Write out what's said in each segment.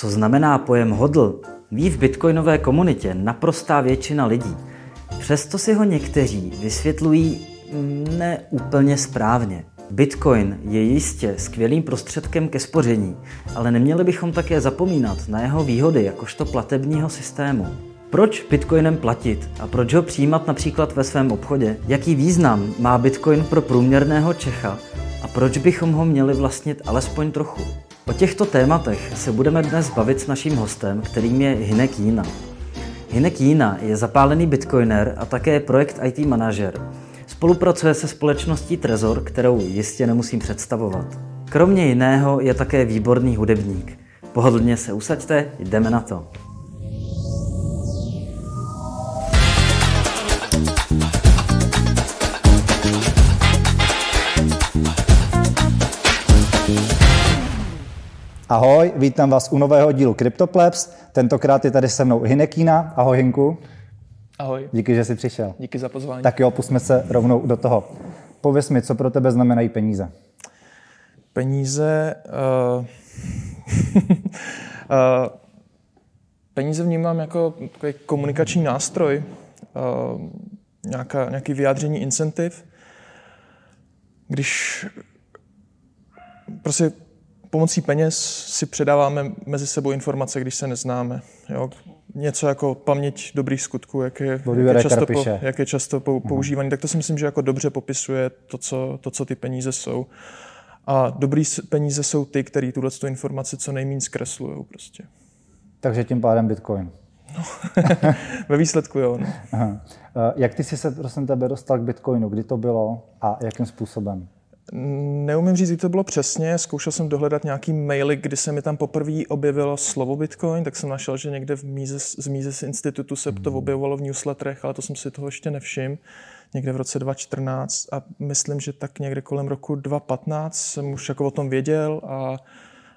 Co znamená pojem hodl, ví v bitcoinové komunitě naprostá většina lidí. Přesto si ho někteří vysvětlují neúplně správně. Bitcoin je jistě skvělým prostředkem ke spoření, ale neměli bychom také zapomínat na jeho výhody jakožto platebního systému. Proč bitcoinem platit a proč ho přijímat například ve svém obchodě? Jaký význam má bitcoin pro průměrného Čecha a proč bychom ho měli vlastnit alespoň trochu? O těchto tématech se budeme dnes bavit s naším hostem, kterým je Hinek Jína. Hinek Jína je zapálený bitcoiner a také projekt IT manažer. Spolupracuje se společností Trezor, kterou jistě nemusím představovat. Kromě jiného je také výborný hudebník. Pohodlně se usaďte, jdeme na to. Ahoj, vítám vás u nového dílu CryptoPlebs. Tentokrát je tady se mnou Hinekína. Ahoj Hinku. Ahoj. Díky, že jsi přišel. Díky za pozvání. Tak jo, pusme se rovnou do toho. Pověz mi, co pro tebe znamenají peníze? Peníze... Uh, uh, peníze vnímám jako takový komunikační nástroj, uh, nějaká, nějaký vyjádření incentiv. Když prostě pomocí peněz si předáváme mezi sebou informace, když se neznáme. Jo? Něco jako paměť dobrých skutků, jak je, jak je často, po, jak je často pou, mhm. používaný, tak to si myslím, že jako dobře popisuje to co, to, co ty peníze jsou. A dobrý peníze jsou ty, který tuhle tu informaci co nejméně zkreslují prostě. Takže tím pádem Bitcoin. No, ve výsledku jo. No. Aha. Eh, jak ty jsi se prosím tebe dostal k Bitcoinu? Kdy to bylo a jakým způsobem? Neumím říct, kdy to bylo přesně. Zkoušel jsem dohledat nějaký maily, kdy se mi tam poprvé objevilo slovo Bitcoin, tak jsem našel, že někde v Mises, z Mises institutu se to hmm. objevovalo v newsletterech, ale to jsem si toho ještě nevšiml. Někde v roce 2014 a myslím, že tak někde kolem roku 2015 jsem už jako o tom věděl a,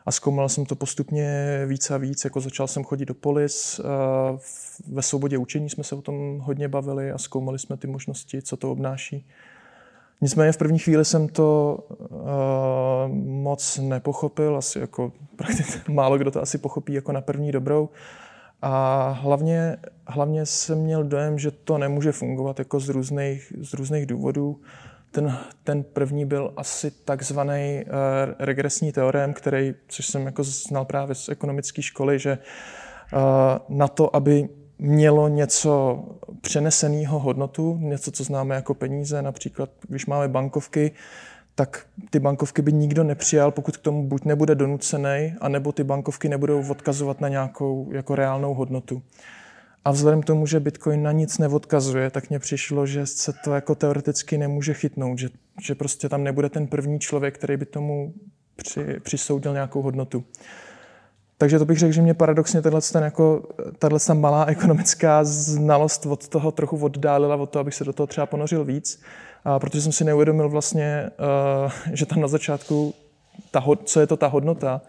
a zkoumal jsem to postupně víc a víc. Jako začal jsem chodit do polis, ve svobodě učení jsme se o tom hodně bavili a zkoumali jsme ty možnosti, co to obnáší. Nicméně v první chvíli jsem to uh, moc nepochopil, asi jako prakticky málo kdo to asi pochopí jako na první dobrou. A hlavně, hlavně jsem měl dojem, že to nemůže fungovat jako z různých, z různých důvodů. Ten, ten první byl asi takzvaný uh, regresní teorem, který, což jsem jako znal právě z ekonomické školy, že uh, na to, aby mělo něco přeneseného hodnotu, něco, co známe jako peníze. Například, když máme bankovky, tak ty bankovky by nikdo nepřijal, pokud k tomu buď nebude donucený, anebo ty bankovky nebudou odkazovat na nějakou jako reálnou hodnotu. A vzhledem k tomu, že Bitcoin na nic neodkazuje, tak mně přišlo, že se to jako teoreticky nemůže chytnout, že, že prostě tam nebude ten první člověk, který by tomu při, přisoudil nějakou hodnotu. Takže to bych řekl, že mě paradoxně tato, ten jako, tato malá ekonomická znalost od toho trochu oddálila od toho, abych se do toho třeba ponořil víc, a protože jsem si neuvědomil vlastně, uh, že tam na začátku, ta, co je to ta hodnota,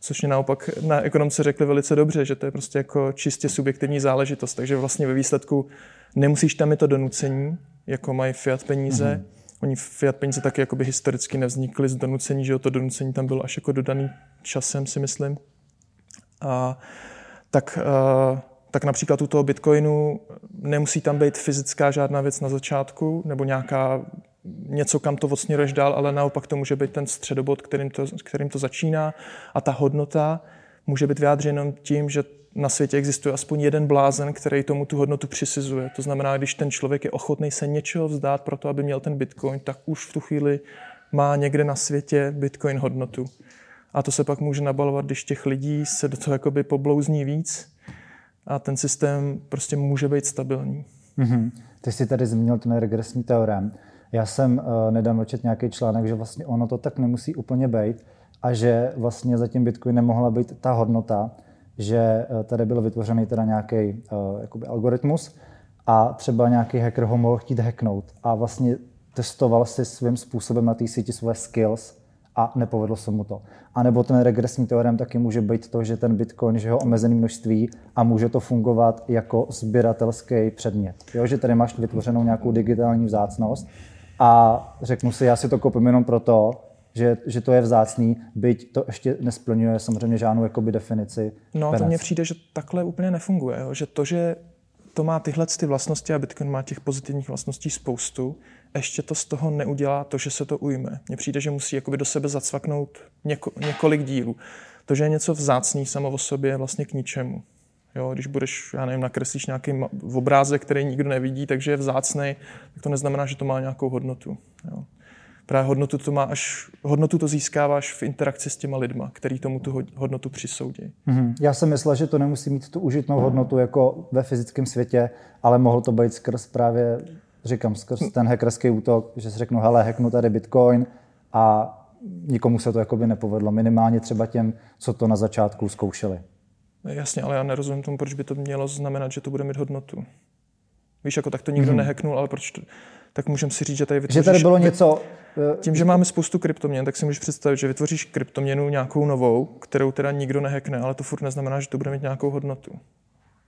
což mě naopak na ekonomce řekli velice dobře, že to je prostě jako čistě subjektivní záležitost, takže vlastně ve výsledku nemusíš tam je to donucení, jako mají fiat peníze, mm-hmm. Oni fiat peníze taky jakoby historicky nevznikly z donucení, že jo, to donucení tam bylo až jako dodaný časem, si myslím. A, tak, a, tak například u toho Bitcoinu nemusí tam být fyzická žádná věc na začátku nebo nějaká něco, kam to odsměruješ dál, ale naopak to může být ten středobod, kterým to, kterým to začíná a ta hodnota může být vyjádřena tím, že na světě existuje aspoň jeden blázen, který tomu tu hodnotu přisizuje. To znamená, když ten člověk je ochotný se něčeho vzdát pro to, aby měl ten bitcoin, tak už v tu chvíli má někde na světě bitcoin hodnotu. A to se pak může nabalovat, když těch lidí se do toho jakoby poblouzní víc a ten systém prostě může být stabilní. Mm-hmm. Ty jsi tady zmínil ten regresní teorem. Já jsem uh, nedávno četl nějaký článek, že vlastně ono to tak nemusí úplně být a že vlastně za tím Bitcoinem mohla být ta hodnota, že uh, tady byl vytvořený teda nějaký uh, jakoby algoritmus a třeba nějaký hacker ho mohl chtít hacknout a vlastně testoval si svým způsobem na té síti svoje skills a nepovedlo se mu to. A nebo ten regresní teorem taky může být to, že ten bitcoin, že ho omezený množství a může to fungovat jako sběratelský předmět. Jo, že tady máš vytvořenou nějakou digitální vzácnost a řeknu si, já si to koupím jenom proto, že, že to je vzácný, byť to ještě nesplňuje samozřejmě žádnou jakoby definici. No a to mně přijde, že takhle úplně nefunguje. Jo? Že to, že to má tyhle ty vlastnosti a Bitcoin má těch pozitivních vlastností spoustu, ještě to z toho neudělá to, že se to ujme. Mně přijde, že musí jakoby do sebe zacvaknout něko, několik dílů. To, že je něco vzácný samo o sobě, je vlastně k ničemu. Jo, když budeš, já nevím, nakreslíš nějaký obrázek, který nikdo nevidí, takže je vzácný, tak to neznamená, že to má nějakou hodnotu. Jo. Právě hodnotu to má až, hodnotu to získáváš v interakci s těma lidma, který tomu tu hodnotu přisoudí. Mm-hmm. Já jsem myslel, že to nemusí mít tu užitnou hodnotu jako ve fyzickém světě, ale mohl to být skrz právě, říkám, skrz ten hackerský útok, že si řeknu, hele, hacknu tady Bitcoin a nikomu se to jakoby nepovedlo, minimálně třeba těm, co to na začátku zkoušeli. Jasně, ale já nerozumím tomu, proč by to mělo znamenat, že to bude mít hodnotu. Víš, jako tak to nikdo mm-hmm. nehacknul, ale proč to, tak můžeme si říct, že tady vytvoříš... Že tady bylo něco... Eh, tím, že máme spoustu kryptoměn, tak si můžeš představit, že vytvoříš kryptoměnu nějakou novou, kterou teda nikdo nehekne, ale to furt neznamená, že to bude mít nějakou hodnotu.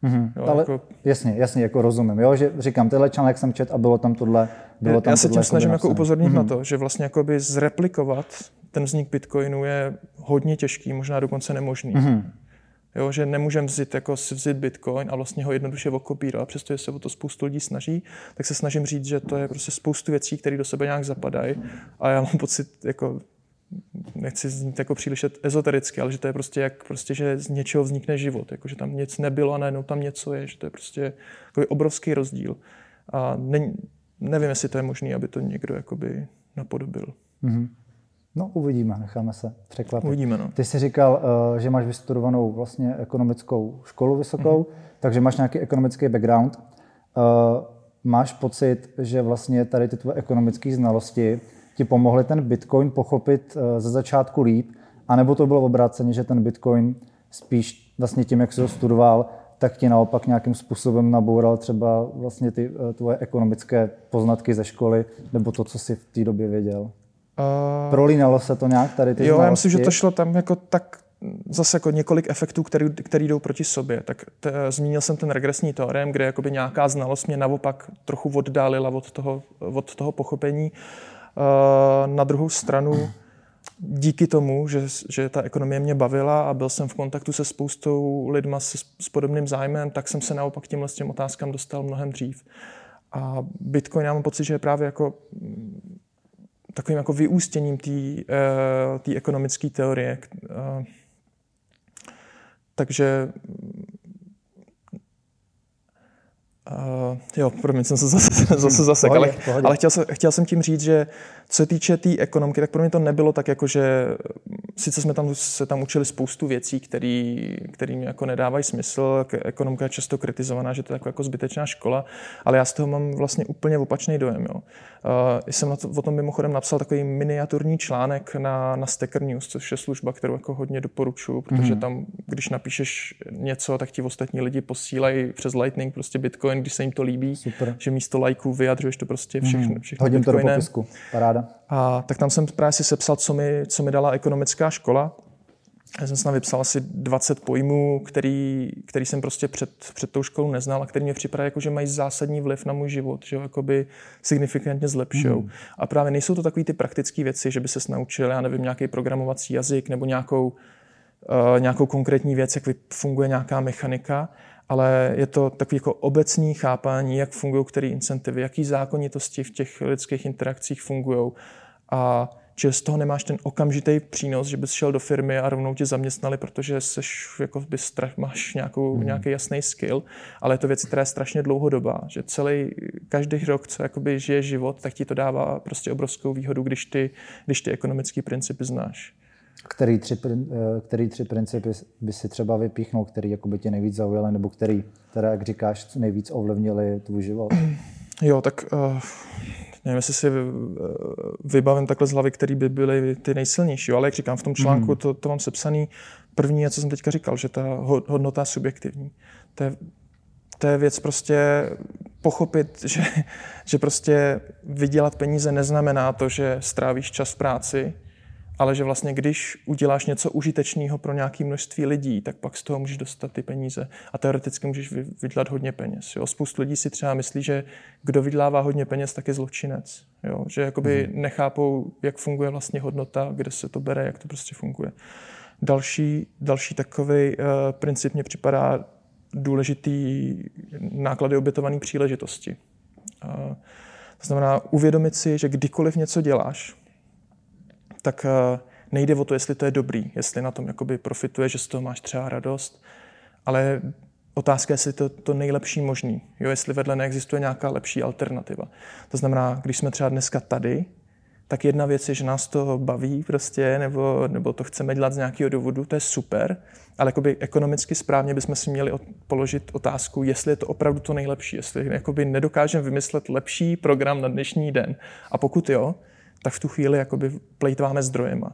Mm-hmm. Jo, ale jako... Jasně, jasně, jako rozumím. Jo, že říkám, tenhle článek jsem čet a bylo tam tohle. Bylo tam Já se tím snažím jako upozornit mm-hmm. na to, že vlastně jakoby zreplikovat ten vznik Bitcoinu je hodně těžký, možná dokonce nemožný. Mm-hmm. Jo, že nemůžeme vzít, jako si vzít Bitcoin a vlastně ho jednoduše okopírovat, přestože se o to spoustu lidí snaží, tak se snažím říct, že to je prostě spoustu věcí, které do sebe nějak zapadají a já mám pocit, jako nechci znít jako příliš ezotericky, ale že to je prostě jak prostě, že z něčeho vznikne život, jako že tam nic nebylo a najednou tam něco je, že to je prostě jako obrovský rozdíl. A ne, nevím, jestli to je možné, aby to někdo jakoby napodobil. Mm-hmm. No, uvidíme, necháme se překvapit. Uvidíme, no. Ty jsi říkal, eh, že máš vystudovanou vlastně ekonomickou školu vysokou, mm-hmm. takže máš nějaký ekonomický background. Eh, máš pocit, že vlastně tady ty tvoje ekonomické znalosti ti pomohly ten Bitcoin pochopit eh, ze začátku líp, anebo to bylo obráceně, že ten Bitcoin spíš vlastně tím, jak jsi ho studoval, tak ti naopak nějakým způsobem naboural třeba vlastně ty tvoje ekonomické poznatky ze školy, nebo to, co jsi v té době věděl? Uh, Prolínalo se to nějak tady ty Jo, znalosti? já myslím, že to šlo tam jako tak zase jako několik efektů, který, který jdou proti sobě. Tak te, zmínil jsem ten regresní teorem, kde jakoby nějaká znalost mě naopak trochu oddálila od toho, od toho pochopení. Uh, na druhou stranu, díky tomu, že, že ta ekonomie mě bavila a byl jsem v kontaktu se spoustou lidma s, s podobným zájmem, tak jsem se naopak tímhle s těm otázkám dostal mnohem dřív. A Bitcoin, já mám pocit, že je právě jako takovým jako vyústěním té uh, ekonomické teorie. Uh, takže Uh, jo, promiň, jsem se zase, zase zasek, ale, ale chtěl, jsem, chtěl jsem tím říct, že co se týče té tý ekonomky, tak pro mě to nebylo tak, jako že sice jsme tam, se tam učili spoustu věcí, které mi jako nedávají smysl. Ekonomka je často kritizovaná, že to je jako, jako zbytečná škola, ale já z toho mám vlastně úplně opačný dojem. Jo. Uh, jsem na to, o tom mimochodem napsal takový miniaturní článek na, na Stacker News, což je služba, kterou jako hodně doporučuji, protože mm-hmm. tam, když napíšeš něco, tak ti ostatní lidi posílají přes Lightning prostě Bitcoin, když se jim to líbí, Super. že místo lajků vyjadřuješ to prostě všechno, mm-hmm. všechno Hodím Bitcoinem. to do popisku. Paráda. A tak tam jsem právě si sepsal, co mi, co mi dala ekonomická škola. Já jsem tam vypsal asi 20 pojmů, který, který jsem prostě před, před tou školou neznal a který mě připadá, jako, že mají zásadní vliv na můj život, že ho jakoby signifikantně zlepšují. Mm. A právě nejsou to takové ty praktické věci, že by se naučil, já nevím, nějaký programovací jazyk nebo nějakou, uh, nějakou konkrétní věc, jak funguje nějaká mechanika, ale je to takový jako obecný chápání, jak fungují které incentivy, jaký zákonitosti v těch lidských interakcích fungují a že z toho nemáš ten okamžitý přínos, že bys šel do firmy a rovnou tě zaměstnali, protože seš, jako by strach, máš nějakou, hmm. nějaký jasný skill, ale je to věc, která je strašně dlouhodobá, že celý, každý rok, co jakoby žije život, tak ti to dává prostě obrovskou výhodu, když ty, když ty ekonomické principy znáš. Který tři, eh, který tři principy by si třeba vypíchnul, který jako by tě nejvíc zaujaly, nebo který, teda, jak říkáš, nejvíc ovlivnili tvůj život? Jo, tak uh, nevím, jestli si eh, vybavím takhle z hlavy, který by byly ty nejsilnější, ale jak říkám, v tom článku mm. to, to mám sepsaný. První je, co jsem teďka říkal, že ta hodnota je subjektivní. To je, to je věc prostě pochopit, že, že prostě vydělat peníze neznamená to, že strávíš čas v práci, ale že vlastně když uděláš něco užitečného pro nějaké množství lidí, tak pak z toho můžeš dostat ty peníze a teoreticky můžeš vydělat hodně peněz. Jo? Spoustu lidí si třeba myslí, že kdo vydělává hodně peněz, tak je zločinec. Jo? Že jakoby hmm. nechápou, jak funguje vlastně hodnota, kde se to bere, jak to prostě funguje. Další, další takový uh, princip mě připadá důležitý náklady obětované příležitosti. Uh, to znamená uvědomit si, že kdykoliv něco děláš, tak uh, nejde o to, jestli to je dobrý, jestli na tom jakoby profituje, že z toho máš třeba radost, ale otázka je, jestli to to nejlepší možný, jo, jestli vedle neexistuje nějaká lepší alternativa. To znamená, když jsme třeba dneska tady, tak jedna věc je, že nás to baví prostě, nebo, nebo to chceme dělat z nějakého důvodu, to je super, ale jakoby ekonomicky správně bychom si měli položit otázku, jestli je to opravdu to nejlepší, jestli jakoby nedokážeme vymyslet lepší program na dnešní den. A pokud jo, tak v tu chvíli jakoby plejtváme zdrojema.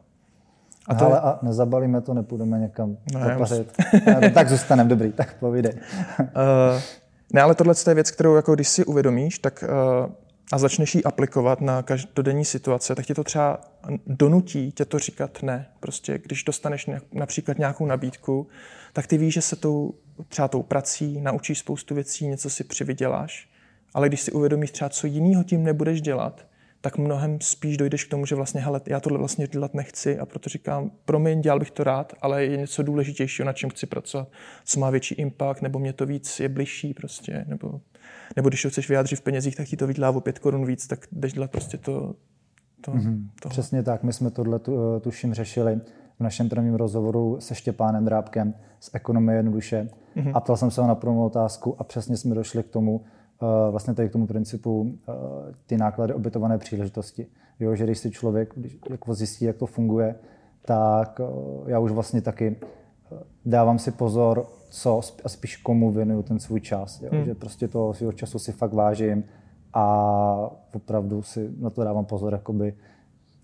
A to... Ale a nezabalíme to, nepůjdeme někam no, popařit. Mus... tak zůstaneme, dobrý, tak povídej. uh, ne, ale tohle je věc, kterou jako když si uvědomíš, tak uh, a začneš ji aplikovat na každodenní situace, tak tě to třeba donutí tě to říkat ne. Prostě když dostaneš například nějakou nabídku, tak ty víš, že se tou, třeba tou prací naučíš spoustu věcí, něco si přivyděláš, ale když si uvědomíš třeba, co jiného tím nebudeš dělat, tak mnohem spíš dojdeš k tomu, že vlastně, hele, já tohle vlastně dělat nechci a proto říkám, promiň, dělal bych to rád, ale je něco důležitějšího, na čem chci pracovat, co má větší impact, nebo mě to víc je bližší prostě, nebo, nebo když to chceš vyjádřit v penězích, tak ti to vydělá o pět korun víc, tak jdeš dělat prostě to, to mm-hmm. Přesně tak, my jsme tohle tu, tuším řešili v našem prvním rozhovoru se Štěpánem Drábkem z Ekonomie jednoduše mm-hmm. a ptal jsem se ho na první otázku a přesně jsme došli k tomu, Eh, vlastně tady k tomu principu eh, ty náklady obytované příležitosti. Jo, že když si člověk když jako zjistí, jak to funguje, tak eh, já už vlastně taky dávám si pozor, co a spíš komu věnuju ten svůj čas. Jo? Hmm. Že prostě toho svého času si fakt vážím a opravdu si na to dávám pozor, jakoby,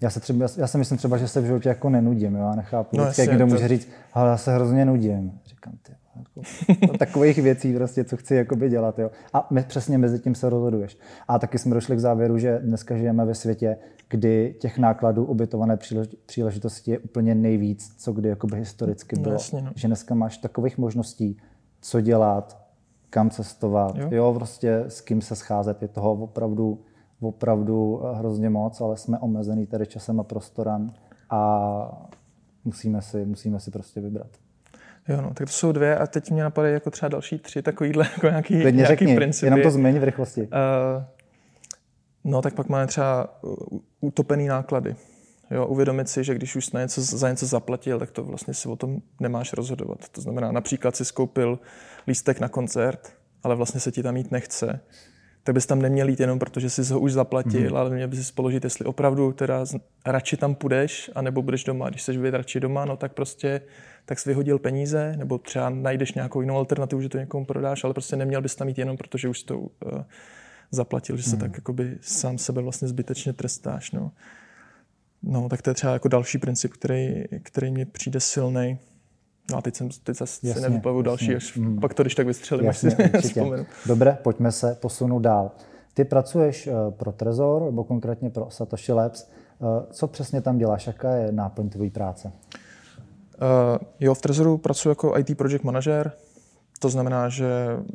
já, se třeba, já si myslím třeba, že se v životě jako nenudím, jo? já nechápu, no, jak někdo to... může říct, ale já se hrozně nudím. Říkám, ty, jako, takových věcí, prostě, co chci jakoby dělat. Jo. A my, přesně mezi tím se rozhoduješ. A taky jsme došli k závěru, že dneska žijeme ve světě, kdy těch nákladů ubytované příležitosti je úplně nejvíc, co kdy jakoby historicky no, bylo. No, jasně, no. Že dneska máš takových možností, co dělat, kam cestovat, jo. jo, prostě s kým se scházet. Je toho opravdu, opravdu hrozně moc, ale jsme omezený tady časem a prostorem a musíme si, musíme si prostě vybrat. Jo, no, tak to jsou dvě a teď mě napadají jako třeba další tři takovýhle jako nějaký, Klidně nějaký řekni, principy. jenom to změň v rychlosti. Uh, no, tak pak máme třeba utopený náklady. Jo, uvědomit si, že když už na něco, za něco zaplatil, tak to vlastně si o tom nemáš rozhodovat. To znamená, například si skoupil lístek na koncert, ale vlastně se ti tam jít nechce, tak bys tam neměl jít jenom protože jsi ho už zaplatil, mm-hmm. ale měl bys si položit, jestli opravdu teda radši tam půjdeš, anebo budeš doma. Když chceš být radši doma, no tak prostě tak jsi vyhodil peníze, nebo třeba najdeš nějakou jinou alternativu, že to někomu prodáš, ale prostě neměl bys tam jít jenom protože už to uh, zaplatil, že se mm. tak jakoby sám sebe vlastně zbytečně trestáš. No. no, tak to je třeba jako další princip, který, který mi přijde silný. No a teď jsem teď zase jasně, si nevyplavu další, až mm. pak to když tak vystřelím, jasně, až si vzpomenu. Dobré, pojďme se posunout dál. Ty pracuješ eh, pro Trezor, nebo konkrétně pro Satoshi Labs. Eh, co přesně tam děláš? Jaká je náplň tvojí práce? Uh, jo, v Trezoru pracuji jako IT project manager, to znamená, že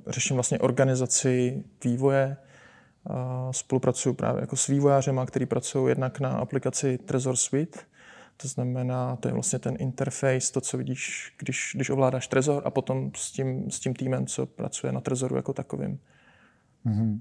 řeším vlastně organizaci vývoje, uh, spolupracuji právě jako s vývojářema, který pracují jednak na aplikaci Trezor Suite, to znamená, to je vlastně ten interface, to, co vidíš, když, když ovládáš Trezor a potom s tím, s tím týmem, co pracuje na Trezoru jako takovým. Mm-hmm.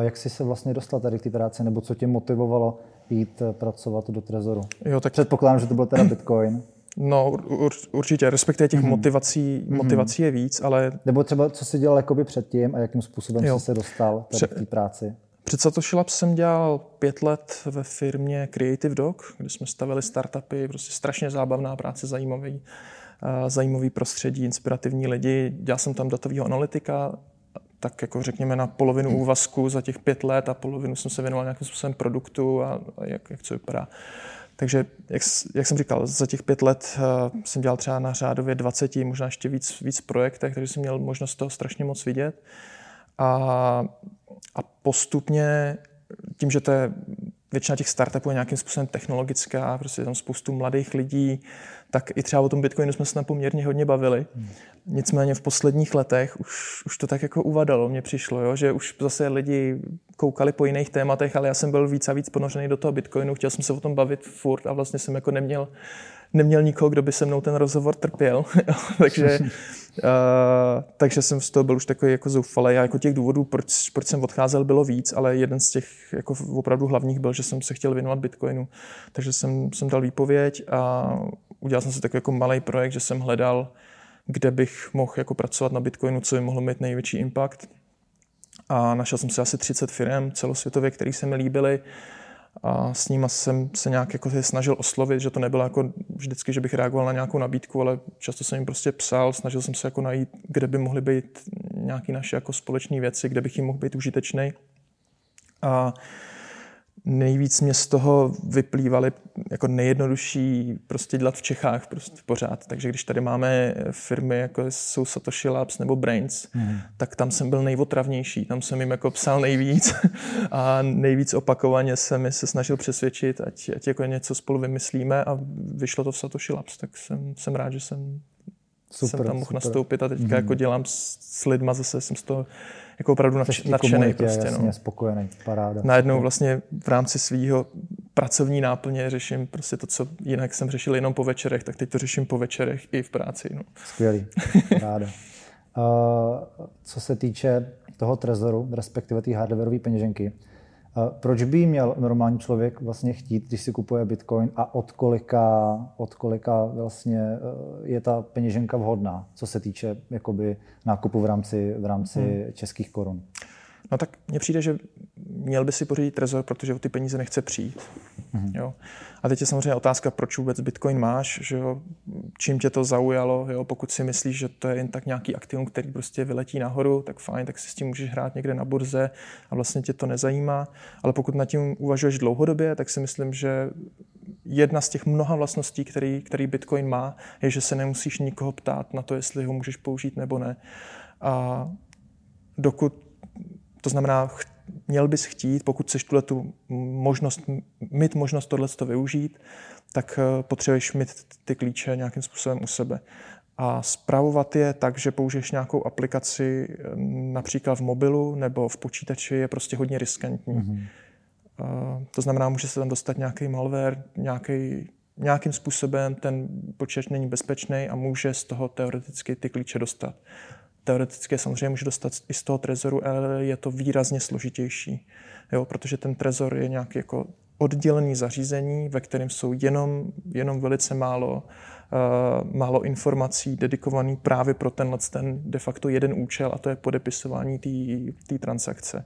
Jak jsi se vlastně dostal tady k té práci, nebo co tě motivovalo jít pracovat do Trezoru? Jo, tak... Předpokládám, že to byl teda Bitcoin. No, ur, určitě, respektive těch mm-hmm. motivací, mhm. motivací je víc, ale... Nebo třeba, co jsi dělal jakoby předtím a jakým způsobem jo. jsi se dostal Pře- k té práci? Před Satoshi Labs jsem dělal pět let ve firmě Creative Dog, kde jsme stavili startupy, prostě strašně zábavná práce, zajímavý, uh, zajímavý prostředí, inspirativní lidi. Dělal jsem tam datového analytika, tak jako řekněme na polovinu úvazku za těch pět let a polovinu jsem se věnoval nějakým způsobem produktu a, a jak, jak co vypadá. Takže, jak, jak jsem říkal, za těch pět let uh, jsem dělal třeba na řádově 20, možná ještě víc, víc projektech, takže jsem měl možnost toho strašně moc vidět. A, a postupně, tím, že to je většina těch startupů je nějakým způsobem technologická, prostě je tam spoustu mladých lidí, tak i třeba o tom Bitcoinu jsme se poměrně hodně bavili. Hmm. Nicméně v posledních letech už, už to tak jako uvadalo, mně přišlo, jo, že už zase lidi koukali po jiných tématech, ale já jsem byl víc a víc ponořený do toho Bitcoinu, chtěl jsem se o tom bavit furt a vlastně jsem jako neměl, neměl nikoho, kdo by se mnou ten rozhovor trpěl. takže, uh, takže jsem z toho byl už takový jako zoufalý a jako těch důvodů, proč, proč jsem odcházel, bylo víc, ale jeden z těch jako opravdu hlavních byl, že jsem se chtěl věnovat Bitcoinu. Takže jsem, jsem dal výpověď a udělal jsem si takový jako malý projekt, že jsem hledal, kde bych mohl jako pracovat na Bitcoinu, co by mohlo mít největší impact. A našel jsem si asi 30 firm celosvětově, které se mi líbily a s nimi jsem se nějak jako snažil oslovit, že to nebylo jako vždycky, že bych reagoval na nějakou nabídku, ale často jsem jim prostě psal, snažil jsem se jako najít, kde by mohly být nějaké naše jako společné věci, kde bych jim mohl být užitečný. A nejvíc mě z toho vyplývaly jako nejjednodušší prostě dělat v Čechách prostě pořád. Takže když tady máme firmy, jako jsou Satoshi Labs nebo Brains, mm. tak tam jsem byl nejotravnější. Tam jsem jim jako psal nejvíc a nejvíc opakovaně jsem se snažil přesvědčit, ať, ať jako něco spolu vymyslíme a vyšlo to v Satoshi Labs, tak jsem, jsem rád, že jsem, super, jsem tam mohl super. nastoupit a teďka mm. jako dělám s, s lidma, zase jsem z toho jako opravdu nadš, nadšený. Prostě, jasně, no. spokojený, paráda. Najednou vlastně v rámci svého pracovní náplně řeším prostě to, co jinak jsem řešil jenom po večerech, tak teď to řeším po večerech i v práci. No. Skvělý, paráda. Uh, co se týče toho trezoru, respektive té hardwareové peněženky, proč by měl normální člověk vlastně chtít, když si kupuje Bitcoin a od kolika, od kolika vlastně eh, je ta peněženka vhodná, co se týče jakoby nákupu v rámci, v rámci hmm. českých korun? No tak mně přijde, že měl by si pořídit trezor, protože o ty peníze nechce přijít. Mm-hmm. Jo. A teď je samozřejmě otázka, proč vůbec Bitcoin máš, že jo? čím tě to zaujalo, jo? pokud si myslíš, že to je jen tak nějaký aktivum, který prostě vyletí nahoru, tak fajn, tak si s tím můžeš hrát někde na burze a vlastně tě to nezajímá. Ale pokud nad tím uvažuješ dlouhodobě, tak si myslím, že jedna z těch mnoha vlastností, který, který Bitcoin má, je, že se nemusíš nikoho ptát na to, jestli ho můžeš použít nebo ne. A dokud to znamená, měl bys chtít, pokud chceš tuhle tu možnost, mít možnost tohle využít, tak eh, potřebuješ mít ty klíče nějakým způsobem u sebe. A zpravovat je tak, že použiješ nějakou aplikaci eh, například v mobilu nebo v počítači je prostě hodně riskantní. Mm-hmm. To znamená, může se tam dostat nějaký malware, nějaký, nějakým způsobem ten počítač není bezpečný a může z toho teoreticky ty klíče dostat teoreticky samozřejmě může dostat i z toho trezoru, ale je to výrazně složitější, jo, protože ten trezor je nějaký jako oddělený zařízení, ve kterém jsou jenom, jenom velice málo, uh, málo informací dedikovaný právě pro tenhle ten de facto jeden účel a to je podepisování té transakce.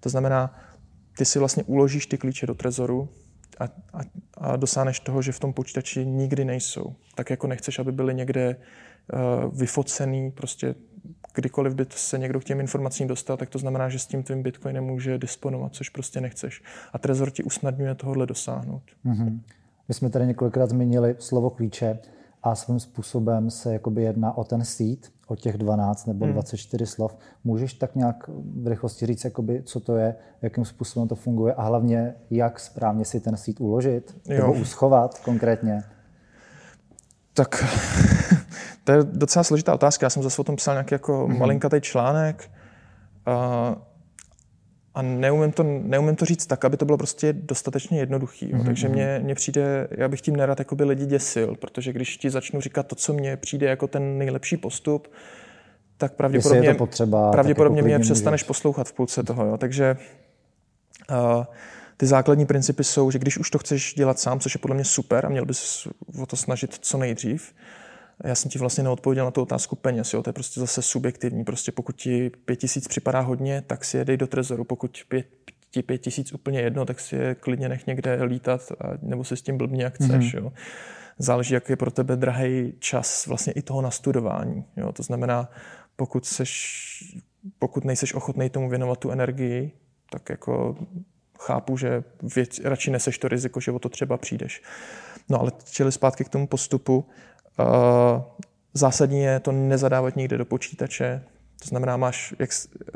To znamená, ty si vlastně uložíš ty klíče do trezoru a, a, a dosáhneš toho, že v tom počítači nikdy nejsou. Tak jako nechceš, aby byly někde uh, vyfocený prostě kdykoliv by se někdo k těm informacím dostal, tak to znamená, že s tím tvým Bitcoinem může disponovat, což prostě nechceš. A Trezor ti usnadňuje tohle dosáhnout. Mm-hmm. My jsme tady několikrát zmínili slovo klíče a svým způsobem se jakoby jedná o ten seed, o těch 12 nebo hmm. 24 slov. Můžeš tak nějak v rychlosti říct, jakoby, co to je, jakým způsobem to funguje a hlavně, jak správně si ten seed uložit jo. nebo uschovat konkrétně? Tak to je docela složitá otázka. Já jsem zase o tom psal nějaký jako mm-hmm. malinkatý článek a, a neumím, to, neumím to říct tak, aby to bylo prostě dostatečně jednoduchý. Mm-hmm. Takže mně, mně přijde, já bych tím nerad by lidi děsil, protože když ti začnu říkat to, co mně přijde jako ten nejlepší postup, tak pravděpodobně, to potřeba, pravděpodobně jako mě přestaneš můžeš. poslouchat v půlce toho. Jo. Takže uh, ty základní principy jsou, že když už to chceš dělat sám, což je podle mě super a měl bys o to snažit co nejdřív, já jsem ti vlastně neodpověděl na tu otázku peněz, jo? to je prostě zase subjektivní. Prostě pokud ti pět tisíc připadá hodně, tak si je dej do trezoru. Pokud pět, ti pět tisíc úplně jedno, tak si je klidně nech někde lítat, a, nebo se s tím blbně jak chceš. Mm-hmm. Jo? Záleží, jak je pro tebe drahý čas vlastně i toho nastudování. Jo? To znamená, pokud, seš, pokud nejseš ochotný tomu věnovat tu energii, tak jako chápu, že věc, radši neseš to riziko, že o to třeba přijdeš. No ale čili zpátky k tomu postupu. Uh, zásadní je to nezadávat nikde do počítače. To znamená, máš, jak,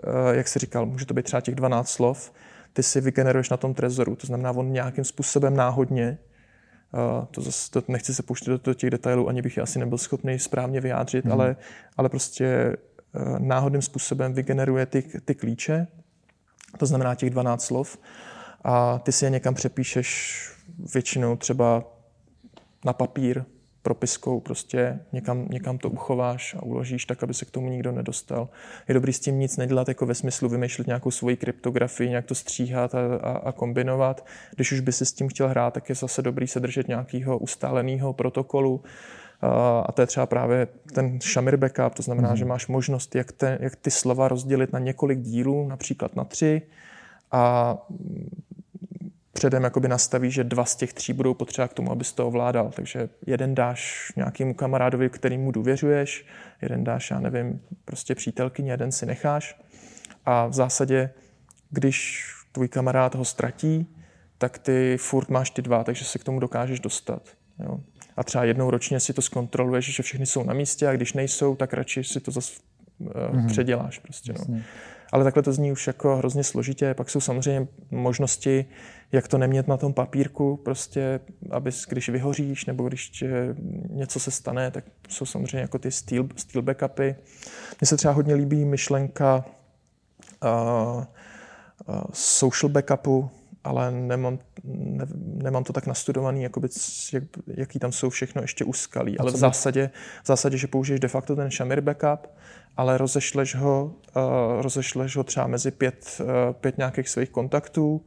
uh, jak jsi říkal, může to být třeba těch 12 slov, ty si vygeneruješ na tom trezoru. To znamená, on nějakým způsobem náhodně, uh, to, zase, to nechci se pouštět do, do těch detailů, ani bych je asi nebyl schopný správně vyjádřit, mm. ale, ale prostě náhodným způsobem vygeneruje ty, ty klíče, to znamená těch 12 slov, a ty si je někam přepíšeš většinou třeba na papír, propiskou prostě někam, někam to uchováš a uložíš tak, aby se k tomu nikdo nedostal. Je dobrý s tím nic nedělat jako ve smyslu vymýšlet nějakou svoji kryptografii, nějak to stříhat a, a, a kombinovat. Když už by si s tím chtěl hrát, tak je zase dobrý se držet nějakého ustáleného protokolu, a to je třeba právě ten Shamir backup, to znamená, mm. že máš možnost, jak, te, jak ty slova rozdělit na několik dílů, například na tři, a předem jakoby nastaví, že dva z těch tří budou potřeba k tomu, abys to ovládal. Takže jeden dáš nějakému kamarádovi, kterýmu důvěřuješ, jeden dáš, já nevím, prostě přítelkyni, jeden si necháš. A v zásadě, když tvůj kamarád ho ztratí, tak ty furt máš ty dva, takže se k tomu dokážeš dostat. Jo. A třeba jednou ročně si to zkontroluješ, že všechny jsou na místě a když nejsou, tak radši si to zase uh, mm-hmm. předěláš. Prostě, no. Ale takhle to zní už jako hrozně složitě. Pak jsou samozřejmě možnosti, jak to nemět na tom papírku, prostě, abys, když vyhoříš nebo když něco se stane, tak jsou samozřejmě jako ty steel, steel backupy. Mně se třeba hodně líbí myšlenka uh, uh, social backupu, ale nemám, ne, nemám to tak nastudovaný, jakoby, jak, jaký tam jsou všechno ještě úskalí. Ale v zásadě, v zásadě, že použiješ de facto ten Shamir backup, ale rozešleš ho, uh, rozešleš ho třeba mezi pět, uh, pět nějakých svých kontaktů,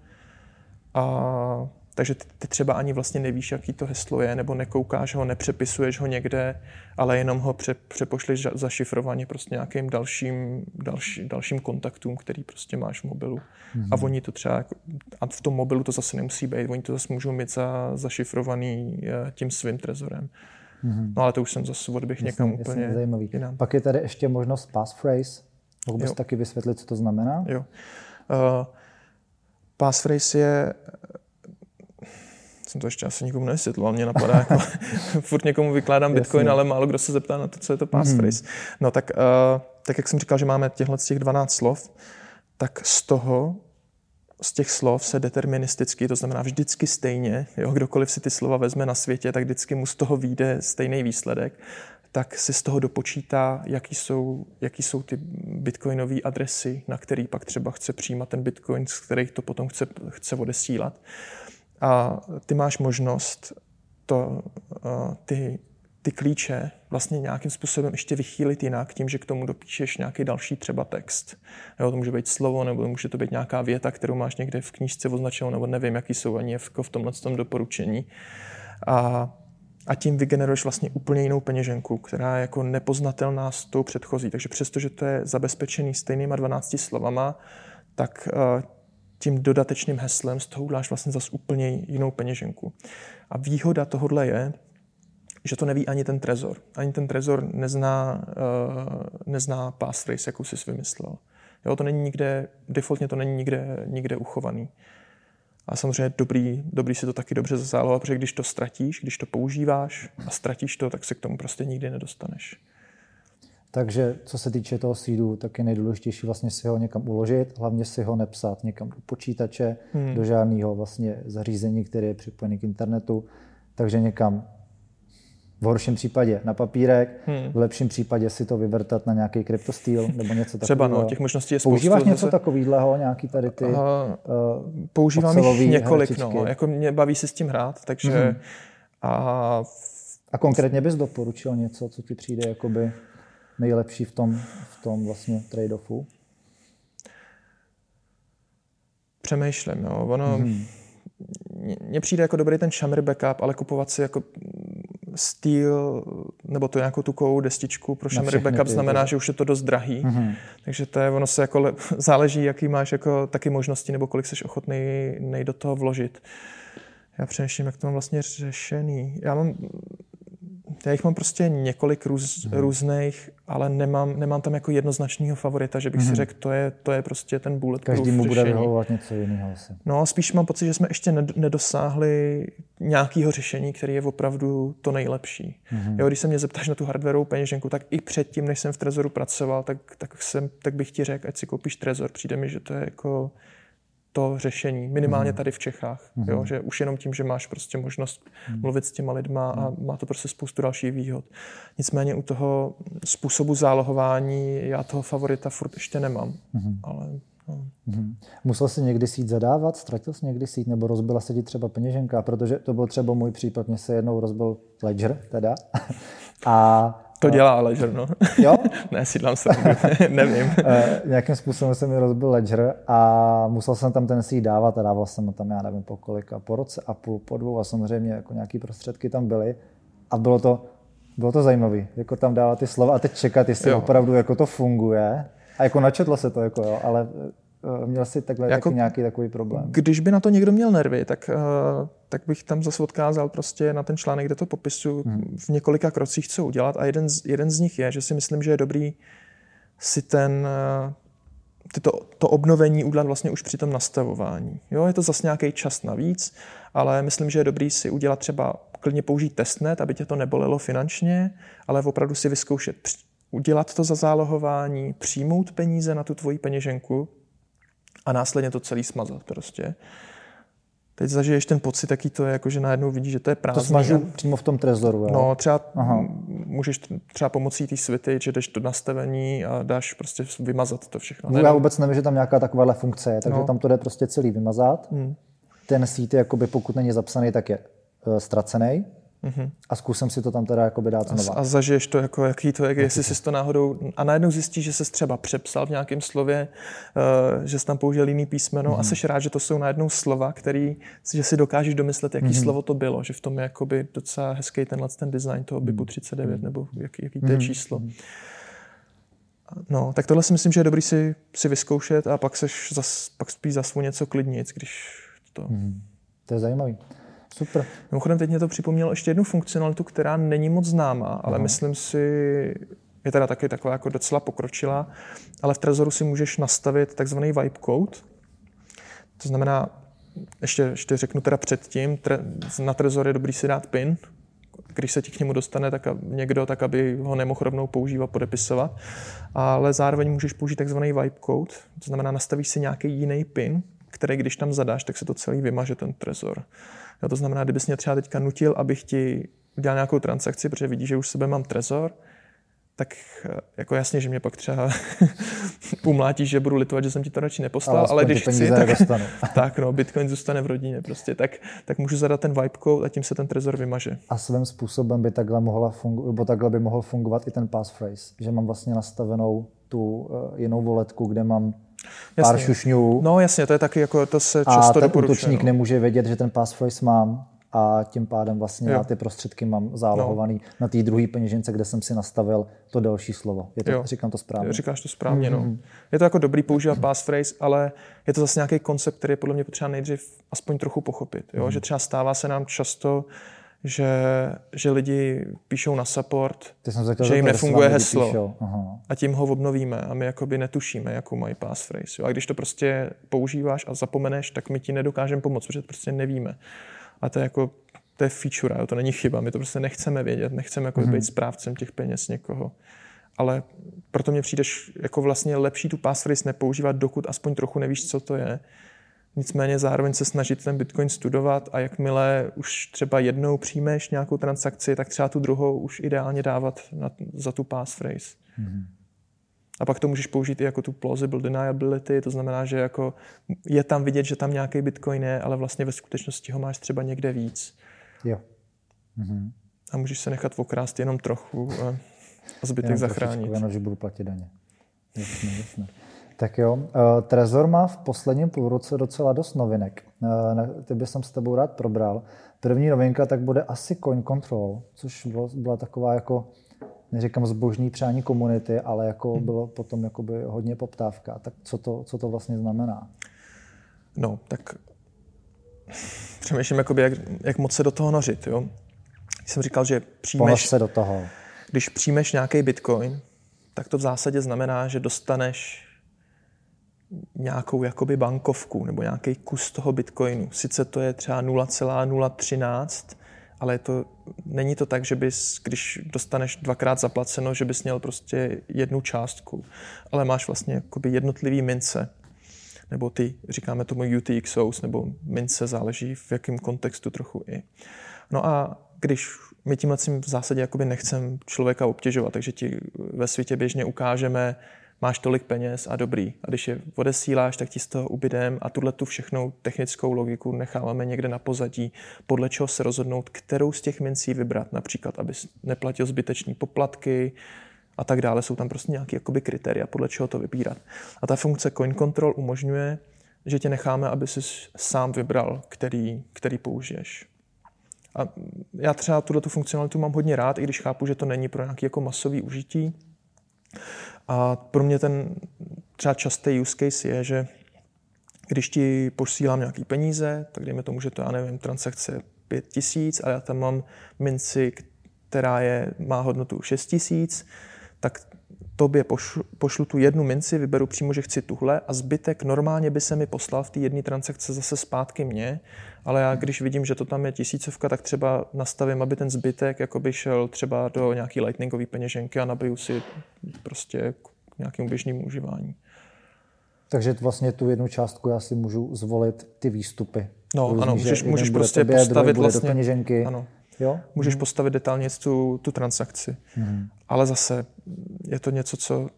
a, takže ty, ty třeba ani vlastně nevíš, jaký to heslo je, nebo nekoukáš ho, nepřepisuješ ho někde, ale jenom ho pře, přepošleš zašifrovaně prostě nějakým dalším, další, dalším kontaktům, který prostě máš v mobilu. Mm-hmm. A oni to třeba, jako, a v tom mobilu to zase nemusí být, oni to zase můžou mít za, zašifrovaný eh, tím svým trezorem. Mm-hmm. No ale to už jsem zase odběh někam jasně, úplně zajímavý. jinam. Pak je tady ještě možnost passphrase. Mohl bys jo. taky vysvětlit, co to znamená? Jo. Uh, passphrase je jsem to ještě asi nikomu nevysvětloval, mě napadá, jako, furt někomu vykládám Bitcoin, Jasně. ale málo kdo se zeptá na to, co je to passphrase. Mm. No tak, uh, tak jak jsem říkal, že máme těchto těch 12 slov, tak z toho, z těch slov se deterministicky, to znamená vždycky stejně, jo, kdokoliv si ty slova vezme na světě, tak vždycky mu z toho vyjde stejný výsledek, tak si z toho dopočítá, jaký jsou, jaký jsou ty bitcoinové adresy, na který pak třeba chce přijímat ten bitcoin, z kterých to potom chce, chce odesílat. A ty máš možnost to, ty, ty klíče vlastně nějakým způsobem ještě vychýlit jinak, tím, že k tomu dopíšeš nějaký další třeba text. Jo, to může být slovo, nebo může to být nějaká věta, kterou máš někde v knížce označenou, nebo nevím, jaký jsou ani v, v tomhle tom doporučení. A, a tím vygeneruješ vlastně úplně jinou peněženku, která je jako nepoznatelná s tou předchozí. Takže přesto, že to je zabezpečený stejnýma 12 slovama, tak tím dodatečným heslem z toho uděláš vlastně zase úplně jinou peněženku. A výhoda tohohle je, že to neví ani ten trezor. Ani ten trezor nezná, uh, nezná passphrase, jakou jsi vymyslel. Jo, to není nikde, defaultně to není nikde, nikde uchovaný. A samozřejmě dobrý, dobrý si to taky dobře zazálovat, protože když to ztratíš, když to používáš a ztratíš to, tak se k tomu prostě nikdy nedostaneš. Takže co se týče toho seedu, tak je nejdůležitější vlastně si ho někam uložit, hlavně si ho nepsat někam do počítače, hmm. do žádného vlastně zařízení, které je připojené k internetu. Takže někam v horším případě na papírek, hmm. v lepším případě si to vyvrtat na nějaký kryptostýl nebo něco takového. Třeba, no, těch možností je spoustu. Používáš něco zase... takového, nějaký tady ty uh, Používám jich několik, hračičky. no. Jako mě baví si s tím hrát, takže hmm. a... a konkrétně bys doporučil něco, co ti přijde jakoby nejlepší v tom, v tom vlastně trade-offu? Přemýšlím, jo. Ono, hmm. mně přijde jako dobrý ten Shamir backup, ale kupovat si jako steel nebo to nějakou tukovou destičku pro Shamir backup ty, znamená, že už je to dost drahý. Mm-hmm. Takže to je, ono se jako le, záleží, jaký máš jako taky možnosti nebo kolik jsi ochotný nej do toho vložit. Já přemýšlím, jak to mám vlastně řešený. Já mám já jich mám prostě několik růz, hmm. různých, ale nemám, nemám tam jako jednoznačného favorita, že bych hmm. si řekl, to je, to je prostě ten bulletproof Každý mu bude vyhovovat něco jiného asi. No, spíš mám pocit, že jsme ještě nedosáhli nějakého řešení, který je opravdu to nejlepší. Hmm. Jo, když se mě zeptáš na tu hardwareovou peněženku, tak i předtím, než jsem v Trezoru pracoval, tak, tak, jsem, tak bych ti řekl, ať si koupíš Trezor. Přijde mi, že to je jako to řešení, minimálně tady v Čechách. Mm. Jo, že už jenom tím, že máš prostě možnost mm. mluvit s těma lidma a má to prostě spoustu dalších výhod. Nicméně u toho způsobu zálohování já toho favorita furt ještě nemám. Mm. Ale No. Mm-hmm. Musel jsi někdy sít zadávat, ztratil jsi někdy sít, nebo rozbila se ti třeba peněženka, protože to byl třeba můj případ, mně se jednou rozbil ledger teda. A to dělá Ledger, no. Jo? ne, sídlám se, nevím. Eh, nějakým způsobem se mi rozbil Ledger a musel jsem tam ten si dávat a dával jsem tam, já nevím, po kolika, po roce a půl, po dvou a samozřejmě jako nějaký prostředky tam byly a bylo to, bylo to zajímavé, jako tam dávat ty slova a teď čekat, jestli jo. opravdu jako to funguje. A jako načetlo se to, jako jo, ale měl jsi takhle jako, taky nějaký takový problém? Když by na to někdo měl nervy, tak, uh, tak bych tam zase odkázal prostě na ten článek, kde to popisu hmm. v několika krocích, co udělat. A jeden z, jeden z nich je, že si myslím, že je dobrý si ten, uh, tyto, to obnovení udělat vlastně už při tom nastavování. Jo, je to zase nějaký čas navíc, ale myslím, že je dobrý si udělat třeba klidně použít testnet, aby tě to nebolelo finančně, ale opravdu si vyzkoušet udělat to za zálohování, přijmout peníze na tu tvoji peněženku, a následně to celý smazat prostě. Teď zažiješ ten pocit, jaký to je, jako že najednou vidíš, že to je prázdný. To smažu přímo v tom trezoru, jo? No, třeba Aha. můžeš třeba pomocí té svity, že jdeš do nastavení a dáš prostě vymazat to všechno. No, já vůbec nevím, že tam nějaká takováhle funkce je, takže no. tam to jde prostě celý vymazat. Hmm. Ten sít, jakoby, pokud není zapsaný, tak je uh, ztracený. Mm-hmm. A zkusím si to tam teda jakoby dát znova. A, a zažiješ to, jako, jaký to je, jestli jsi to náhodou... A najednou zjistíš, že jsi třeba přepsal v nějakém slově, uh, že jsi tam použil jiný písmeno mm-hmm. a mhm. jsi rád, že to jsou najednou slova, který, že si dokážeš domyslet, jaký mm-hmm. slovo to bylo, že v tom je jakoby docela hezký tenhle ten design toho BIPu 39, mm-hmm. nebo jaký, jaký to je mm-hmm. číslo. No, tak tohle si myslím, že je dobrý si, si vyzkoušet a pak, seš zas, pak spíš za svou něco klidnic, když to... Mm-hmm. To je zajímavý. Super. Mimochodem, teď mě to připomnělo ještě jednu funkcionalitu, která není moc známá, ale myslím si, je teda taky taková jako docela pokročila, ale v Trezoru si můžeš nastavit takzvaný vibe code. To znamená, ještě, ještě řeknu teda předtím, tre, na Trezor je dobrý si dát PIN, když se ti k němu dostane tak někdo, tak aby ho nemohl rovnou používat, podepisovat. Ale zároveň můžeš použít takzvaný vibe code, to znamená nastavíš si nějaký jiný PIN, který když tam zadáš, tak se to celý vymaže ten Trezor. Jo, to znamená, kdybys mě třeba teďka nutil, abych ti udělal nějakou transakci, protože vidíš, že už sebe mám trezor, tak eh, jako jasně, že mě pak třeba umlátí, že budu litovat, že jsem ti to radši neposlal, ale, ale když chci, tak, tak no, Bitcoin zůstane v rodině prostě, tak, tak můžu zadat ten vibe code a tím se ten trezor vymaže. A svým způsobem by takhle, mohla fungu- nebo takhle by mohl fungovat i ten passphrase, že mám vlastně nastavenou tu uh, jinou voletku, kde mám Jasně. pár šušňů. No jasně, to je taky jako, to se často A ten útočník no. nemůže vědět, že ten passphrase mám a tím pádem vlastně jo. já ty prostředky mám zálohovaný no. na té druhé peněžence, kde jsem si nastavil to další slovo. Je to, jo. říkám to správně? Říkáš to správně, mm-hmm. no. Mhm. Je to jako dobrý používat passphrase, ale je to zase nějaký koncept, který je podle mě potřeba nejdřív aspoň trochu pochopit. Jo? Mm-hmm. Že třeba stává se nám často, že, že lidi píšou na support, řekl, že jim nefunguje heslo a tím ho obnovíme a my jakoby netušíme, jakou mají passphrase. Jo? A když to prostě používáš a zapomeneš, tak my ti nedokážeme pomoct, protože to prostě nevíme. A to je jako to je feature, jo? to není chyba, my to prostě nechceme vědět, nechceme jako mm-hmm. být správcem těch peněz někoho. Ale proto mě přijdeš jako vlastně lepší tu passphrase nepoužívat, dokud aspoň trochu nevíš, co to je, Nicméně zároveň se snažit ten Bitcoin studovat a jakmile už třeba jednou přijmeš nějakou transakci, tak třeba tu druhou už ideálně dávat na, za tu passphrase. Mm-hmm. A pak to můžeš použít i jako tu plausible deniability, to znamená, že jako je tam vidět, že tam nějaký Bitcoin je, ale vlastně ve skutečnosti ho máš třeba někde víc. Jo. Mm-hmm. A můžeš se nechat okrást jenom trochu a zbytek jenom zachránit. Jenom že budu platit daně. Jasně, jasně. Tak jo, uh, Trezor má v posledním půlroce docela dost novinek. Uh, ty bych jsem s tebou rád probral. První novinka tak bude asi Coin Control, což byla taková jako, neříkám zbožní přání komunity, ale jako hmm. bylo potom jakoby hodně poptávka. Tak co to, co to vlastně znamená? No, tak přemýšlím, jakoby, jak, jak moc se do toho nořit. Jo? Jsem říkal, že přijmeš... se do toho. Když přijmeš nějaký bitcoin, tak to v zásadě znamená, že dostaneš nějakou jakoby bankovku nebo nějaký kus toho bitcoinu. Sice to je třeba 0,013, ale to, není to tak, že bys, když dostaneš dvakrát zaplaceno, že bys měl prostě jednu částku, ale máš vlastně jakoby jednotlivý mince. nebo ty, říkáme tomu UTXOs, nebo mince, záleží v jakém kontextu trochu i. No a když my tímhle v zásadě jakoby nechcem člověka obtěžovat, takže ti ve světě běžně ukážeme, máš tolik peněz a dobrý. A když je odesíláš, tak ti z toho ubydem a tuhle tu všechnou technickou logiku necháváme někde na pozadí, podle čeho se rozhodnout, kterou z těch mincí vybrat, například, aby neplatil zbyteční poplatky a tak dále. Jsou tam prostě nějaké jakoby kritéria, podle čeho to vybírat. A ta funkce Coin Control umožňuje, že tě necháme, aby si sám vybral, který, který použiješ. A já třeba tuhle tu funkcionalitu mám hodně rád, i když chápu, že to není pro nějaký jako masový užití. A pro mě ten třeba častý use case je, že když ti posílám nějaký peníze, tak dejme tomu, že to, já nevím, transakce 5 tisíc a já tam mám minci, která je, má hodnotu 6 tisíc, tak tobě pošlu, pošlu tu jednu minci, vyberu přímo, že chci tuhle a zbytek normálně by se mi poslal v té jedné transakce zase zpátky mě, ale já když vidím, že to tam je tisícovka, tak třeba nastavím, aby ten zbytek jakoby šel třeba do nějaký lightningové peněženky a nabiju si prostě k nějakému běžnému užívání. Takže vlastně tu jednu částku já si můžu zvolit ty výstupy. No Různý, ano, můžeš, můžeš prostě postavit vlastně... do peněženky. Ano. Jo? Můžeš hmm. postavit detailně tu, tu transakci. Hmm. Ale zase je to něco, co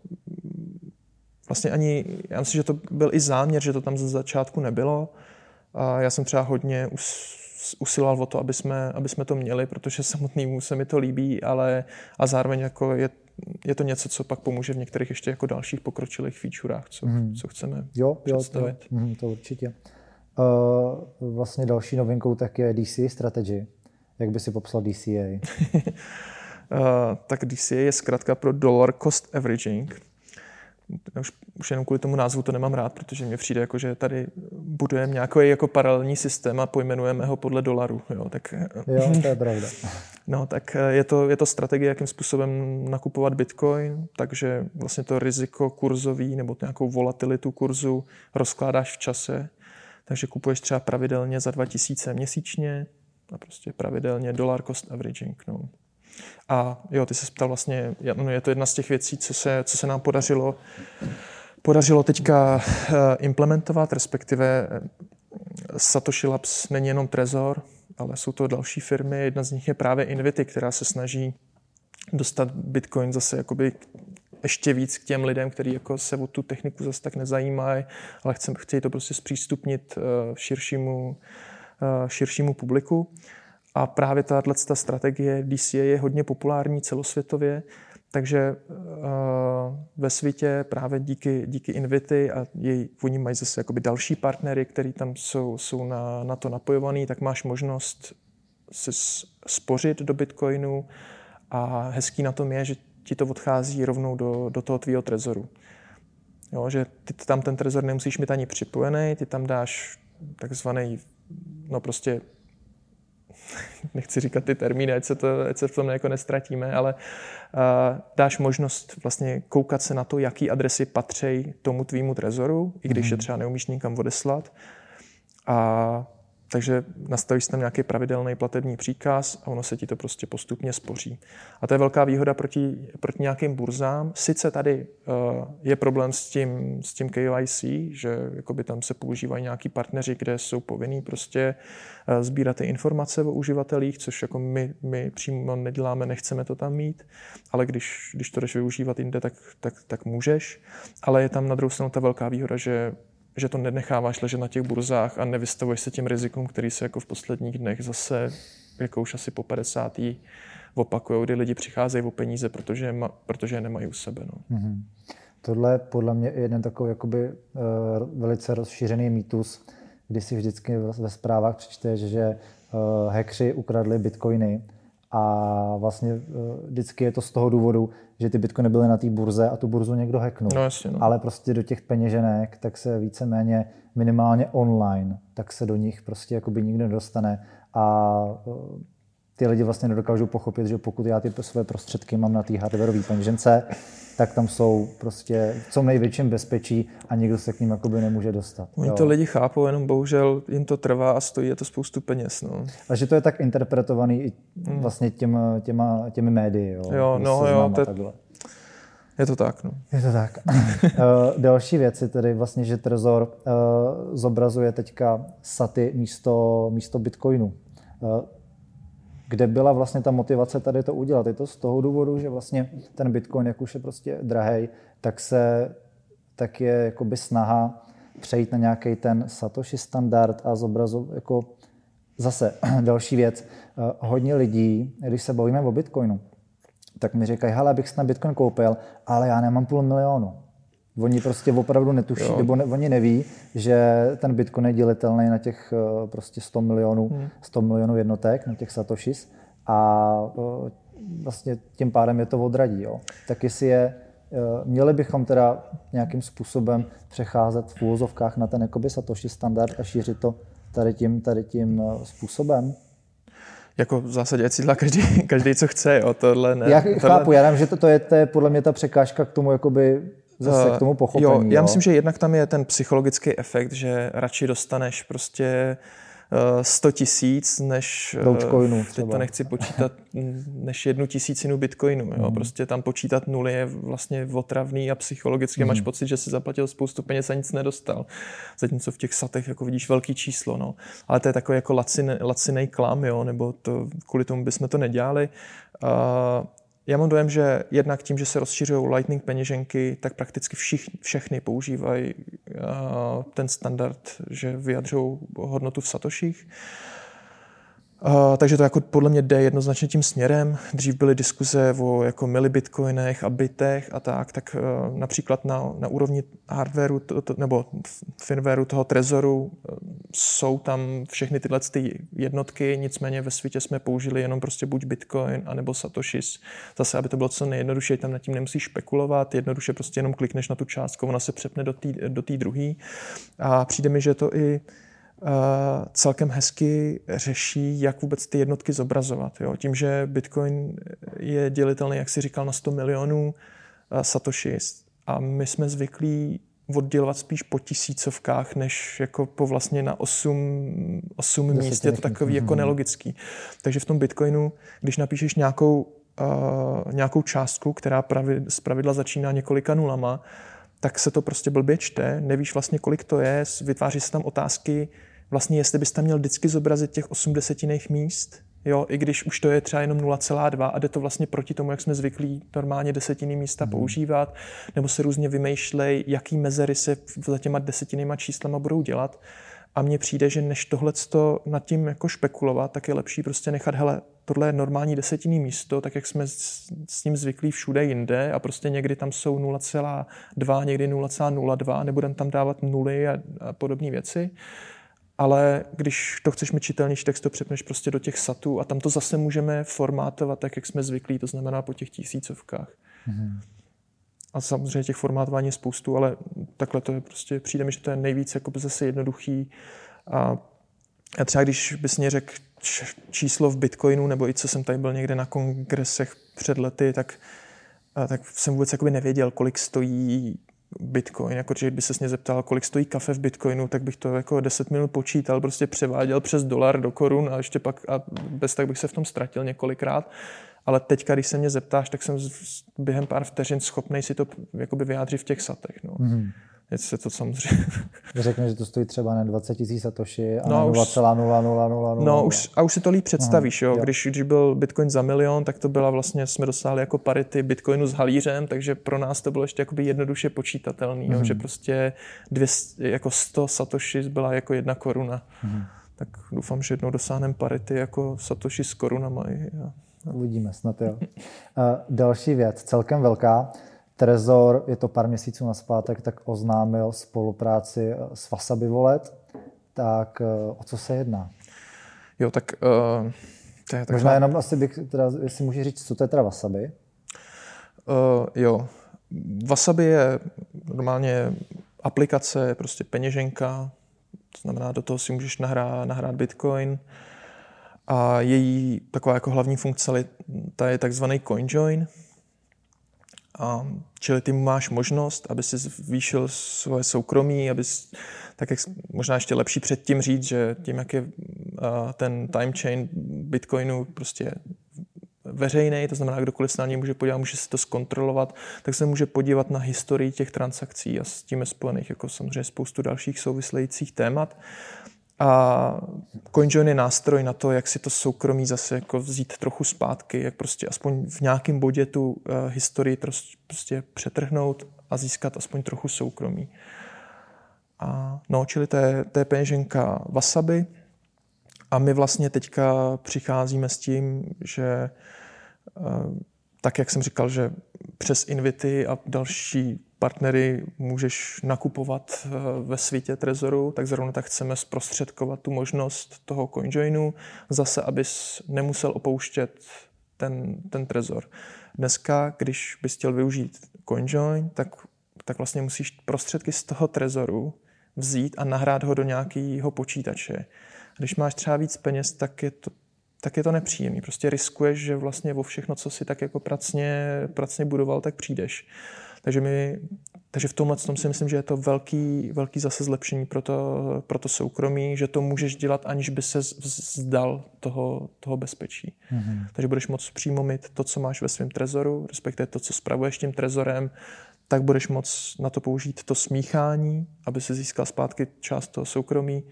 vlastně ani, já myslím, že to byl i záměr, že to tam ze začátku nebylo. A já jsem třeba hodně us, usiloval o to, aby jsme, aby jsme to měli, protože samotnému se mi to líbí, ale a zároveň jako je, je to něco, co pak pomůže v některých ještě jako dalších pokročilých featurech, co, hmm. co chceme jo, představit. Jo, to, hmm, to určitě. Uh, vlastně další novinkou tak je DC Strategy. Jak by si popsal DCA? uh, eh, tak DCA je zkrátka pro Dollar Cost Averaging. Už, už jenom kvůli tomu názvu to nemám rád, protože mi přijde, jako, že tady budujeme nějaký jako paralelní systém a pojmenujeme ho podle dolaru. Jo, tak, jo to je pravda. No, tak eh, je to, je to strategie, jakým způsobem nakupovat bitcoin, takže vlastně to riziko kurzový nebo nějakou volatilitu kurzu rozkládáš v čase, takže kupuješ třeba pravidelně za 2000 měsíčně, a prostě pravidelně dollar cost averaging. No. A jo, ty se ptal vlastně, no je to jedna z těch věcí, co se, co se nám podařilo, podařilo teďka eh, implementovat, respektive eh, Satoshi Labs není jenom Trezor, ale jsou to další firmy. Jedna z nich je právě Invity, která se snaží dostat Bitcoin zase jakoby ještě víc k těm lidem, kteří jako se o tu techniku zase tak nezajímají, ale chtějí to prostě zpřístupnit eh, širšímu širšímu publiku. A právě tato strategie DCA je hodně populární celosvětově, takže eh, ve světě právě díky, díky Invity a jej, oni mají zase jakoby další partnery, který tam jsou, jsou na, na to napojovaný, tak máš možnost si spořit do Bitcoinu a hezký na tom je, že ti to odchází rovnou do, do toho tvýho trezoru. Jo, že ty tam ten trezor nemusíš mít ani připojený, ty tam dáš takzvaný no prostě nechci říkat ty termíny, ať se, to, ať se v tom jako nestratíme, ale uh, dáš možnost vlastně koukat se na to, jaký adresy patří tomu tvýmu trezoru, i když mm. je mhm. třeba neumíš nikam odeslat. A takže nastavíš tam nějaký pravidelný platební příkaz a ono se ti to prostě postupně spoří. A to je velká výhoda proti, proti nějakým burzám. Sice tady uh, je problém s tím, s tím KYC, že jakoby tam se používají nějaký partneři, kde jsou povinní prostě uh, sbírat ty informace o uživatelích, což jako my, my přímo neděláme, nechceme to tam mít, ale když, když to jdeš využívat jinde, tak, tak, tak můžeš. Ale je tam na druhou stranu ta velká výhoda, že že to nenecháváš ležet na těch burzách a nevystavuješ se těm rizikům, který se jako v posledních dnech zase, jako už asi po 50. opakují, kdy lidi přicházejí o peníze, protože, ma, protože je nemají u sebe. No. Mm-hmm. Tohle je podle mě jeden takový jakoby, uh, velice rozšířený mýtus, kdy si vždycky ve zprávách přečteš, že uh, hackři ukradli bitcoiny a vlastně uh, vždycky je to z toho důvodu, že ty bitcoiny byly na té burze a tu burzu někdo hacknul. No, jasně, no. Ale prostě do těch peněženek, tak se víceméně minimálně online, tak se do nich prostě jakoby nikdo nedostane a uh, ty lidi vlastně nedokážou pochopit, že pokud já ty své prostředky mám na té hardwareové peněžence, tak tam jsou prostě v co největším bezpečí a nikdo se k ním jakoby nemůže dostat. Oni jo. to lidi chápou, jenom bohužel jim to trvá a stojí je to spoustu peněz. No. A že to je tak interpretovaný i hmm. vlastně těma, těma, těmi médii. Jo, jo no jo, to, Je to tak, no. Je to tak. Další věc je tedy vlastně, že Trezor uh, zobrazuje teďka saty místo, místo bitcoinu. Kde byla vlastně ta motivace tady to udělat? Je to z toho důvodu, že vlastně ten bitcoin, jak už je prostě drahý, tak se tak je jakoby snaha přejít na nějaký ten Satoshi standard a zobrazovat jako zase další věc. Eh, hodně lidí, když se bavíme o Bitcoinu, tak mi říkají, hele, abych si na Bitcoin koupil, ale já nemám půl milionu. Oni prostě opravdu netuší, jo. nebo ne, oni neví, že ten Bitcoin je dělitelný na těch eh, prostě 100 milionů, hmm. 100 milionů jednotek, na těch satoshis a eh, vlastně tím pádem je to odradí. Jo. Tak jestli je, měli bychom teda nějakým způsobem přecházet v úvozovkách na ten jakoby satoshi standard a šířit to tady tím, tady tím eh, způsobem? Jako v zásadě ať si dělá každý, každý, co chce, jo, tohle ne. Já tohle... chápu, já vím, že to, to, je, to je podle mě ta překážka k tomu jakoby zase k tomu pochopení. Jo, já jo. myslím, že jednak tam je ten psychologický efekt, že radši dostaneš prostě 100 tisíc, než Dogecoinu, teď to nechci počítat, než jednu tisícinu bitcoinu. Jo? Mm. Prostě tam počítat nuly je vlastně otravný a psychologicky mm. máš pocit, že si zaplatil spoustu peněz a nic nedostal. Zatímco v těch satech jako vidíš velký číslo. No. Ale to je takový jako lacinej klam, jo? nebo to, kvůli tomu bychom to nedělali. Uh, já mám dojem, že jednak tím, že se rozšiřují Lightning peněženky, tak prakticky všich, všechny používají uh, ten standard, že vyjadřují hodnotu v satoších. Uh, takže to jako podle mě jde jednoznačně tím směrem. Dřív byly diskuze o jako milibitcoinech a bitech a tak, tak uh, například na, na úrovni hardwareu to, to, nebo firmwareu toho trezoru uh, jsou tam všechny tyhle ty jednotky, nicméně ve světě jsme použili jenom prostě buď bitcoin, anebo satoshis. Zase, aby to bylo co nejjednodušší, tam nad tím nemusíš špekulovat, jednoduše prostě jenom klikneš na tu částku, ona se přepne do té do druhé. A přijde mi, že to i celkem hezky řeší, jak vůbec ty jednotky zobrazovat. Jo? Tím, že Bitcoin je dělitelný, jak si říkal, na 100 milionů satoshi a my jsme zvyklí oddělovat spíš po tisícovkách, než jako po vlastně na 8, 8 míst. Je to takový jako mhm. nelogický. Takže v tom Bitcoinu, když napíšeš nějakou, uh, nějakou částku, která pravi, z pravidla začíná několika nulama, tak se to prostě blbě čte, nevíš vlastně, kolik to je, vytváří se tam otázky, vlastně jestli bys tam měl vždycky zobrazit těch 8 desetinných míst, jo, i když už to je třeba jenom 0,2 a jde to vlastně proti tomu, jak jsme zvyklí normálně desetiny místa mm. používat, nebo se různě vymýšlej, jaký mezery se za těma desetinýma číslama budou dělat. A mně přijde, že než tohle nad tím jako špekulovat, tak je lepší prostě nechat, hele, tohle je normální desetinný místo, tak jak jsme s, s ním zvyklí všude jinde a prostě někdy tam jsou 0,2, někdy 0,02, nebudeme tam dávat nuly a, a podobné věci ale když to chceš mít čitelnější, tak to přepneš prostě do těch satů a tam to zase můžeme formátovat tak, jak jsme zvyklí, to znamená po těch tisícovkách. Mm-hmm. A samozřejmě těch formátování je spoustu, ale takhle to je prostě, přijde mi, že to je nejvíc jako zase jednoduchý. A, a třeba když bys mě řekl číslo v Bitcoinu, nebo i co jsem tady byl někde na kongresech před lety, tak, tak jsem vůbec jakoby nevěděl, kolik stojí Bitcoin, jako že by se mě zeptal, kolik stojí kafe v Bitcoinu, tak bych to jako 10 minut počítal, prostě převáděl přes dolar do korun a ještě pak a bez tak bych se v tom ztratil několikrát. Ale teďka, když se mě zeptáš, tak jsem během pár vteřin schopný si to jakoby vyjádřit v těch satech. No. Mm-hmm je se to samozřejmě... Řekne, že to stojí třeba na 20 tisíc satoshi a no, 0,0000. No už, a už si to líp představíš, Aha, jo? Když, když byl Bitcoin za milion, tak to byla vlastně, jsme dosáhli jako parity Bitcoinu s halířem, takže pro nás to bylo ještě jakoby jednoduše počítatelný, jo? že prostě 200, jako 100 satoshi byla jako jedna koruna. Mhm. Tak doufám, že jednou dosáhneme parity jako satoshi s korunama. Uvidíme, snad jo. další věc, celkem velká. Trezor, je to pár měsíců na zpátek, tak oznámil spolupráci s Wasabi Wallet. Tak eh, o co se jedná? Jo, tak uh, to je Možná jenom asi bych, teda, jestli můžeš říct, co to je teda Wasabi? Uh, jo, Wasabi je normálně aplikace, prostě peněženka, to znamená, do toho si můžeš nahrát, nahrát Bitcoin. A její taková jako hlavní funkce ta je takzvaný CoinJoin, čili ty máš možnost, aby si zvýšil svoje soukromí, aby tak jak možná ještě lepší předtím říct, že tím, jak je ten time chain Bitcoinu prostě veřejný, to znamená, kdokoliv se na něj může podívat, může si to zkontrolovat, tak se může podívat na historii těch transakcí a s tím je spojených jako samozřejmě spoustu dalších souvisejících témat. A CoinJoin je nástroj na to, jak si to soukromí zase jako vzít trochu zpátky, jak prostě aspoň v nějakém bodě tu uh, historii prostě přetrhnout a získat aspoň trochu soukromí. A, no, čili to je, to je peněženka Wasabi. A my vlastně teďka přicházíme s tím, že uh, tak, jak jsem říkal, že přes Invity a další partnery můžeš nakupovat eh, ve světě Trezoru, tak zrovna tak chceme zprostředkovat tu možnost toho CoinJoinu, zase, abys nemusel opouštět ten, ten Trezor. Dneska, když bys chtěl využít CoinJoin, tak, tak vlastně musíš prostředky z toho Trezoru vzít a nahrát ho do nějakého počítače. Když máš třeba víc peněz, tak je to tak je to nepříjemný. Prostě riskuješ, že vlastně o všechno, co si tak jako pracně, pracně budoval, tak přijdeš. Takže, my, takže v tomhle tom si myslím, že je to velký, velký zase zlepšení pro to, pro to soukromí, že to můžeš dělat, aniž by se vzdal toho, toho bezpečí. Mm-hmm. Takže budeš moct přímo mít to, co máš ve svém trezoru, respektive to, co spravuješ tím trezorem, tak budeš moct na to použít to smíchání, aby se získal zpátky část toho soukromí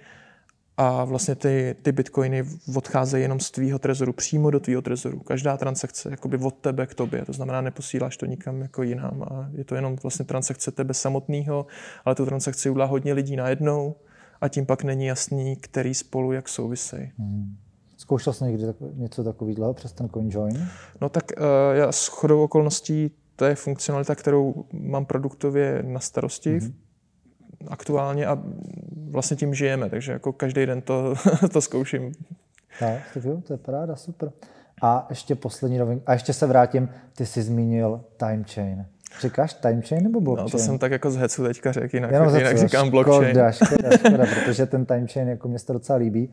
a vlastně ty, ty bitcoiny odcházejí jenom z tvýho trezoru, přímo do tvýho trezoru. Každá transakce jakoby od tebe k tobě, to znamená neposíláš to nikam jako jinam a je to jenom vlastně transakce tebe samotného, ale tu transakci udělá hodně lidí najednou a tím pak není jasný, který spolu jak souvisejí. Hmm. Zkoušel jsi někdy něco takového přes ten CoinJoin? No tak uh, já s chodou okolností to je funkcionalita, kterou mám produktově na starosti mm-hmm. Aktuálně a vlastně tím žijeme, takže jako každý den to, to zkouším. Tak, jo, to je paráda, super. A ještě poslední rovin. A ještě se vrátím, ty jsi zmínil time chain. Říkáš time chain nebo blockchain? No to jsem tak jako z hecu teďka řekl, jinak, Jenom jinak říkám blockchain. Škoda, škoda, škoda, protože ten time chain jako mě se to docela líbí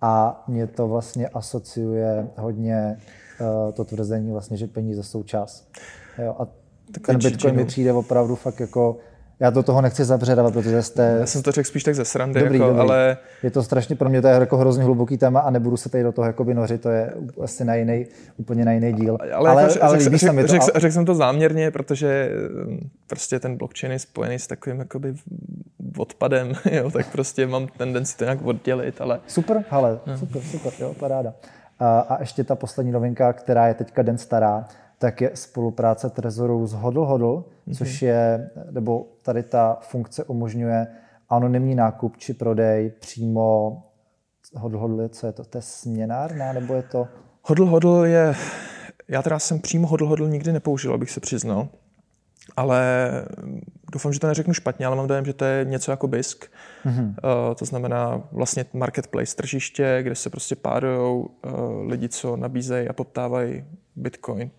a mě to vlastně asociuje hodně uh, to tvrzení vlastně, že peníze jsou čas. Jo, a tak ten Bitcoin mi přijde opravdu fakt jako já do toho nechci zabředávat, protože jste... Já jsem to řekl spíš tak ze srandy, dobrý, jako, dobrý. ale... Je to strašně, pro mě to je jako hrozně hluboký téma a nebudu se tady do toho jakoby nořit, to je asi na jiný, úplně na jiný díl. Ale, ale, jako, ale řek, líbí řek, se mi to. Řekl, řek jsem to záměrně, protože mm, prostě ten blockchain je spojený s takovým jakoby odpadem, jo, tak prostě mám tendenci to nějak oddělit, ale... Super, ale no. super, super, jo, paráda. A, a ještě ta poslední novinka, která je teďka den stará, tak je spolupráce Trezoru s Hodl Hodl. Což je, nebo tady ta funkce umožňuje anonymní nákup či prodej přímo Hodl Hodl, co je to? To je směnárna, nebo je to? Hodl Hodl je, já teda jsem přímo Hodl Hodl nikdy nepoužil, abych se přiznal, ale doufám, že to neřeknu špatně, ale mám dojem, že to je něco jako BISK. Mm-hmm. Uh, to znamená vlastně marketplace, tržiště, kde se prostě párují uh, lidi, co nabízejí a poptávají Bitcoin.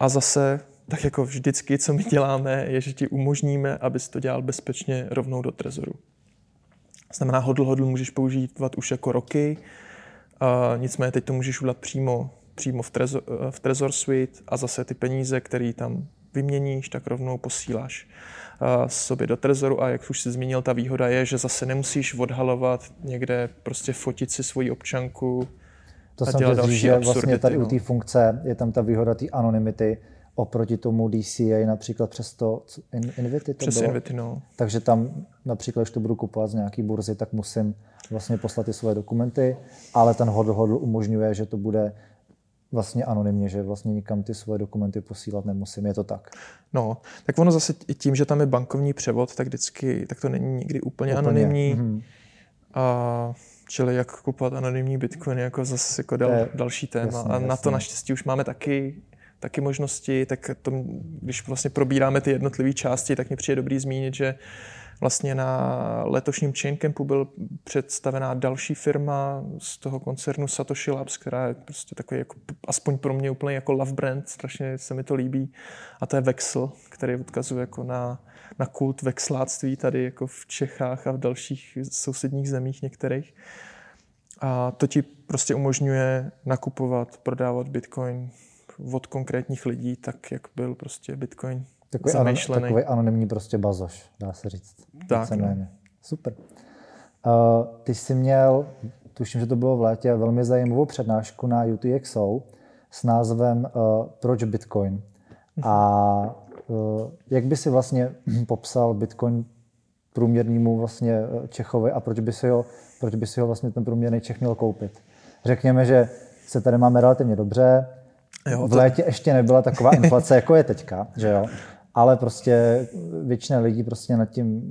A zase, tak jako vždycky, co my děláme, je, že ti umožníme, abys to dělal bezpečně rovnou do trezoru. Znamená, hodl hodl můžeš používat už jako roky, a nicméně teď to můžeš udělat přímo, přímo v, trezor, v Trezor Suite a zase ty peníze, které tam vyměníš, tak rovnou posíláš sobě do trezoru a jak už si zmínil, ta výhoda je, že zase nemusíš odhalovat někde, prostě fotit si svoji občanku, to jsem chtěl říct, že vlastně tady no. u té funkce je tam ta výhoda té anonymity oproti tomu DCA například přes to Invity to Přes bylo. Invity, no. Takže tam například, když to budu kupovat z nějaký burzy, tak musím vlastně poslat ty své dokumenty, ale ten hodl hodl umožňuje, že to bude vlastně anonymně, že vlastně nikam ty svoje dokumenty posílat nemusím, je to tak. No, tak ono zase i tím, že tam je bankovní převod, tak vždycky, tak to není nikdy úplně, úplně. anonymní. Mm-hmm. A Čili jak kupovat anonymní bitcoin jako zase jako dal, další téma. Jasně, a na jasně. to naštěstí už máme taky, taky možnosti, tak to, když vlastně probíráme ty jednotlivé části, tak mi přijde dobrý zmínit, že vlastně na letošním Chain Campu byl představená další firma z toho koncernu Satoshi Labs, která je prostě takový jako, aspoň pro mě úplně jako love brand, strašně se mi to líbí. A to je Vexel, který odkazuje jako na, na kult vexláctví tady jako v Čechách a v dalších sousedních zemích některých. A to ti prostě umožňuje nakupovat, prodávat bitcoin od konkrétních lidí, tak jak byl prostě bitcoin takový zamýšlený. Takový anonymní prostě bazoš, dá se říct. Tak, no. Super. Uh, ty jsi měl, tuším, že to bylo v létě, velmi zajímavou přednášku na UTXO, s názvem uh, Proč Bitcoin? A uh, jak by si vlastně popsal Bitcoin průměrnému vlastně Čechovi a proč by si ho, proč by si ho vlastně ten průměrný Čech měl koupit? Řekněme, že se tady máme relativně dobře, jo, to... v létě ještě nebyla taková inflace, jako je teďka, že jo? ale prostě většina lidí prostě nad tím,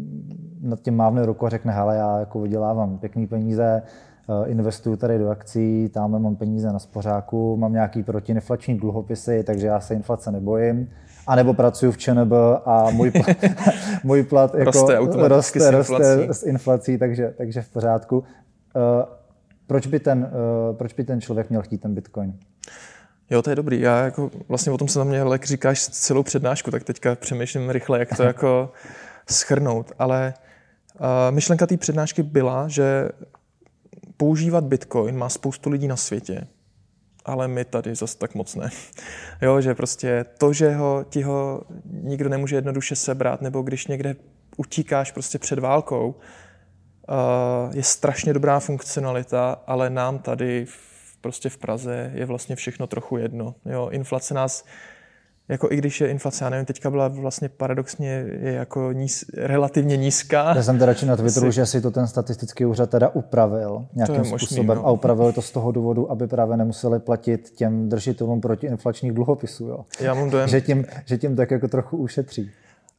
nad tím mávne ruku a řekne, hele, já jako vydělávám pěkný peníze, eh, investuju tady do akcí, tam mám peníze na spořáku, mám nějaký protiinflační dluhopisy, takže já se inflace nebojím. A nebo pracuji v ČNB a můj plat, můj plat jako roste, roste, s, roste s inflací, takže, takže v pořádku. Uh, proč, by ten, uh, proč by ten člověk měl chtít ten bitcoin? Jo, to je dobrý. Já jako vlastně o tom se na mě, jak říkáš celou přednášku, tak teďka přemýšlím rychle, jak to jako schrnout. Ale uh, myšlenka té přednášky byla, že používat Bitcoin má spoustu lidí na světě, ale my tady zase tak moc ne. Jo, že prostě to, že ho, ti ho nikdo nemůže jednoduše sebrat, nebo když někde utíkáš prostě před válkou, uh, je strašně dobrá funkcionalita, ale nám tady v prostě v Praze je vlastně všechno trochu jedno. Jo, inflace nás, jako i když je inflace, já nevím, teďka byla vlastně paradoxně je jako níz, relativně nízká. Já jsem teda na Twitteru, si... že si to ten statistický úřad teda upravil nějakým možný, způsobem no. a upravil to z toho důvodu, aby právě nemuseli platit těm držitelům protiinflačních dluhopisů. Jo. Já mám dojem... že, tím, že tím tak jako trochu ušetří.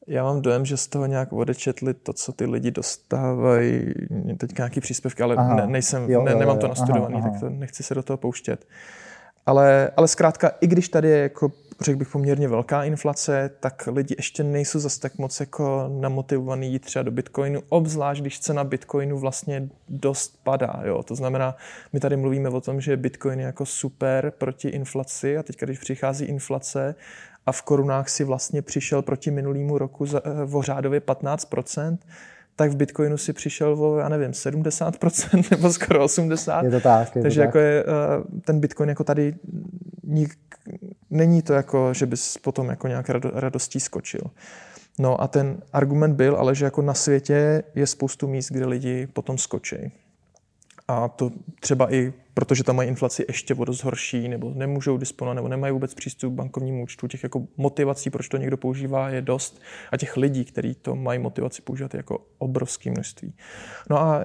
Já mám dojem, že z toho nějak odečetli to, co ty lidi dostávají, teď nějaký příspěvky, ale aha, ne, nejsem, jo, ne, nemám to nastudovaný, aha, aha. tak to nechci se do toho pouštět. Ale, ale zkrátka, i když tady je jako, řekl bych, poměrně velká inflace, tak lidi ještě nejsou zase tak moc jako namotivovaný jít třeba do Bitcoinu, obzvlášť když cena Bitcoinu vlastně dost padá. Jo? To znamená, my tady mluvíme o tom, že Bitcoin je jako super proti inflaci a teď, když přichází inflace, a v korunách si vlastně přišel proti minulýmu roku za, eh, o řádově 15%, tak v Bitcoinu si přišel o, já nevím, 70% nebo skoro 80%. Je to tak. Je Takže to jako tak. je, eh, ten Bitcoin jako tady nik, není to jako, že bys potom jako nějak radostí skočil. No a ten argument byl, ale že jako na světě je spoustu míst, kde lidi potom skočí. A to třeba i protože tam mají inflaci ještě o dost horší, nebo nemůžou disponovat, nebo nemají vůbec přístup k bankovnímu účtu. Těch jako motivací, proč to někdo používá, je dost. A těch lidí, kteří to mají motivaci používat, je jako obrovské množství. No a,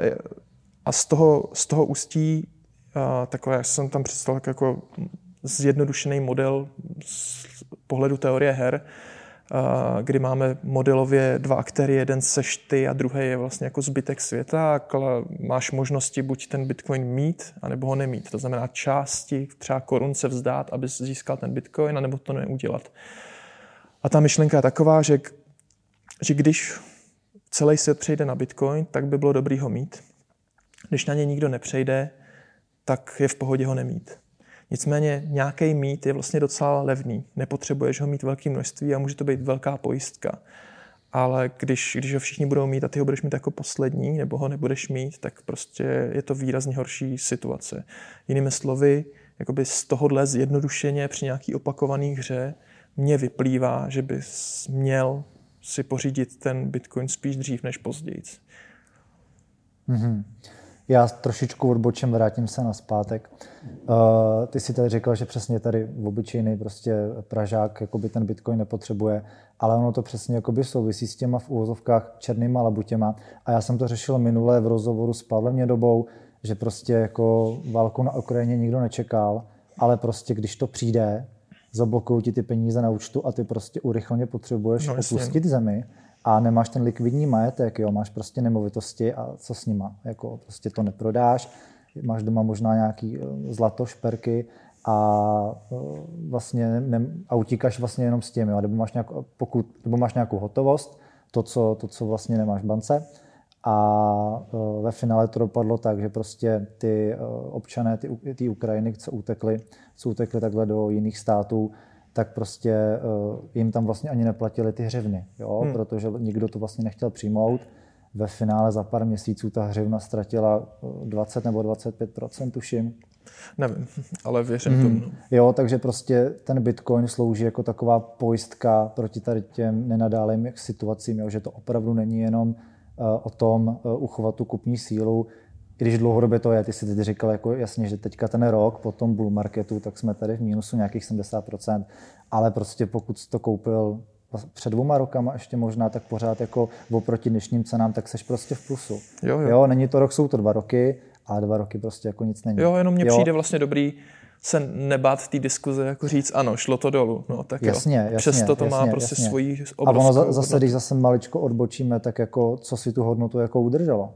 a z, toho, z toho ústí a, takové, já jsem tam představil jako zjednodušený model z pohledu teorie her, kdy máme modelově dva aktéry, jeden seš ty a druhý je vlastně jako zbytek světa máš možnosti buď ten bitcoin mít, anebo ho nemít. To znamená části třeba korun se vzdát, aby získal ten bitcoin, anebo to neudělat. A ta myšlenka je taková, že, že když celý svět přejde na bitcoin, tak by bylo dobrý ho mít. Když na ně nikdo nepřejde, tak je v pohodě ho nemít. Nicméně nějaký mít je vlastně docela levný. Nepotřebuješ ho mít velké množství a může to být velká pojistka. Ale když, když ho všichni budou mít a ty ho budeš mít jako poslední, nebo ho nebudeš mít, tak prostě je to výrazně horší situace. Jinými slovy, jakoby z tohohle zjednodušeně při nějaký opakovaný hře mně vyplývá, že bys měl si pořídit ten Bitcoin spíš dřív než později. Mm-hmm. Já trošičku odbočím, vrátím se na zpátek. Uh, ty si tady říkal, že přesně tady v obyčejný prostě Pražák jakoby ten Bitcoin nepotřebuje, ale ono to přesně jakoby souvisí s těma v úvozovkách černýma labutěma. A já jsem to řešil minule v rozhovoru s Pavlem Nědobou, že prostě jako válku na Ukrajině nikdo nečekal, ale prostě když to přijde, zablokují ti ty peníze na účtu a ty prostě urychleně potřebuješ no, opustit zemi, a nemáš ten likvidní majetek, jo, máš prostě nemovitosti a co s nima, jako prostě to neprodáš, máš doma možná nějaký eh, zlato, šperky a eh, vlastně ne, a utíkáš vlastně jenom s tím, jo, nebo máš, nějak, pokud, nebo máš nějakou hotovost, to co, to, co vlastně nemáš v bance, a eh, ve finále to dopadlo tak, že prostě ty občané, ty, ty Ukrajiny, co utekli, co utekli takhle do jiných států, tak prostě uh, jim tam vlastně ani neplatili ty hřivny, jo? Hmm. protože nikdo to vlastně nechtěl přijmout. Ve finále za pár měsíců ta hřivna ztratila 20 eh, nebo 25 tuším. Nevím, ale věřím hmm. tomu. Jo, takže prostě ten Bitcoin slouží jako taková pojistka proti tady těm nenadálým situacím, jo? že to opravdu není jenom uh, o tom uchovat tu kupní sílu, i když dlouhodobě to je, ty si teď říkal jako jasně, že teďka ten rok po tom bull marketu, tak jsme tady v mínusu nějakých 70%, ale prostě pokud jsi to koupil před dvoma rokama ještě možná, tak pořád jako oproti dnešním cenám, tak seš prostě v plusu. Jo, jo. jo není to rok, jsou to dva roky a dva roky prostě jako nic není. Jo, jenom mně přijde vlastně dobrý se nebát v té diskuze, jako říct, ano, šlo to dolů. No, tak jasně, jo. jasně, Přesto to jasně, má prostě jasně. svoji obrovskou A ono zase, když zase maličko odbočíme, tak jako co si tu hodnotu jako udrželo.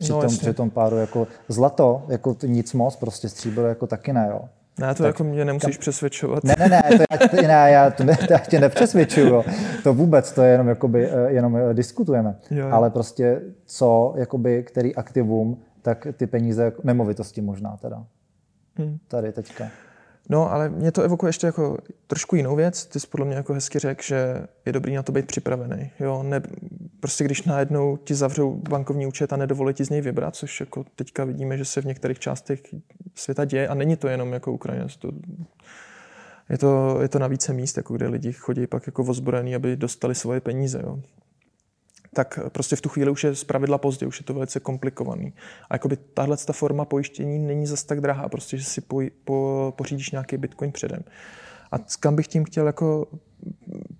Při, no, tom, při tom páru jako zlato, jako nic moc, prostě stříbro jako taky ne, jo. Ne, to tak, jako mě nemusíš kam... přesvědčovat. Ne, ne, ne, to já, ne, já, to ne, to já tě nepřesvědčuju. To vůbec, to je jenom, jakoby, eh, jenom eh, diskutujeme. Jo, jo. Ale prostě co, jakoby, který aktivum, tak ty peníze, nemovitosti možná teda. Hmm. Tady teďka. No, ale mě to evokuje ještě jako trošku jinou věc. Ty jsi podle mě jako hezky řekl, že je dobrý na to být připravený. Jo, ne, prostě když najednou ti zavřou bankovní účet a nedovolí ti z něj vybrat, což jako teďka vidíme, že se v některých částech světa děje a není to jenom jako Ukrajina. To, je to, je to na více míst, jako kde lidi chodí pak jako ozbrojený, aby dostali svoje peníze. Jo tak prostě v tu chvíli už je z pravidla pozdě, už je to velice komplikovaný. A jakoby tahle ta forma pojištění není zas tak drahá, prostě, že si po, po, pořídíš nějaký bitcoin předem. A kam bych tím chtěl jako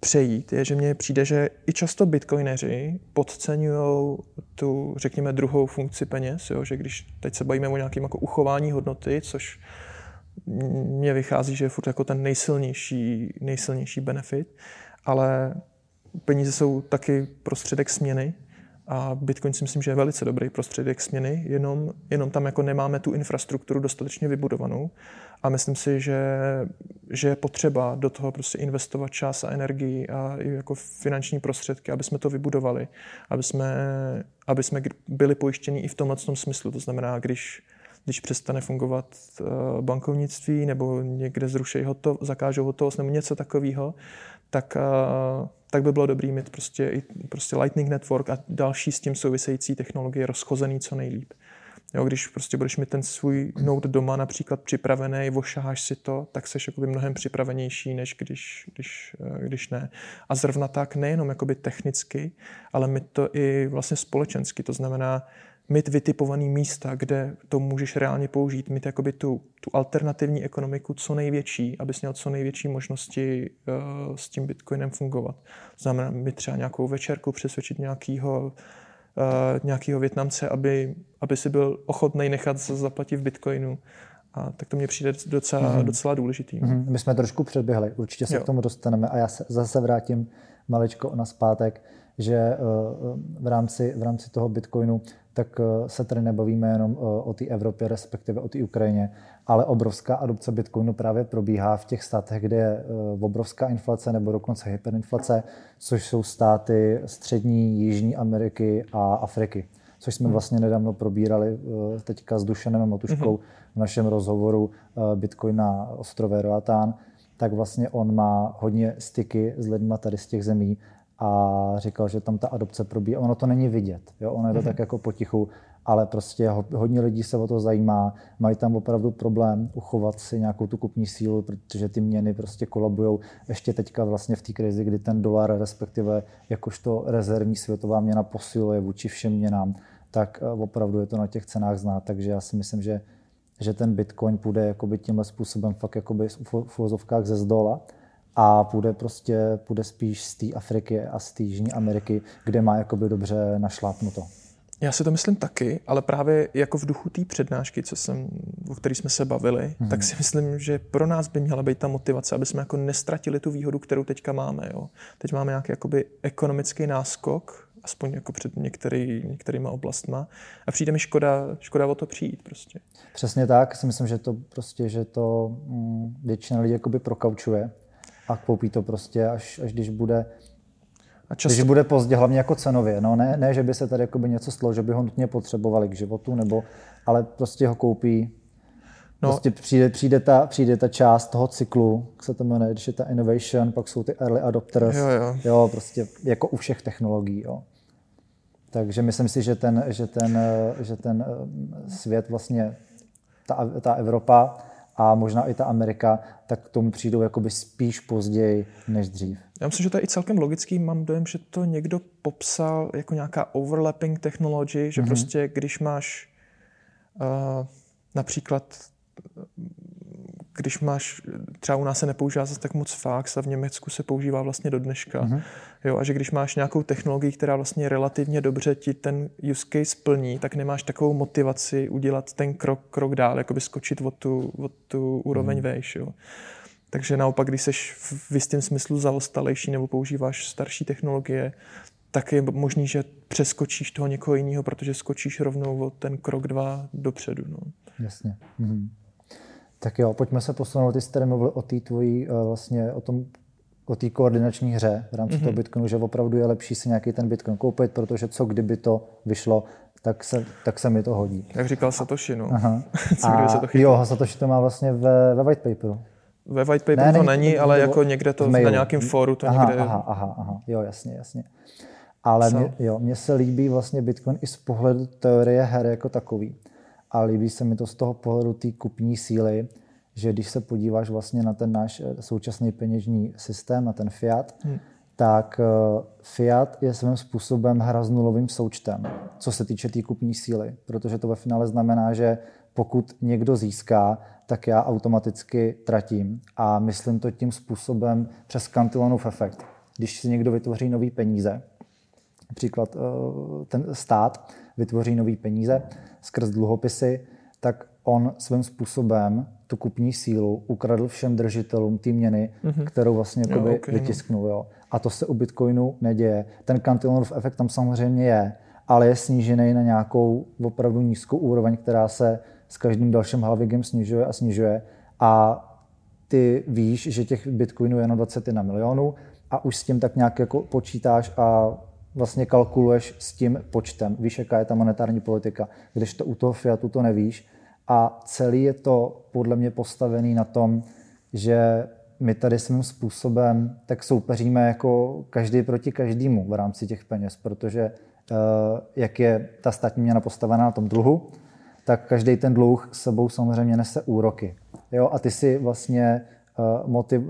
přejít, je, že mně přijde, že i často bitcoineři podceňují tu, řekněme, druhou funkci peněz, jo? že když teď se bavíme o nějakém jako uchování hodnoty, což mně vychází, že je furt jako ten nejsilnější, nejsilnější benefit, ale peníze jsou taky prostředek směny a Bitcoin si myslím, že je velice dobrý prostředek směny, jenom, jenom tam jako nemáme tu infrastrukturu dostatečně vybudovanou a myslím si, že, že je potřeba do toho prostě investovat čas a energii a i jako finanční prostředky, aby jsme to vybudovali, aby jsme, aby jsme byli pojištěni i v tomhle tom smyslu. To znamená, když když přestane fungovat eh, bankovnictví nebo někde zrušejí hotov, zakážou hotovost nebo něco takového, tak, eh, tak by bylo dobré mít prostě, i prostě Lightning Network a další s tím související technologie rozchozený co nejlíp. Jo, když prostě budeš mít ten svůj node doma například připravený, vošaháš si to, tak seš jakoby mnohem připravenější, než když, když, eh, když ne. A zrovna tak nejenom jakoby technicky, ale mít to i vlastně společensky. To znamená, mít vytipované místa, kde to můžeš reálně použít, mít jakoby tu, tu alternativní ekonomiku co největší, abys měl co největší možnosti uh, s tím Bitcoinem fungovat. Znamená mít třeba nějakou večerku, přesvědčit nějakého uh, nějakýho Větnamce, aby, aby si byl ochotný nechat zaplatit v Bitcoinu. A tak to mně přijde docela, mm-hmm. docela důležitý. Mm-hmm. My jsme trošku předběhli, určitě se jo. k tomu dostaneme a já se zase vrátím maličko na zpátek, že uh, v rámci, v rámci toho Bitcoinu tak eh, se tady nebavíme jenom eh, o té Evropě, respektive o té Ukrajině, ale obrovská adopce Bitcoinu právě probíhá v těch státech, kde je eh, obrovská inflace nebo dokonce hyperinflace, což jsou státy střední, jižní Ameriky a Afriky. Což jsme hmm. vlastně nedávno probírali teďka s Dušanem Matuškou hmm. v našem rozhovoru Bitcoin na ostrově Roatán, tak vlastně on má hodně styky s lidmi tady z těch zemí a říkal, že tam ta adopce probíhá. Ono to není vidět, jo? ono je to mm-hmm. tak jako potichu, ale prostě hodně lidí se o to zajímá, mají tam opravdu problém uchovat si nějakou tu kupní sílu, protože ty měny prostě kolabují. Ještě teďka vlastně v té krizi, kdy ten dolar, respektive jakožto rezervní světová měna posiluje vůči všem měnám, tak eh, opravdu je to na těch cenách znát. Takže já si myslím, že, že ten Bitcoin půjde jakoby tímhle způsobem fakt jakoby v uvozovkách ze zdola a půjde prostě, půjde spíš z té Afriky a z té Jižní Ameriky, kde má jakoby dobře našlápnuto. Já si to myslím taky, ale právě jako v duchu té přednášky, co jsem, o které jsme se bavili, mm-hmm. tak si myslím, že pro nás by měla být ta motivace, aby jsme jako nestratili tu výhodu, kterou teďka máme. Jo. Teď máme nějaký jakoby ekonomický náskok, aspoň jako před některý, některýma oblastma a přijde mi škoda, škoda o to přijít prostě. Přesně tak, si myslím, že to prostě, že to mm, většina lidí jakoby prokaučuje a koupí to prostě, až, až když bude a často... Když bude pozdě, hlavně jako cenově. No, ne, ne, že by se tady jakoby něco stalo, že by ho nutně potřebovali k životu, nebo, ale prostě ho koupí. No. Prostě přijde, přijde, ta, přijde ta část toho cyklu, jak se to jmenuje, když je ta innovation, pak jsou ty early adopters. Jo, jo. jo prostě jako u všech technologií. Jo. Takže myslím si, že ten, že ten, že ten eh, svět vlastně, ta, ta Evropa, a možná i ta Amerika, tak k tomu přijdou jakoby spíš později než dřív. Já myslím, že to je i celkem logický. Mám dojem, že to někdo popsal jako nějaká overlapping technology, že mm-hmm. prostě když máš uh, například když máš, třeba u nás se nepoužívá zase tak moc fax a v Německu se používá vlastně do dneška. Uh-huh. Jo, a že když máš nějakou technologii, která vlastně relativně dobře ti ten use case plní, tak nemáš takovou motivaci udělat ten krok, krok dál, jakoby skočit od tu, od tu úroveň uh-huh. vejš. Jo. Takže naopak, když jsi v jistém smyslu zaostalejší nebo používáš starší technologie, tak je možný, že přeskočíš toho někoho jiného, protože skočíš rovnou o ten krok dva dopředu. No. Jasně. Mhm. Tak jo, pojďme se posunout. Ty jsi tady mluvil o té tvojí eh, vlastně o tom o té koordinační hře v rámci mm-hmm. toho Bitcoinu, že opravdu je lepší si nějaký ten Bitcoin koupit, protože co kdyby to vyšlo, tak se, tak se mi to hodí. Jak říkal Satoshi, no. Aha. co A se to jo, Satoshi to má vlastně ve, ve white paperu. Ve white paperu ne, to není, není ale jako někde to na nějakém fóru to aha, někde... Aha, aha, aha, jo, jasně, jasně. Ale mě, jo, mně se líbí vlastně Bitcoin i z pohledu teorie her jako takový. A líbí se mi to z toho pohledu té kupní síly, že když se podíváš vlastně na ten náš eh, současný peněžní systém, na ten fiat, hmm. tak eh, fiat je svým způsobem hra s nulovým součtem, co se týče té tý kupní síly, protože to ve finále znamená, že pokud někdo získá, tak já automaticky tratím. A myslím to tím způsobem přes Cantillonův efekt. Když si někdo vytvoří nový peníze, například eh, ten stát vytvoří nový peníze skrz dluhopisy, tak on svým způsobem tu kupní sílu ukradl všem držitelům té měny, mm-hmm. kterou vlastně jo, okay, no. vytisknul. Jo. A to se u Bitcoinu neděje. Ten Cantillonův efekt tam samozřejmě je, ale je snížený na nějakou opravdu nízkou úroveň, která se s každým dalším halvigem snižuje a snižuje. A ty víš, že těch bitcoinů je na 21 milionů a už s tím tak nějak jako počítáš a vlastně kalkuluješ s tím počtem. Víš, jaká je ta monetární politika. Když to u toho Fiatu to nevíš, a celý je to podle mě postavený na tom, že my tady svým způsobem tak soupeříme jako každý proti každému v rámci těch peněz, protože eh, jak je ta státní měna postavená na tom dluhu, tak každý ten dluh sebou samozřejmě nese úroky. Jo? A ty si vlastně uh, motiv,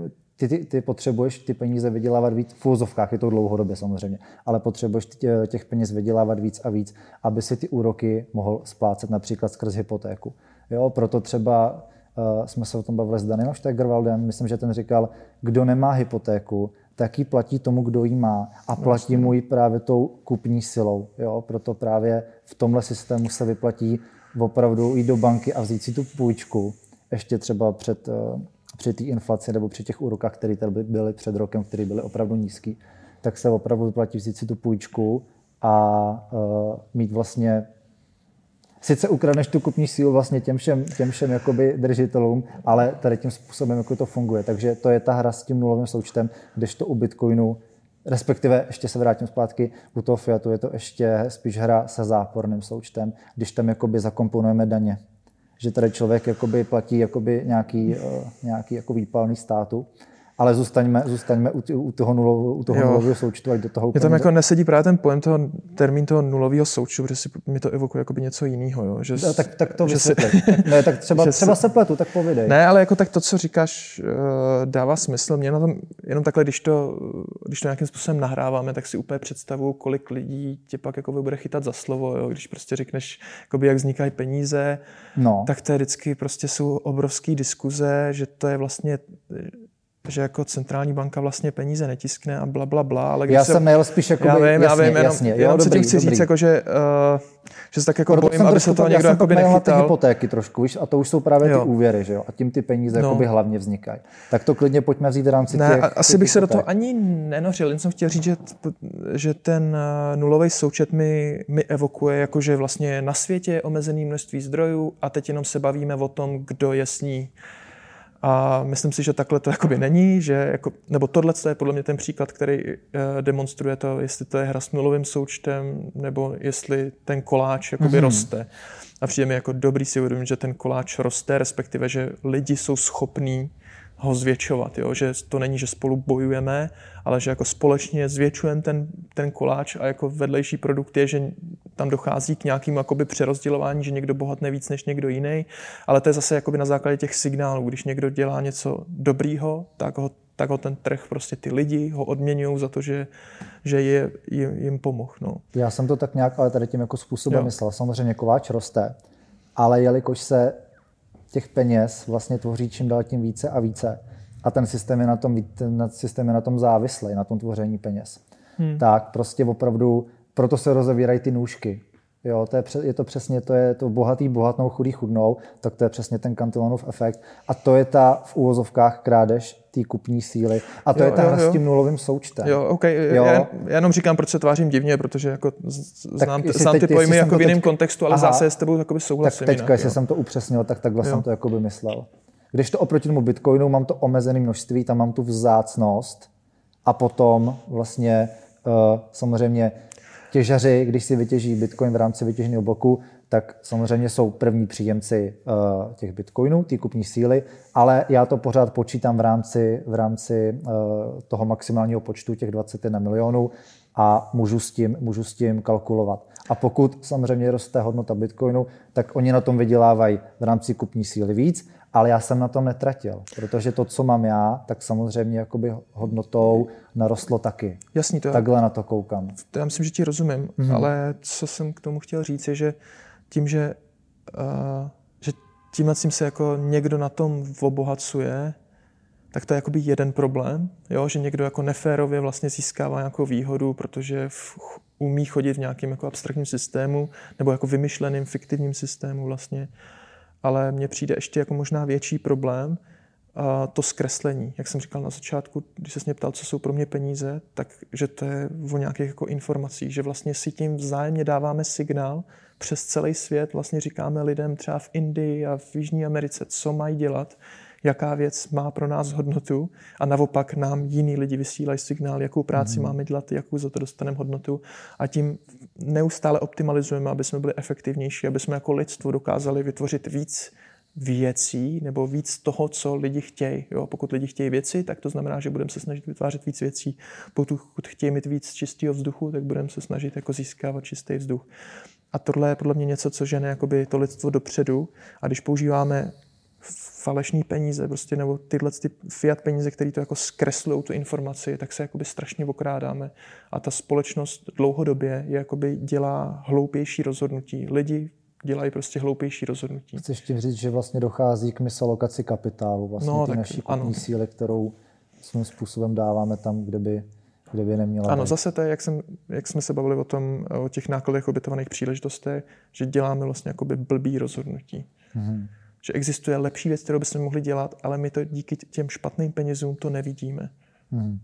ty, ty, ty potřebuješ ty peníze vydělávat víc, v úzovkách je to dlouhodobě samozřejmě, ale potřebuješ těch peněz vydělávat víc a víc, aby si ty úroky mohl splácet například skrz hypotéku. Jo, proto třeba uh, jsme se o tom bavili s Danielem Stegerwaldem, myslím, že ten říkal, kdo nemá hypotéku, tak ji platí tomu, kdo ji má a platí mu ji právě tou kupní silou. Jo? Proto právě v tomhle systému se vyplatí opravdu jít do banky a vzít si tu půjčku, ještě třeba před, uh, při té inflaci nebo při těch úrokách, které tady byly před rokem, které byly opravdu nízké, tak se opravdu vyplatí vzít si tu půjčku a uh, mít vlastně sice ukradneš tu kupní sílu vlastně těm všem, těm všem jakoby držitelům, ale tady tím způsobem, jako to funguje. Takže to je ta hra s tím nulovým součtem, když to u Bitcoinu, respektive ještě se vrátím zpátky, u toho Fiatu je to ještě spíš hra se záporným součtem, když tam jakoby zakomponujeme daně. Že tady člověk jakoby platí jakoby nějaký, uh, nějaký jako výpalný státu ale zůstaňme, zůstaňme u, u toho, nulového, u toho nulového součtu, ať do toho Mě tam jako nesedí právě ten pojem toho, termín toho nulového součtu, protože si mi to evokuje jako něco jiného. Jo? Že, no, tak, tak to vysvětli. ne, tak třeba, třeba se pletu, tak povidej. Ne, ale jako tak to, co říkáš, uh, dává smysl. Mě na tom, jenom takhle, když to, když to nějakým způsobem nahráváme, tak si úplně představu, kolik lidí tě pak jako bude chytat za slovo. Jo? Když prostě řekneš, jakoby, jak vznikají peníze, no. tak to je vždycky prostě jsou obrovské diskuze, že to je vlastně že jako centrální banka vlastně peníze netiskne a bla, bla, bla. Ale já se, jsem nejel spíš jako já vím, jasně, já vím, jenom, jasně, jo, jenom dobrý, se chci dobrý. říct, jako, že, uh, že se tak jako Proto bojím, aby se toho někdo jako by nechytal. ty hypotéky trošku, víš, a to už jsou právě jo. ty úvěry, že jo, a tím ty peníze no. by hlavně vznikají. Tak to klidně pojďme vzít v rámci ne, těch, asi těch bych se do toho ani nenořil, jen jsem chtěl říct, že, že ten uh, nulový součet mi, mi evokuje, jako že vlastně na světě je omezený množství zdrojů a teď jenom se bavíme o tom, kdo je s ní a myslím si, že takhle to jakoby není, že jako, nebo tohle je podle mě ten příklad, který uh, demonstruje to, jestli to je hra s nulovým součtem, nebo jestli ten koláč jakoby mm-hmm. roste. A přijde mi jako dobrý si uvědomit, že ten koláč roste, respektive, že lidi jsou schopní ho zvětšovat, jo? že to není, že spolu bojujeme, ale že jako společně zvětšujeme ten, ten koláč a jako vedlejší produkt je, že tam dochází k nějakému jakoby přerozdělování, že někdo bohatne víc než někdo jiný, ale to je zase jakoby na základě těch signálů. Když někdo dělá něco dobrýho, tak ho, tak ho ten trh, prostě ty lidi ho odměňují za to, že, že je, jim, jim pomohl. No. Já jsem to tak nějak ale tady tím jako způsobem jo. myslel. Samozřejmě koláč roste, ale jelikož se těch peněz vlastně tvoří čím dál tím více a více a ten systém je na tom, ten systém je na tom závislý, na tom tvoření peněz, hmm. tak prostě opravdu, proto se rozevírají ty nůžky. Jo, to je, je to přesně, to je to bohatý, bohatnou, chudý, chudnou, tak to je přesně ten kantilonův efekt. A to je ta v úvozovkách krádež té kupní síly. A to jo, je ta hra s tím nulovým součtem. Jo, OK. Jo. Já, já, jenom říkám, proč se tvářím divně, protože jako znám, znám ty pojmy jako v jiném teď... kontextu, ale Aha, zase s tebou souhlasím. Tak teďka, jestli jsem to upřesnil, tak takhle jo. jsem to jako by myslel. Když to oproti tomu Bitcoinu mám to omezené množství, tam mám tu vzácnost a potom vlastně uh, samozřejmě těžaři, když si vytěží Bitcoin v rámci vytěženého bloku, tak samozřejmě jsou první příjemci uh, těch bitcoinů, té kupní síly, ale já to pořád počítám v rámci, v rámci uh, toho maximálního počtu těch 21 milionů a můžu s, tím, můžu s tím kalkulovat. A pokud samozřejmě roste hodnota bitcoinu, tak oni na tom vydělávají v rámci kupní síly víc ale já jsem na tom netratil, protože to, co mám já, tak samozřejmě jakoby hodnotou narostlo taky. Jasný, to Takhle na to koukám. To já myslím, že ti rozumím, mm-hmm. ale co jsem k tomu chtěl říct, je, že tím, že, uh, že tímhle tím se jako někdo na tom obohacuje, tak to je jakoby jeden problém, jo? že někdo jako neférově vlastně získává nějakou výhodu, protože v, umí chodit v nějakém jako abstraktním systému nebo jako vymyšleným fiktivním systému vlastně ale mně přijde ještě jako možná větší problém a to zkreslení. Jak jsem říkal na začátku, když se mě ptal, co jsou pro mě peníze, tak že to je o nějakých jako informacích, že vlastně si tím vzájemně dáváme signál přes celý svět, vlastně říkáme lidem třeba v Indii a v Jižní Americe, co mají dělat, jaká věc má pro nás hodnotu a naopak nám jiní lidi vysílají signál, jakou práci mm. máme dělat, jakou za to dostaneme hodnotu a tím neustále optimalizujeme, aby jsme byli efektivnější, aby jsme jako lidstvo dokázali vytvořit víc věcí nebo víc toho, co lidi chtějí. Jo? Pokud lidi chtějí věci, tak to znamená, že budeme se snažit vytvářet víc věcí. Pokud chtějí mít víc čistého vzduchu, tak budeme se snažit jako získávat čistý vzduch. A tohle je podle mě něco, co žene jakoby to lidstvo dopředu. A když používáme falešní peníze, prostě, nebo tyhle ty fiat peníze, které to jako zkreslují tu informaci, tak se jakoby strašně okrádáme. A ta společnost dlouhodobě je jakoby dělá hloupější rozhodnutí. Lidi dělají prostě hloupější rozhodnutí. Chceš tím říct, že vlastně dochází k misalokaci kapitálu, vlastně no, ty naší kupní síly, kterou svým způsobem dáváme tam, kde by, kde by neměla Ano, být. zase to je, jak, jsem, jak jsme se bavili o tom, o těch nákladech obětovaných příležitostech, že děláme vlastně jakoby blbý rozhodnutí. Mm-hmm že existuje lepší věc, kterou bychom mohli dělat, ale my to díky těm špatným penězům to nevidíme. Hmm.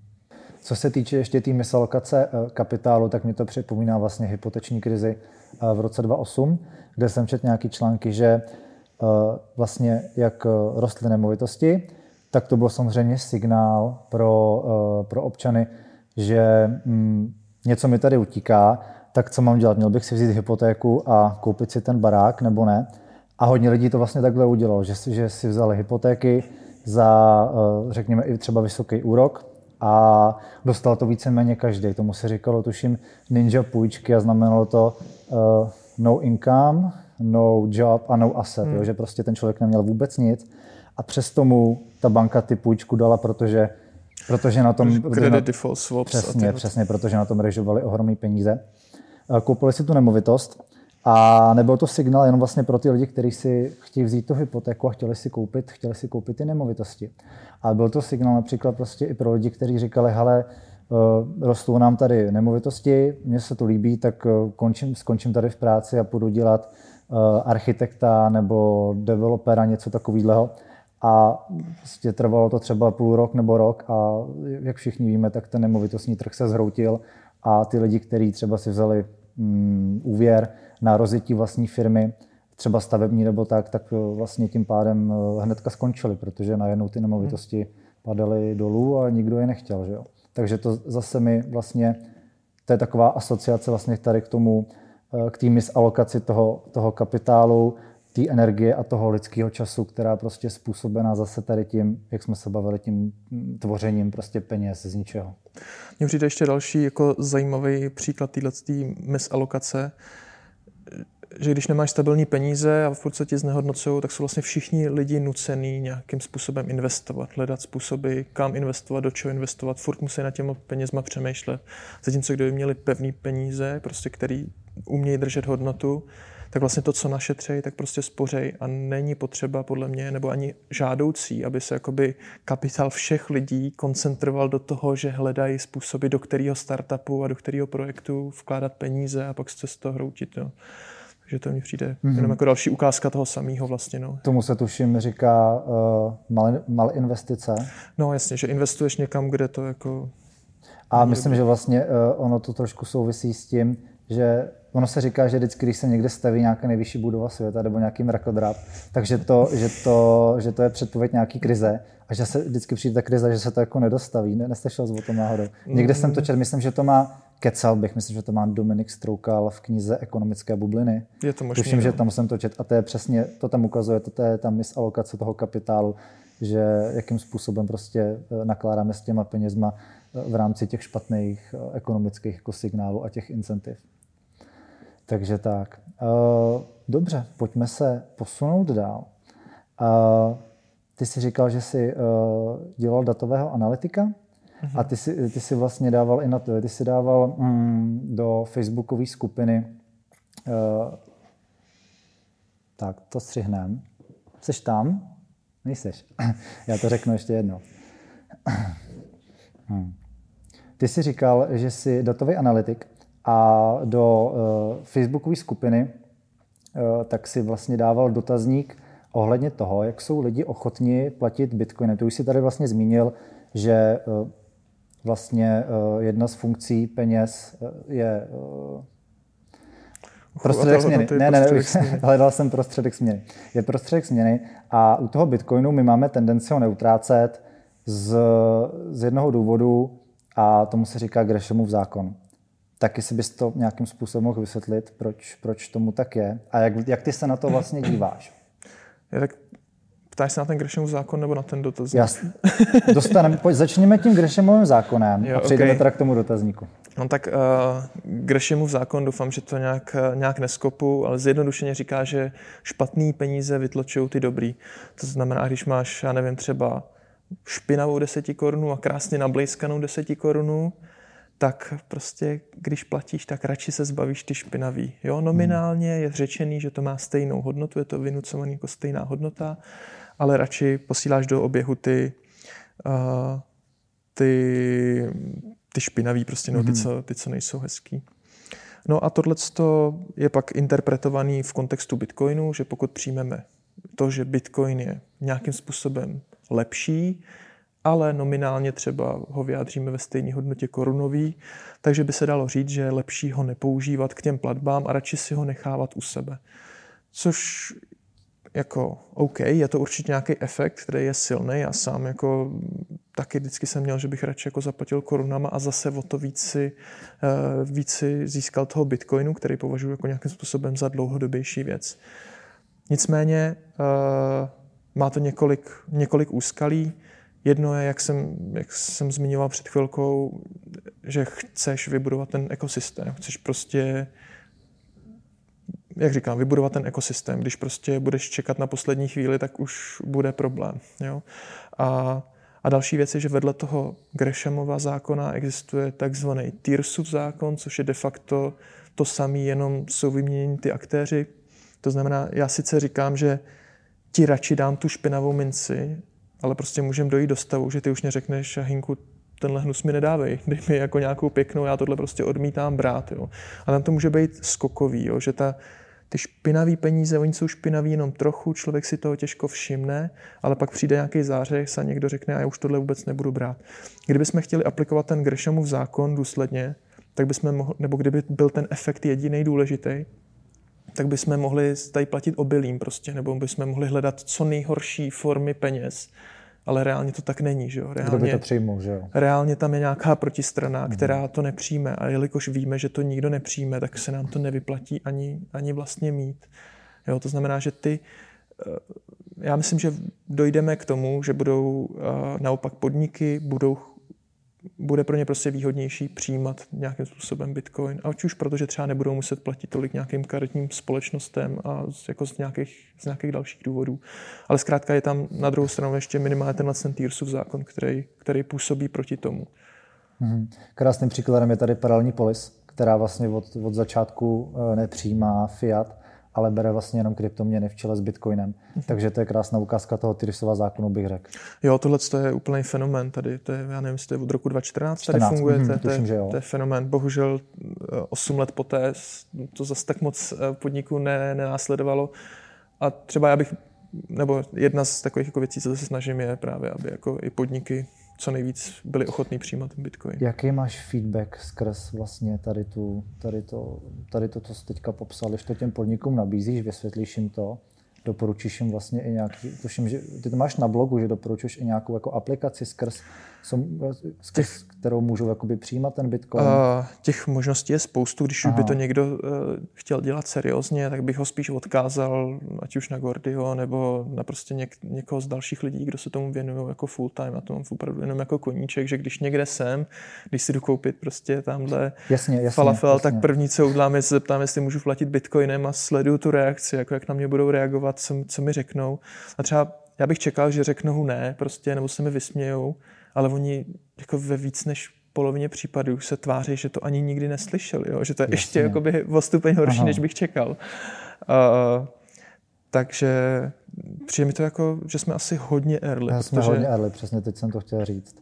Co se týče ještě té misalokace eh, kapitálu, tak mi to připomíná vlastně hypoteční krizi eh, v roce 2008, kde jsem četl nějaké články, že eh, vlastně jak rostly nemovitosti, tak to byl samozřejmě signál pro, pro občany, že hm, něco mi tady utíká, tak co mám dělat? Měl bych si vzít hypotéku a koupit si ten barák nebo ne? A hodně lidí to vlastně takhle udělalo, že si, že si vzali hypotéky za, eh, řekněme, i třeba vysoký úrok a dostal to víceméně každý. Tomu se říkalo, tuším, ninja půjčky a znamenalo to uh, no income, no job a no asset, hmm. jo, že prostě ten člověk neměl vůbec nic a přesto mu ta banka ty půjčku dala, protože, protože na tom... Credit default swaps. Přesně, přesně, protože na tom režovali ohromné peníze. Eh, koupili si tu nemovitost a nebyl to signál jenom vlastně pro ty lidi, kteří si chtějí vzít tu hypotéku a chtěli si koupit, chtěli si koupit ty nemovitosti. Ale byl to signál například prostě i pro lidi, kteří říkali, hele, eh, rostou nám tady nemovitosti, mně se to líbí, tak eh, končím, skončím tady v práci a půjdu dělat eh, architekta nebo developera, něco takového. A prostě trvalo to třeba půl rok nebo rok a jak všichni víme, tak ten nemovitostní trh se zhroutil a ty lidi, kteří třeba si vzali mm, úvěr, na rozjetí vlastní firmy, třeba stavební nebo tak, tak vlastně tím pádem eh, hnedka skončili, protože najednou ty nemovitosti padaly dolů a nikdo je nechtěl. Že jo? Takže to zase mi vlastně, to je taková asociace vlastně tady k tomu, eh, k té misalokaci toho, toho kapitálu, té energie a toho lidského času, která prostě je způsobená zase tady tím, jak jsme se bavili, tím tvořením prostě peněz z ničeho. Mně přijde ještě další jako zajímavý příklad této misalokace, že když nemáš stabilní peníze a v podstatě znehodnocují, tak jsou vlastně všichni lidi nucený nějakým způsobem investovat, hledat způsoby, kam investovat, do čeho investovat, furt musí na těma penězma přemýšlet. Zatímco kdyby měli pevný peníze, prostě který umějí držet hodnotu, tak vlastně to, co našetřej, tak prostě spořej a není potřeba podle mě, nebo ani žádoucí, aby se jakoby kapitál všech lidí koncentroval do toho, že hledají způsoby, do kterého startupu a do kterého projektu vkládat peníze a pak se z toho hroutit. Jo. Takže to mi přijde mm-hmm. jenom jako další ukázka toho samého vlastně. No. Tomu se tuším říká uh, mal, mal investice. No jasně, že investuješ někam, kde to jako... A myslím, že vlastně uh, ono to trošku souvisí s tím, že ono se říká, že vždycky, když se někde staví nějaká nejvyšší budova světa nebo nějaký mrakodrap, takže to, že to, že to je předpověď nějaký krize a že se vždycky přijde ta krize, že se to jako nedostaví. Ne, neslyšel o tom náhodou. Někde jsem to četl, myslím, že to má kecal bych, myslím, že to má Dominik Stroukal v knize Ekonomické bubliny. Je to možné. Tuším, že no. tam jsem to čet a to je přesně, to tam ukazuje, to je tam misalokace toho kapitálu, že jakým způsobem prostě eh, nakládáme s těma penězma eh, v rámci těch špatných eh, ekonomických jako signálů a těch incentiv. Takže tak. Dobře, pojďme se posunout dál. Ty jsi říkal, že jsi dělal datového analytika. A ty si, ty si vlastně dával i na to, ty si dával mm, do facebookové skupiny, uh, tak to střihnem. Jsi tam? Nejseš. Já to řeknu ještě jednou. Hmm. Ty jsi říkal, že jsi datový analytik a do uh, facebookové skupiny uh, tak si vlastně dával dotazník ohledně toho, jak jsou lidi ochotni platit bitcoinem. To už si tady vlastně zmínil, že uh, vlastně uh, jedna z funkcí peněz eh, je uh, prostředek směny. Ne, ne, ne, hledal jsem prostředek směny. Je prostředek směny a u toho Bitcoinu my máme tendenci ho neutrácet z, z jednoho důvodu a tomu se říká Greshamův zákon. Tak jestli bys to nějakým způsobem mohl vysvětlit, proč, proč tomu tak je a jak, jak ty se na to vlastně díváš? Já tak Ptáš se na ten Greshamův zákon nebo na ten dotazník? Jasně. Dostaneme, pojď, začněme tím Greshamovým zákonem jo, a přejdeme okay. teda k tomu dotazníku. No tak uh, Greshamův zákon, doufám, že to nějak, nějak neskopu, ale zjednodušeně říká, že špatný peníze vytlačují ty dobrý. To znamená, když máš, já nevím, třeba špinavou deseti korunu a krásně nablejskanou deseti korunu, tak prostě, když platíš, tak radši se zbavíš ty špinavý. Jo, nominálně je řečený, že to má stejnou hodnotu, je to vynucovaný jako stejná hodnota, ale radši posíláš do oběhu ty, uh, ty, ty špinavý, prostě, no, ty, mhm. co, ty, co nejsou hezký. No a tohle je pak interpretovaný v kontextu Bitcoinu, že pokud přijmeme to, že Bitcoin je nějakým způsobem lepší, ale nominálně třeba ho vyjádříme ve stejné hodnotě korunový, takže by se dalo říct, že je lepší ho nepoužívat k těm platbám a radši si ho nechávat u sebe. Což jako OK, je to určitě nějaký efekt, který je silný. Já sám jako taky vždycky jsem měl, že bych radši jako zaplatil korunama a zase o to víc si, uh, víc si získal toho bitcoinu, který považuji jako nějakým způsobem za dlouhodobější věc. Nicméně uh, má to několik, několik úskalí. Jedno je, jak jsem, jak jsem zmiňoval před chvilkou, že chceš vybudovat ten ekosystém. Chceš prostě jak říkám, vybudovat ten ekosystém. Když prostě budeš čekat na poslední chvíli, tak už bude problém. Jo? A, a další věc je, že vedle toho Greshamova zákona existuje takzvaný Tirsův zákon, což je de facto to samé, jenom jsou vyměněni ty aktéři. To znamená, já sice říkám, že ti radši dám tu špinavou minci, ale prostě můžeme dojít do stavu, že ty už neřekneš, Hinku, tenhle hnus mi nedávej, dej mi jako nějakou pěknou, já tohle prostě odmítám brát. Jo. A tam to může být skokový, jo, že ta, ty špinavý peníze, oni jsou špinaví jenom trochu, člověk si toho těžko všimne, ale pak přijde nějaký zářez a někdo řekne, a já už tohle vůbec nebudu brát. Kdybychom chtěli aplikovat ten Greshamův zákon důsledně, tak bychom mohli, nebo kdyby byl ten efekt jediný důležitý, tak bychom mohli tady platit obilím prostě, nebo bychom mohli hledat co nejhorší formy peněz, ale reálně to tak není. Že jo? Reálně, Kdo by to přijmul, že jo? Reálně tam je nějaká protistrana, mm. která to nepřijme a jelikož víme, že to nikdo nepřijme, tak se nám to nevyplatí ani, ani vlastně mít. Jo? To znamená, že ty eh, já myslím, že dojdeme k tomu, že budou eh, naopak podniky, budou bude pro ně prostě výhodnější přijímat nějakým způsobem Bitcoin. A už protože třeba nebudou muset platit tolik nějakým karetním společnostem a z, jako z nějakých, z nějakých dalších důvodů. Ale zkrátka je tam na druhou stranu ještě minimálně tenhle ten Tearsův zákon, který, který působí proti tomu. Mm-hmm. Krásným příkladem je tady paralelní polis, která vlastně od, od začátku eh, nepřijímá fiat ale bere vlastně jenom kryptoměny v čele s Bitcoinem. Mm-hmm. Takže to je krásná ukázka toho Tyrusova zákonu, bych řekl. Jo, tohle je úplný fenomén tady. To je, já nevím, jestli to je od roku 2014 tady 14. funguje. Mm-hmm, to, tuším, to, to je fenomén. Bohužel 8 eh, let poté to zase tak moc eh, podniků ne, nenásledovalo. A třeba já bych, nebo jedna z takových jako věcí, co se snažím, je právě, aby jako i podniky co nejvíc byli ochotní přijímat ten Bitcoin. Jaký máš feedback skrz vlastně tady, tu, tady, to, tady to, co jsi teďka popsal, když to těm podnikům nabízíš, vysvětlíš jim to, doporučíš jim vlastně i nějaký, tuším, že ty to máš na blogu, že doporučuješ i nějakou jako aplikaci skrz, skrz těch, kterou můžou jakoby přijímat ten Bitcoin? Uh, těch možností je spoustu. Když Aha. už by to někdo uh, chtěl dělat seriózně, tak bych ho spíš odkázal, ať už na Gordyho, nebo na prostě něk, někoho z dalších lidí, kdo se tomu věnují jako full time. A to mám opravdu jenom jako koníček, že když někde jsem, když si jdu koupit prostě tamhle jasně, jasně, falafel, jasně. tak první, co udělám, je se zeptám, jestli můžu platit Bitcoinem a sleduju tu reakci, jako jak na mě budou reagovat, co, co mi řeknou. A třeba já bych čekal, že řeknou ne, prostě, nebo se mi vysmějou, ale oni jako ve víc než polovině případů se tváří, že to ani nikdy neslyšeli, jo? že to je Jasně. ještě jakoby o stupeň horší, Aha. než bych čekal. Uh, takže přijde mi to jako, že jsme asi hodně early. Já jsme hodně early, přesně teď jsem to chtěl říct.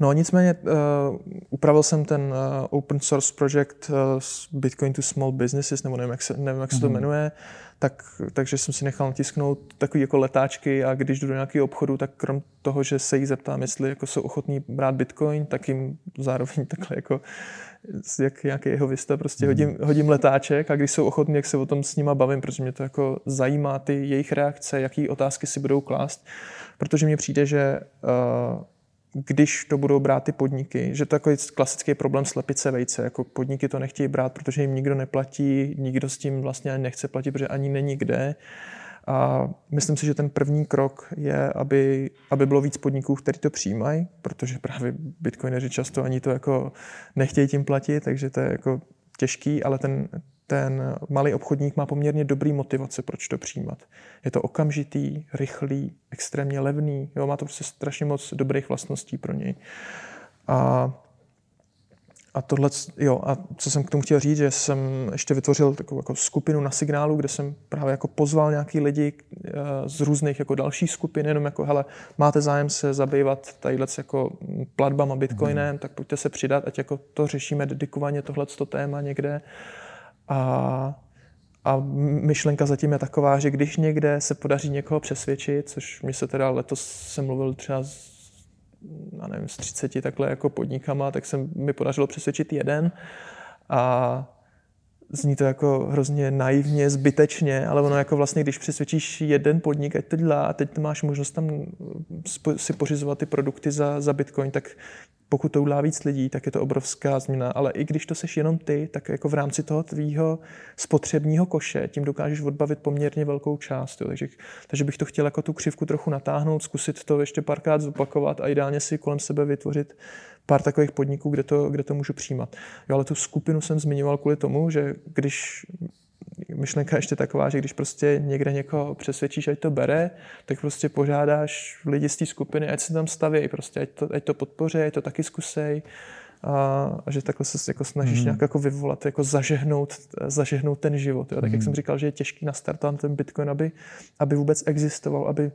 No nicméně uh, upravil jsem ten uh, open source project uh, Bitcoin to Small Businesses, nebo nevím, jak se, nevím, jak se to mm-hmm. jmenuje, tak, takže jsem si nechal natisknout takový jako letáčky a když jdu do nějakého obchodu, tak krom toho, že se jí zeptám, jestli jako jsou ochotní brát Bitcoin, tak jim zároveň takhle jako jak nějaký jeho vista, prostě hodím, mhm. hodím letáček a když jsou ochotní, jak se o tom s nima bavím, protože mě to jako zajímá ty jejich reakce, jaký otázky si budou klást, protože mně přijde, že uh, když to budou brát ty podniky, že to je takový klasický problém slepice vejce, jako podniky to nechtějí brát, protože jim nikdo neplatí, nikdo s tím vlastně ani nechce platit, protože ani není kde. A myslím si, že ten první krok je, aby, aby bylo víc podniků, kteří to přijímají, protože právě bitcoineři často ani to jako nechtějí tím platit, takže to je jako těžký, ale ten, ten malý obchodník má poměrně dobrý motivace, proč to přijímat. Je to okamžitý, rychlý, extrémně levný, jo, má to prostě strašně moc dobrých vlastností pro něj. A, a tohle, jo, a co jsem k tomu chtěl říct, že jsem ještě vytvořil takovou jako skupinu na signálu, kde jsem právě jako pozval nějaký lidi eh, z různých jako dalších skupin, jenom jako, hele, máte zájem se zabývat tadyhle jako platbama bitcoinem, mm. tak pojďte se přidat, ať jako to řešíme dedikovaně tohleto téma někde. A, a myšlenka zatím je taková, že když někde se podaří někoho přesvědčit, což mi se teda letos jsem mluvil třeba s, já nevím, s 30 takhle jako podnikama, tak se mi podařilo přesvědčit jeden. A zní to jako hrozně naivně, zbytečně, ale ono jako vlastně, když přesvědčíš jeden podnik, ať to dělá a teď máš možnost tam si pořizovat ty produkty za, za Bitcoin, tak pokud to udělá víc lidí, tak je to obrovská změna, ale i když to seš jenom ty, tak jako v rámci toho tvýho spotřebního koše tím dokážeš odbavit poměrně velkou část. Jo. Takže, takže bych to chtěl jako tu křivku trochu natáhnout, zkusit to ještě párkrát zopakovat a ideálně si kolem sebe vytvořit pár takových podniků, kde to, kde to můžu přijímat. Jo, ale tu skupinu jsem zmiňoval kvůli tomu, že když myšlenka ještě taková, že když prostě někde někoho přesvědčíš, ať to bere, tak prostě požádáš lidi z té skupiny, ať se tam staví, prostě ať to, ať to podpoří, ať to taky zkusej. A, a že takhle se jako snažíš mm. nějak jako vyvolat, jako zažehnout, zažehnout ten život. Jo. Tak mm. jak mhm. jsem říkal, že je těžký nastartovat ten Bitcoin, aby, aby vůbec existoval, aby,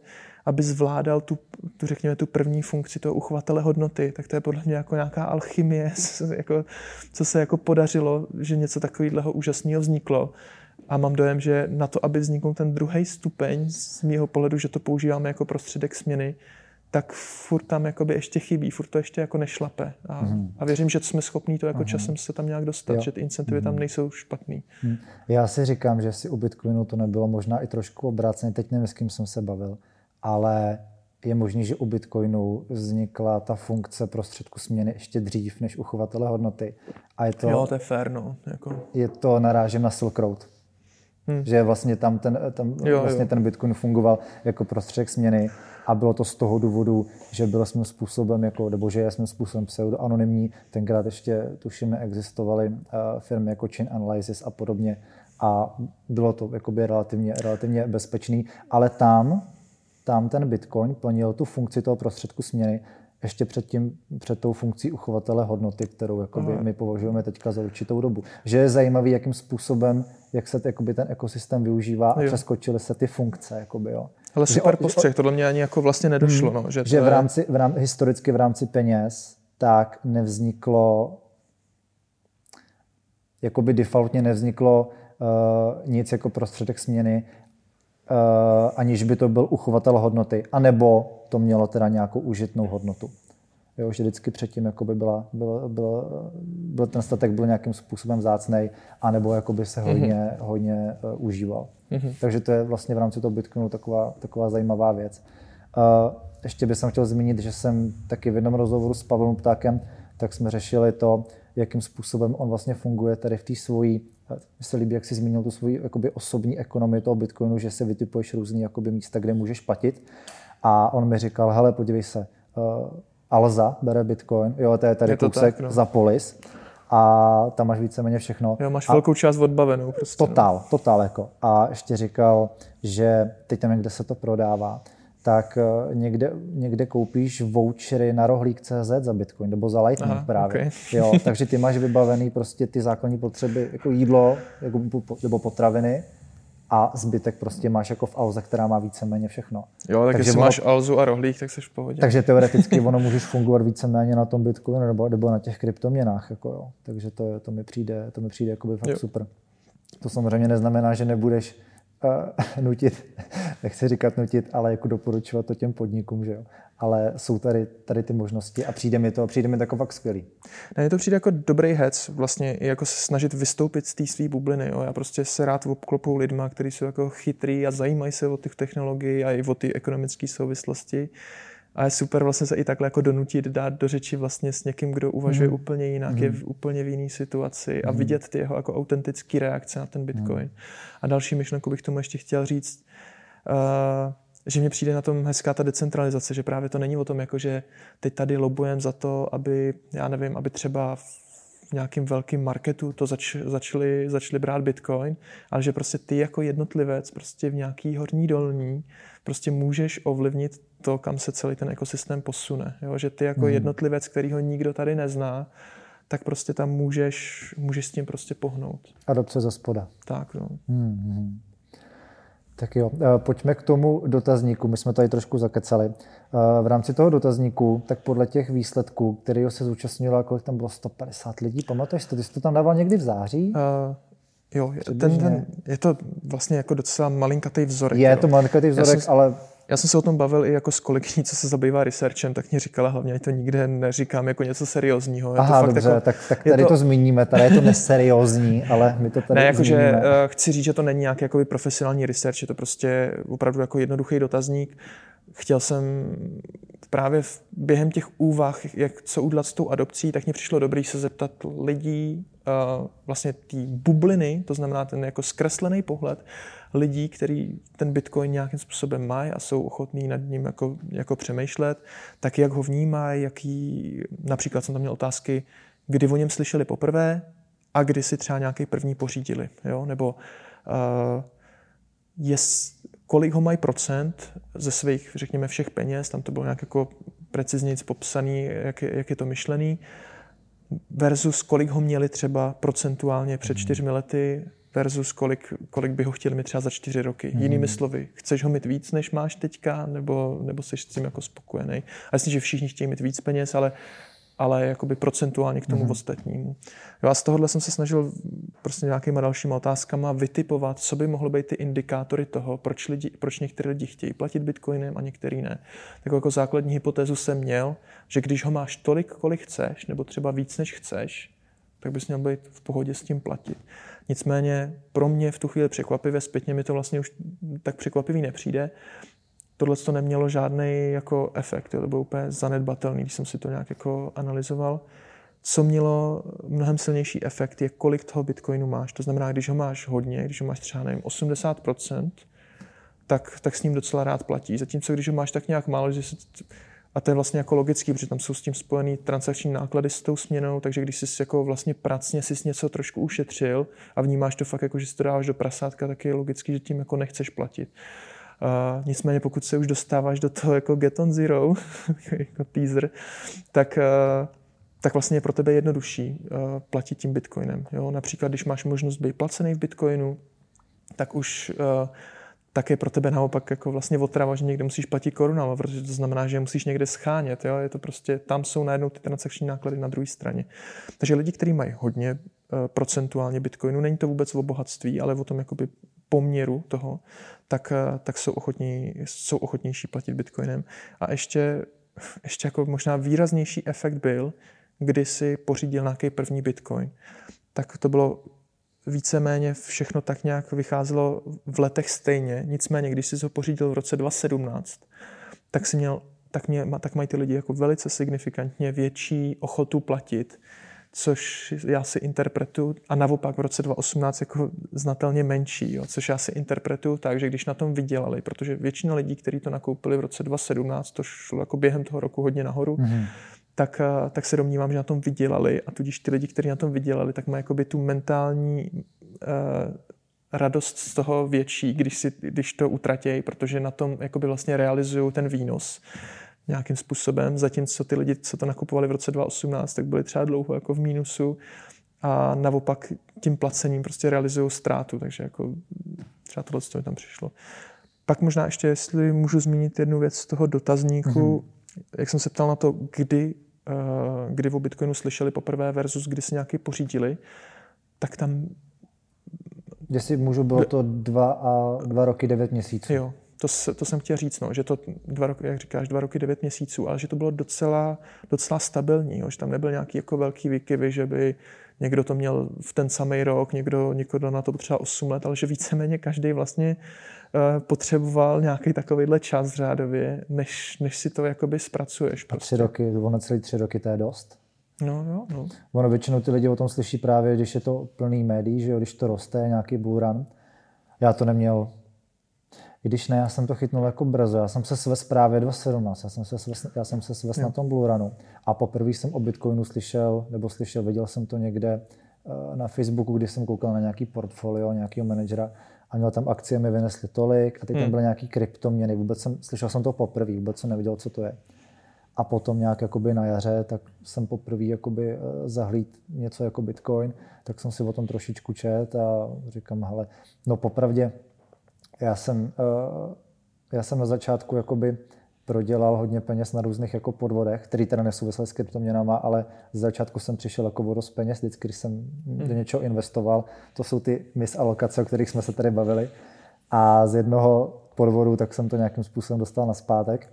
aby zvládal tu, tu, řekněme, tu první funkci toho uchovatele hodnoty, tak to je podle mě jako nějaká alchymie, jako, co se jako podařilo, že něco takového úžasného vzniklo. A mám dojem, že na to, aby vznikl ten druhý stupeň, z mého pohledu, že to používáme jako prostředek směny, tak furt tam jakoby ještě chybí, furt to ještě jako nešlape. A, mm. a věřím, že jsme schopní to jako mm. časem se tam nějak dostat, jo. že ty incentivy mm. tam mhm. nejsou špatný. Mm. Já si říkám, že si u Bitcoinu to nebylo možná i trošku obráceně, teď nevím, s kým jsem se bavil, ale je možné, že u Bitcoinu vznikla ta funkce prostředku směny ještě dřív než uchovatele hodnoty. A je to, jo, to je fair, no. Jako... Je to narážem na Silk Road. Hmm. Že vlastně tam, ten, tam jo, vlastně jo. ten Bitcoin fungoval jako prostředek směny a bylo to z toho důvodu, že byl jsme způsobem, jako, nebo že jsme způsobem pseudo-anonymní. Tenkrát ještě tuším neexistovaly uh, firmy jako Chain Analysis a podobně a bylo to jakoby relativně, relativně bezpečný, ale tam, tam ten Bitcoin plnil tu funkci toho prostředku směny ještě před, tím, před tou funkcí uchovatele hodnoty, kterou jakoby my považujeme teďka za určitou dobu. Že je zajímavý, jakým způsobem jak se jakoby, ten ekosystém využívá a Jo. přeskočily se ty funkce. Jakoby, jo. Ale super postřeh, tohle mě ani jako vlastně nedošlo. No, že, že v rámci, v rám, historicky v rámci peněz tak nevzniklo jakoby defaultně nevzniklo uh, nic jako prostředek směny, aniž by to byl uchovatel hodnoty, anebo to mělo teda nějakou užitnou hodnotu. Jo, že vždycky předtím jakoby byla, byl, byl, byl, ten statek byl nějakým způsobem zácnej, anebo jakoby se hodně, mm-hmm. hodně uh, užíval. Mm-hmm. Takže to je vlastně v rámci toho Bitcoinu taková, taková zajímavá věc. Uh, ještě bych chtěl zmínit, že jsem taky v jednom rozhovoru s Pavlem Ptákem, tak jsme řešili to, jakým způsobem on vlastně funguje tady v té svojí, mně se líbí, jak jsi zmínil tu svoji jakoby osobní ekonomii toho Bitcoinu, že si vytipuješ různý jakoby místa, kde můžeš platit. A on mi říkal, hele, podívej se, uh, Alza bere Bitcoin, jo, to je tady Je to kousek tak, no. za Polis a tam máš víceméně všechno. Jo, máš a velkou část odbavenou. Prostě, no. Totál, totál jako. A ještě říkal, že teď tam, kde se to prodává, tak eh, někde, někde koupíš vouchery na rohlík.cz za Bitcoin, nebo za Lightning Aha, právě. okay. Jo, takže ty máš vybavený prostě ty základní potřeby, jako jídlo jako, nebo potraviny a zbytek prostě máš jako v auze, která má víceméně všechno. Jo, tak Takže jestli ono- máš Alzu a rohlík, tak jsi v pohodě. Takže teoreticky ono můžeš fungovat víceméně na tom Bitcoinu nebo, nebo na těch kryptoměnách. Jako jo. Takže to, to mi přijde, to mi přijde jakoby fakt Jo. super. To samozřejmě neznamená, že nebudeš nutit, nechci říkat nutit, ale jako doporučovat to těm podnikům, že jo. Ale jsou tady, tady ty možnosti a přijde mi to, přijde mi to jako fakt skvělý. Ne, to přijde jako dobrý hec, vlastně i jako se snažit vystoupit z té své bubliny. Jo. Já prostě se rád obklopu lidma, kteří jsou jako chytrý a zajímají se o těch technologií a i o ty ekonomické souvislosti. A je super vlastně se i takhle jako donutit dát do řeči vlastně s někým, kdo uvažuje mm. úplně jinak, mm. je v úplně v jiné situaci a vidět ty jeho jako autentické reakce na ten Bitcoin. Mm. A další myšlenku bych tomu ještě chtěl říct, uh, že mně přijde na tom hezká ta decentralizace, že právě to není o tom, jako že teď tady lobujem za to, aby, já nevím, aby třeba v nějakém velkém marketu to zač, začali, začali brát Bitcoin, ale že prostě ty jako jednotlivec prostě v nějaký horní dolní prostě můžeš ovlivnit to, kam se celý ten ekosystém posune. Jo? Že ty jako hmm. jednotlivec, který ho nikdo tady nezná, tak prostě tam můžeš, můžeš s tím prostě pohnout. Adopce za spoda. Tak, no. Hmm. Tak jo, eh, pojďme k tomu dotazníku. My jsme tady trošku zakecali. Eh, V rámci toho dotazníku, tak podle těch výsledků, kterého se zúčastnilo, kolik tam bylo 150 lidí, pamatuješ to? Ty jsi to tam dával někdy v září? Uh, jo, je- ten, ten, je to vlastně jako docela malinkatý vzorek. Je jo. to malinkatý vzorek, jsem- ale Já jsem se o tom bavil i jako s kolegyní, co se zabývá researchem, tak mě říkala hlavně, ať to nikde neříkám jako něco seriózního. Je aha, to fakt dobře, jako, tak, tak tady to- to, zmíníme, tady je to neseriózní, ale my to tady Ne, jakože uh, chci říct, že to není nějaký jakoby profesionální research, je to prostě opravdu jako jednoduchý dotazník. Chtěl jsem právě v, během těch úvah, jak co udělat s tou adopcí, tak mi přišlo dobrý se zeptat lidí, uh, vlastně té bubliny, to znamená ten jako zkreslený pohled lidí, který ten Bitcoin nějakým způsobem mají a jsou ochotní nad ním jako, jako přemýšlet, tak jak ho vnímají, jaký, například jsem tam měl otázky, kdy o něm slyšeli poprvé a kdy si třeba nějaký první pořídili, jo? nebo uh, jest, kolik ho mají procent ze svých, řekněme, všech peněz, tam to bylo nějak jako precizně popsaný, jak je, jak je to myšlený, versus kolik ho měli třeba procentuálně před čtyřmi lety, versus kolik, kolik by ho chtěli mít třeba za čtyři roky. Mm. Jinými slovy, chceš ho mít víc, než máš teďka, nebo, nebo jsi s tím jako spokojený. A jasně, že všichni chtějí mít víc peněz, ale ale jakoby procentuálně k tomu mm. ostatnímu. A z tohohle jsem se snažil prostě nějakýma dalšíma otázkama vytipovat, co by mohly být ty indikátory toho, proč, lidi, proč některé lidi chtějí platit bitcoinem a některý ne. Tak jako základní hypotézu jsem měl, že když ho máš tolik, kolik chceš, nebo třeba víc, než chceš, tak bys měl být v pohodě s tím platit. Nicméně pro mě v tu chvíli překvapivě, zpětně mi to vlastně už tak překvapivý nepřijde, tohle to nemělo žádný jako efekt, to bylo úplně zanedbatelný, když jsem si to nějak jako analyzoval. Co mělo mnohem silnější efekt, je kolik toho bitcoinu máš. To znamená, když ho máš hodně, když ho máš třeba nevím, 80%, tak, tak s ním docela rád platí. Zatímco když ho máš tak nějak málo, že si, a to je vlastně jako logický, protože tam jsou s tím spojený transakční náklady s tou směnou, takže když jsi jako vlastně pracně si něco trošku ušetřil a vnímáš to fakt jako, že si to dáváš do prasátka, tak je logický, že tím jako nechceš platit. Uh, nicméně pokud se už dostáváš do toho jako Get on Zero, jako teaser, tak, uh, tak vlastně je pro tebe jednodušší uh, platit tím bitcoinem. Jo? Například, když máš možnost být placený v bitcoinu, tak už uh, tak je pro tebe naopak jako vlastně otrava, že někde musíš platit korunama, protože to znamená, že musíš někde schánět. Jo? Je to prostě, tam jsou najednou ty transakční náklady na druhé straně. Takže lidi, kteří mají hodně uh, procentuálně bitcoinu, není to vůbec o bohatství, ale o tom jakoby poměru toho, tak, uh, tak jsou, ochotní, jsou ochotnější platit bitcoinem. A ještě, ještě jako možná výraznější efekt byl, kdy si pořídil nějaký první bitcoin. Tak to bylo víceméně všechno tak nějak vycházelo v letech stejně. Nicméně, když jsi ho pořídil v roce 2017, tak si měl tak, mě, tak mají ty lidi jako velice signifikantně větší ochotu platit, což já si interpretuju, a naopak v roce 2018 jako znatelně menší, jo, což já si interpretuju tak, že když na tom vydělali, protože většina lidí, kteří to nakoupili v roce 2017, to šlo jako během toho roku hodně nahoru, mm-hmm tak, eh, tak se domnívám, že na tom vydělali a tudíž ty lidi, kteří na tom vydělali, tak mají jakoby tu mentální uh, radost z toho větší, když, si, když to utratějí, protože na tom jakoby vlastně realizují ten výnos nějakým způsobem, zatímco ty lidi, co to nakupovali v roce 2018, tak byli třeba dlouho jako v mínusu a naopak tím placením prostě realizují ztrátu, takže jako třeba tohle mi tam přišlo. Pak možná ještě, jestli můžu zmínit jednu věc z toho dotazníku, mm-hmm. jak jsem se ptal na to, kdy kdy o Bitcoinu slyšeli poprvé versus kdy si nějaký pořídili, tak tam... Jestli můžu, bylo to dva, a, dva roky, devět měsíců. Jo, to, se, to jsem chtěl říct, no, že to dva roky, jak říkáš, dva roky, devět měsíců, ale že to bylo docela, docela stabilní, jo, že tam nebyl nějaký jako velký výkyvy, že by někdo to měl v ten samý rok, někdo, někdo na to potřeba 8 let, ale že víceméně každý vlastně uh, potřeboval nějaký takovýhle čas řádově, než, než si to jakoby zpracuješ. Prostě. Tři roky, ono celý tři roky, to je dost. No, jo, no. Ono většinou ty lidi o tom slyší právě, když je to plný médií, že jo, když to roste, nějaký bullrun. Já to neměl i když ne, já jsem to chytnul jako brzo. Já jsem se svez právě 2017. Já jsem se svez, já jsem se svez na tom Blue Runu. A poprvé jsem o Bitcoinu slyšel, nebo slyšel, viděl jsem to někde eh, na Facebooku, kdy jsem koukal na nějaký portfolio nějakého manažera a měl tam akcie, mi vynesly tolik a teď hmm. tam byly nějaký kryptoměny. Vůbec jsem, slyšel jsem to poprvé, vůbec jsem neviděl, co to je. A potom nějak jakoby na jaře, tak jsem poprvé jakoby eh, zahlíd něco jako Bitcoin, tak jsem si o tom trošičku čet a říkám, hele, no popravdě, já jsem, eh, já jsem na začátku jakoby prodělal hodně peněz na různých jako podvodech, který teda nesouvisely s kryptoměnama, ale z začátku jsem přišel jako dost peněz, vždycky, když jsem do hmm. něčeho investoval. To jsou ty misalokace, o kterých jsme se tady bavili. A z jednoho podvodu tak jsem to nějakým způsobem dostal na zpátek.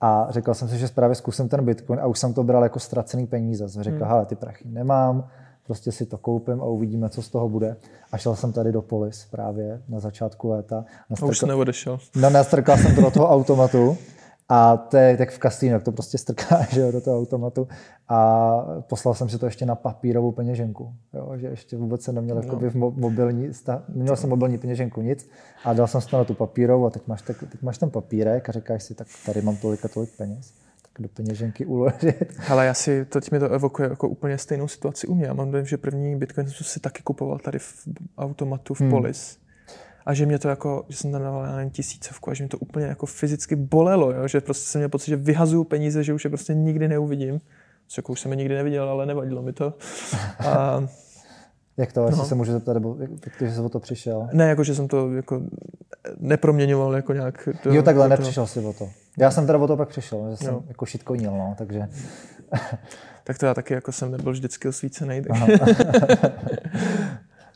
A řekl jsem si, že právě zkusím ten Bitcoin a už jsem to bral jako ztracený peníze. Jsem řekl, hmm. hele, ty prachy nemám, prostě si to koupím a uvidíme, co z toho bude. A šel jsem tady do Polis právě na začátku léta. Nastrkal, a už jsi neodešel. No, nastrkal jsem to do toho automatu a to je tak v kasínu, jak to prostě strkáš do toho automatu. A poslal jsem si to ještě na papírovou peněženku. Jo, že ještě vůbec jsem neměl no. v mobilní, neměl jsem mobilní peněženku nic a dal jsem si to na tu papírovou a teď máš, tak, teď máš ten papírek a říkáš si, tak tady mám tolik a tolik peněz do peněženky uložit. Ale já si, teď mi to evokuje jako úplně stejnou situaci u mě. Já mám dojem, že první Bitcoin jsem si taky kupoval tady v automatu v hmm. Polis. A že mě to jako, že jsem tam dával na tisícovku a že mě to úplně jako fyzicky bolelo, jo? že prostě jsem měl pocit, že vyhazuju peníze, že už je prostě nikdy neuvidím. Co jako už jsem je nikdy neviděl, ale nevadilo mi to. A jak to, jestli no. se můžu zeptat, nebo jak to, že jsi o to přišel? Ne, jako že jsem to jako neproměňoval jako nějak. To, jo, takhle, to... nepřišel si o to. Já jsem teda o to pak přišel, že jsem jo. jako šitkonil, no, takže... tak to já taky jako jsem nebyl vždycky osvícený. Tak...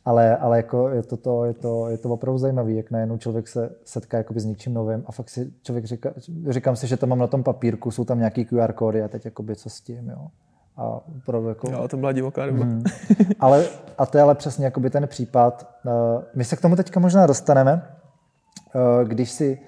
ale, ale jako je to, to, je, to, je to opravdu zajímavé, jak najednou člověk se setká jakoby s něčím novým a fakt si člověk říká, říkám si, že to mám na tom papírku, jsou tam nějaký QR kódy a teď jakoby co s tím, jo. A opravdu jako... Jo, to byla divoká doba. Mm. ale, a to je ale přesně jakoby ten případ. Eh, my se k tomu teďka možná dostaneme, eh, když si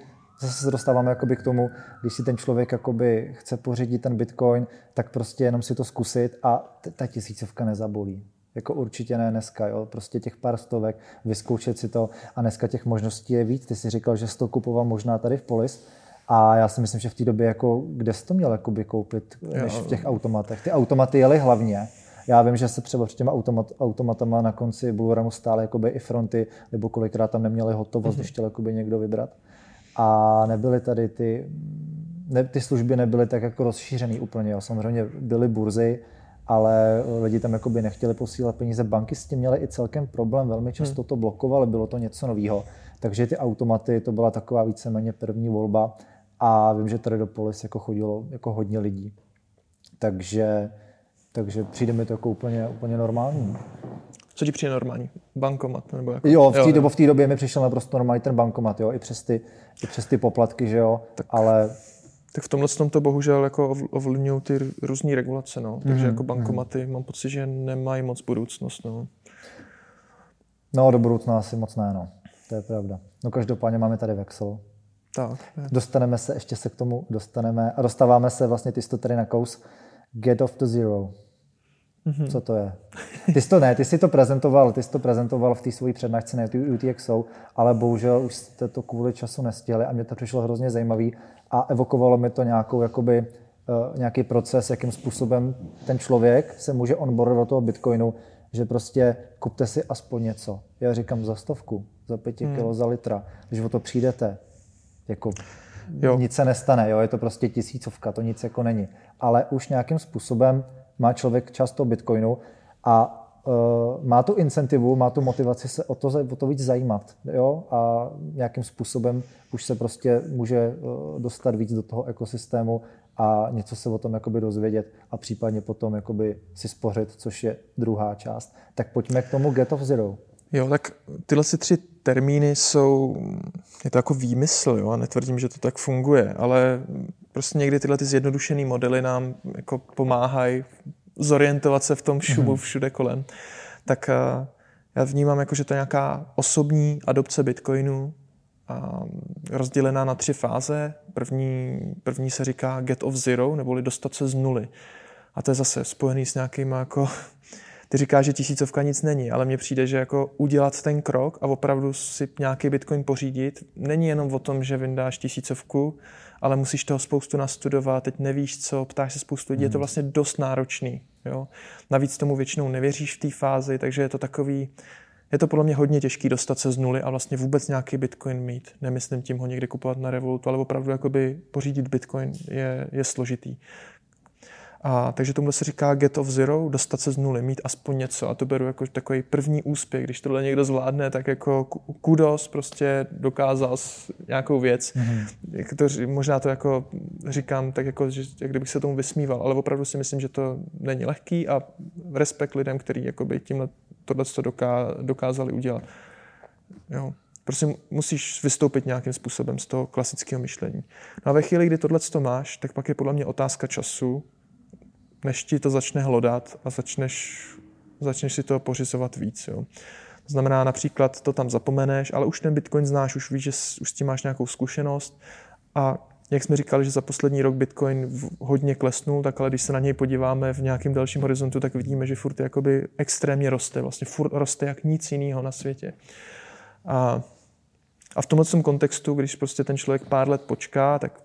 zase se dostáváme jakoby k tomu, když si ten člověk jakoby chce pořídit ten bitcoin, tak prostě jenom si to zkusit a ta tisícovka nezabolí. Jako určitě ne dneska, jo. prostě těch pár stovek, vyzkoušet si to a dneska těch možností je víc. Ty si říkal, že jsi to kupoval možná tady v Polis, a já si myslím, že v té době, jako, kde jsi to měl jakoby koupit, než v těch automatech. Ty automaty jeli hlavně. Já vím, že se třeba před těma automat, automatama na konci Bulvaramu stály jakoby i fronty, nebo kolikrát tam neměli hotovost, mm-hmm. když chtěl jakoby někdo vybrat. A nebyly tady ty, ne, ty služby nebyly tak jako rozšířený úplně. Jo. Samozřejmě byly burzy, ale lidi tam jakoby nechtěli posílat peníze. Banky s tím měly i celkem problém, velmi často hmm. to blokovali, bylo to něco nového. Takže ty automaty, to byla taková víceméně první volba a vím, že tady do Polis jako chodilo jako hodně lidí. Takže, takže přijde mi to jako úplně, úplně normální. Co ti přijde normální? Bankomat? Nebo jako... Jo, v té době, v té době mi přišel naprosto normální ten bankomat, jo, i přes ty, i přes ty poplatky, že jo, tak, ale... Tak v tomhle tom to bohužel jako ovlivňují ty různé regulace, no. Takže mm, jako bankomaty mm. mám pocit, že nemají moc budoucnost, no. No, do budoucna asi moc ne, no. To je pravda. No každopádně máme tady Vexel. Tak. Je. Dostaneme se, ještě se k tomu dostaneme a dostáváme se vlastně, ty jsi to tady na kous, Get off the Zero. Mm-hmm. Co to je? Ty jsi to ne, ty jsi to prezentoval, ty jsi to prezentoval v té své přednášce na UTXO, ale bohužel už jste to kvůli času nestihli a mě to přišlo hrozně zajímavý a evokovalo mi to nějakou, jakoby, uh, nějaký proces, jakým způsobem ten člověk se může onboardovat do toho Bitcoinu, že prostě kupte si aspoň něco. Já říkám za stovku, za pěti hmm. kilo, za litra. Když o to přijdete, jako jo. nic se nestane, jo? je to prostě tisícovka, to nic jako není. Ale už nějakým způsobem má člověk často Bitcoinu a uh, má tu incentivu, má tu motivaci se o to, o to víc zajímat. Jo? A nějakým způsobem už se prostě může uh, dostat víc do toho ekosystému a něco se o tom jakoby dozvědět a případně potom jakoby si spořit, což je druhá část. Tak pojďme k tomu Get of Zero. Jo, tak tyhle si tři termíny jsou, je to jako výmysl, jo, a netvrdím, že to tak funguje, ale prostě někdy tyhle ty zjednodušené modely nám jako pomáhají zorientovat se v tom šumu mm-hmm. všude kolem. Tak uh, já vnímám jako, že to je nějaká osobní adopce Bitcoinu, a rozdělená na tři fáze. První, první se říká get of zero, neboli dostat se z nuly. A to je zase spojený s nějakým jako ty říkáš, že tisícovka nic není, ale mně přijde, že jako udělat ten krok a opravdu si nějaký bitcoin pořídit, není jenom o tom, že vyndáš tisícovku, ale musíš toho spoustu nastudovat, teď nevíš co, ptáš se spoustu lidí, je to hmm. vlastně dost náročný. Jo? Navíc tomu většinou nevěříš v té fázi, takže je to takový, je to podle mě hodně těžký dostat se z nuly a vlastně vůbec nějaký bitcoin mít. Nemyslím tím ho někdy kupovat na Revolutu, ale opravdu jakoby pořídit bitcoin je, je složitý. A, takže tomu se říká get of zero, dostat se z nuly, mít aspoň něco. A to beru jako takový první úspěch. Když tohle někdo zvládne, tak jako kudos, prostě dokázal nějakou věc. Mm-hmm. Jak to, možná to jako říkám tak jako, že jak kdybych se tomu vysmíval, ale opravdu si myslím, že to není lehký a respekt lidem, kteří jakoby tímhle tohle doká, dokázali udělat. Jo. Prostě musíš vystoupit nějakým způsobem z toho klasického myšlení. No a ve chvíli, kdy tohle to máš, tak pak je podle mě otázka času, než ti to začne hlodat a začneš, začneš si to pořizovat víc. Jo. To znamená, například to tam zapomeneš, ale už ten Bitcoin znáš, už víš, že už s tím máš nějakou zkušenost a jak jsme říkali, že za poslední rok Bitcoin hodně klesnul, tak ale když se na něj podíváme v nějakém dalším horizontu, tak vidíme, že furt jakoby extrémně roste. Vlastně furt roste jak nic jiného na světě. A, a v tomhle kontextu, když prostě ten člověk pár let počká, tak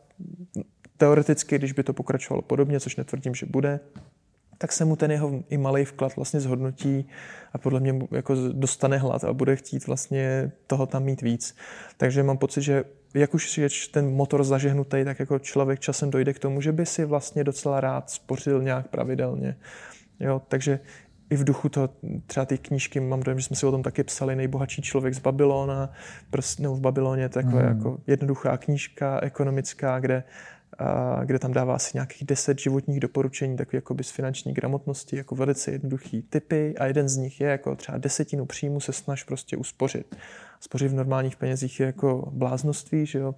Teoreticky, když by to pokračovalo podobně, což netvrdím, že bude, tak se mu ten jeho i malý vklad vlastně zhodnotí a podle mě jako dostane hlad a bude chtít vlastně toho tam mít víc. Takže mám pocit, že jak už je ten motor zažehnutý, tak jako člověk časem dojde k tomu, že by si vlastně docela rád spořil nějak pravidelně. Jo, takže i v duchu toho, třeba ty knížky, mám dojem, že jsme si o tom taky psali, nejbohatší člověk z Babylona, prostě, no v Babyloně, takové mm. jako jednoduchá knížka ekonomická, kde kde tam dává asi nějakých deset životních doporučení, takové jako z finanční gramotnosti, jako velice jednoduchý typy a jeden z nich je jako třeba desetinu příjmu se snaž prostě uspořit. Spořit v normálních penězích je jako bláznoství, že jo.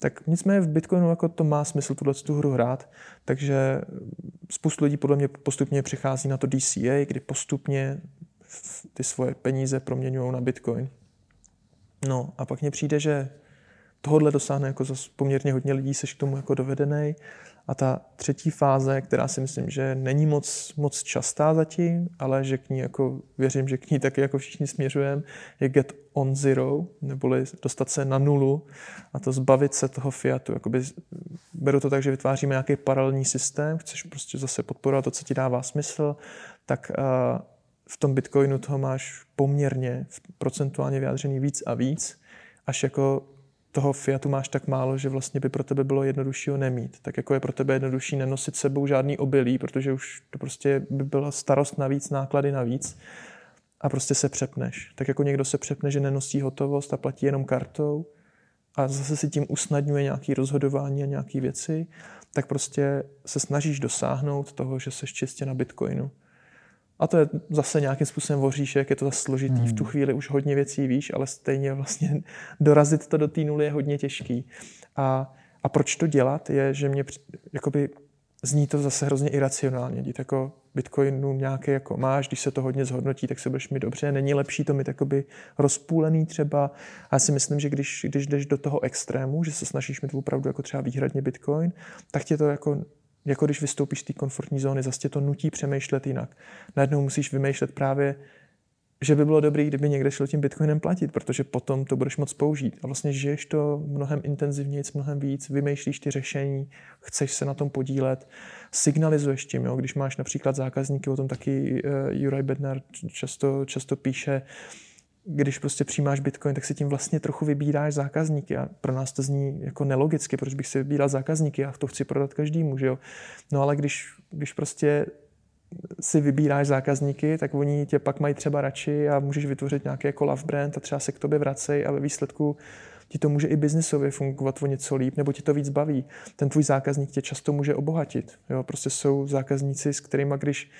Tak nicméně v Bitcoinu jako to má smysl tuhle tu hru hrát, takže spoustu lidí podle mě postupně přichází na to DCA, kdy postupně ty svoje peníze proměňují na Bitcoin. No a pak mně přijde, že tohle dosáhne jako poměrně hodně lidí, seš k tomu jako dovedený. A ta třetí fáze, která si myslím, že není moc, moc častá zatím, ale že k ní jako, věřím, že k ní taky jako všichni směřujeme, je get on zero, neboli dostat se na nulu a to zbavit se toho fiatu. Jakoby, beru to tak, že vytváříme nějaký paralelní systém, chceš prostě zase podporovat to, co ti dává smysl, tak uh, v tom Bitcoinu toho máš poměrně procentuálně vyjádřený víc a víc, až jako toho Fiatu máš tak málo, že vlastně by pro tebe bylo jednodušší ho nemít. Tak jako je pro tebe jednodušší nenosit sebou žádný obilí, protože už to prostě by byla starost navíc, náklady navíc a prostě se přepneš. Tak jako někdo se přepne, že nenosí hotovost a platí jenom kartou a zase si tím usnadňuje nějaké rozhodování a nějaké věci, tak prostě se snažíš dosáhnout toho, že seš čistě na Bitcoinu. A to je zase nějakým způsobem voříšek, je to zase složitý. Hmm. V tu hmm. chvíli už hodně věcí víš, ale stejně vlastně dorazit to do té nuly je hodně těžký. A, a proč to dělat, je, že mě jakoby zní to zase hrozně iracionálně. Dít jako Bitcoinu nějaký jako máš, když se to hodně zhodnotí, tak se budeš mi dobře. Není lepší to mít jakoby rozpůlený třeba. A já si myslím, že když, když jdeš do toho extrému, že se snažíš mít opravdu jako třeba výhradně Bitcoin, tak tě to jako jako když vystoupíš z té komfortní zóny, zase tě to nutí přemýšlet jinak. Najednou musíš vymýšlet právě, že by bylo dobré, kdyby někde šel tím bitcoinem platit, protože potom to budeš moc použít. A vlastně žiješ to mnohem intenzivněji, mnohem víc, vymýšlíš ty řešení, chceš se na tom podílet, signalizuješ tím, jo? když máš například zákazníky, o tom taky uh, Juraj Bednar často, často píše, když prostě přijímáš Bitcoin, tak si tím vlastně trochu vybíráš zákazníky a pro nás to zní jako nelogicky, proč bych si vybíral zákazníky, já to chci prodat každému, že jo. No ale když, když prostě si vybíráš zákazníky, tak oni tě pak mají třeba radši a můžeš vytvořit nějaký jako love brand a třeba se k tobě vracej a ve výsledku ti to může i biznisově fungovat o něco líp, nebo ti to víc baví. Ten tvůj zákazník tě často může obohatit. Jo? Prostě jsou zákazníci, s kterými, když,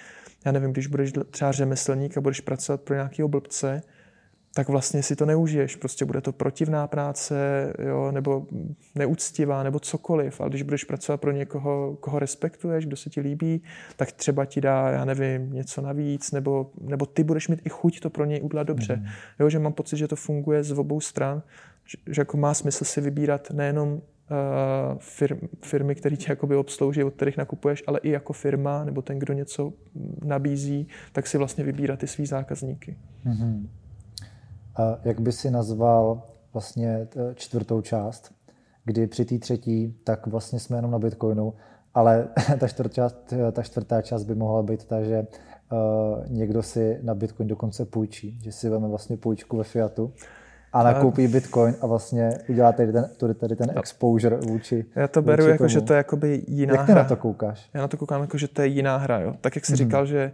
já nevím, když budeš třeba řemeslník a budeš pracovat pro nějakého blbce, tak vlastně si to neužiješ. Prostě bude to protivná práce, jo, nebo neúctivá, nebo cokoliv. Ale když budeš pracovat pro někoho, koho respektuješ, kdo se ti líbí, tak třeba ti dá, já nevím, něco navíc, nebo, nebo ty budeš mít i chuť to pro něj udělat dobře. Mm. Jo, že mám pocit, že to funguje z obou stran, že, že jako má smysl si vybírat nejenom uh, firm, firmy, které tě jakoby obslouží, od kterých nakupuješ, ale i jako firma nebo ten, kdo něco nabízí, tak si vlastně vybírat ty svý zákazníky. Mm-hmm. Jak by si nazval vlastně čtvrtou část, kdy při té třetí, tak vlastně jsme jenom na Bitcoinu, ale ta, čtvrt část, ta čtvrtá část by mohla být ta, že uh, někdo si na Bitcoin dokonce půjčí, že si veme vlastně půjčku ve Fiatu a nakoupí Bitcoin a vlastně udělá tady ten, tady ten no. exposure vůči Já to beru jako, tomu. že to je jakoby jiná Jak ty hra. na to koukáš? Já na to koukám jako, že to je jiná hra. Jo? Tak jak jsi mm-hmm. říkal, že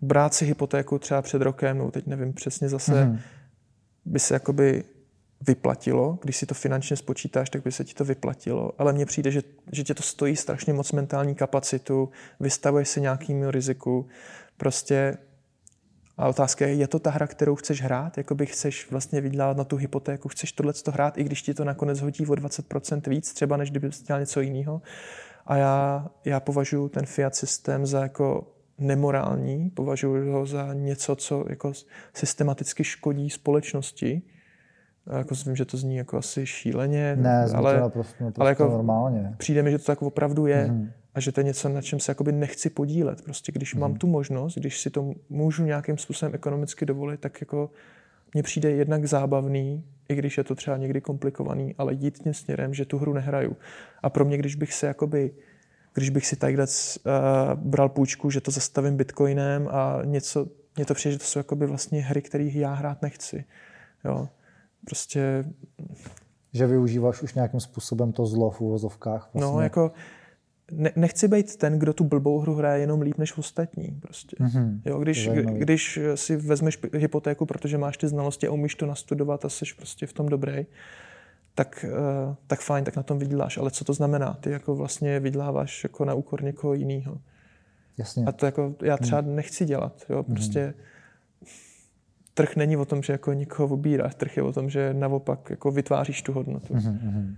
brát si hypotéku třeba před rokem, no teď nevím přesně zase, mm-hmm by se jakoby vyplatilo, když si to finančně spočítáš, tak by se ti to vyplatilo, ale mně přijde, že, že tě to stojí strašně moc mentální kapacitu, vystavuješ se nějakému riziku, prostě a otázka je, je to ta hra, kterou chceš hrát? Jakoby chceš vlastně vydělat na tu hypotéku, chceš tohle to hrát, i když ti to nakonec hodí o 20% víc, třeba než kdyby dělal něco jiného. A já, já považuji ten fiat systém za jako nemorální, považuji ho za něco, co jako systematicky škodí společnosti. Jako vím, že to zní jako asi šíleně, ne, ale, to naprosto, naprosto ale jako normálně. přijde mi, že to tak opravdu je mm-hmm. a že to je něco, na čem se jakoby nechci podílet. Prostě když mm-hmm. mám tu možnost, když si to můžu nějakým způsobem ekonomicky dovolit, tak jako mně přijde jednak zábavný, i když je to třeba někdy komplikovaný, ale jít tím směrem, že tu hru nehraju. A pro mě, když bych se jakoby když bych si takhle uh, bral půjčku, že to zastavím bitcoinem a něco, mně to přijde, že to jsou jakoby vlastně hry, které já hrát nechci. Jo. Prostě... Že využíváš už nějakým způsobem to zlo v úvozovkách. No, vlastně. No, jako ne, nechci být ten, kdo tu blbou hru hraje jenom líp než ostatní. Prostě. Mm-hmm. Jo, když, když si vezmeš hypotéku, protože máš ty znalosti a umíš to nastudovat a jsi prostě v tom dobrý, tak, uh, tak fajn, tak na tom vyděláš. Ale co to znamená? Ty jako vlastně vyděláváš jako na úkor někoho jiného. Jasně. A to jako já třeba hmm. nechci dělat. Jo? Hmm. Prostě hmm. trh není o tom, že jako někoho obíráš. Trh je o tom, že naopak jako vytváříš tu hodnotu. Hmm. hmm.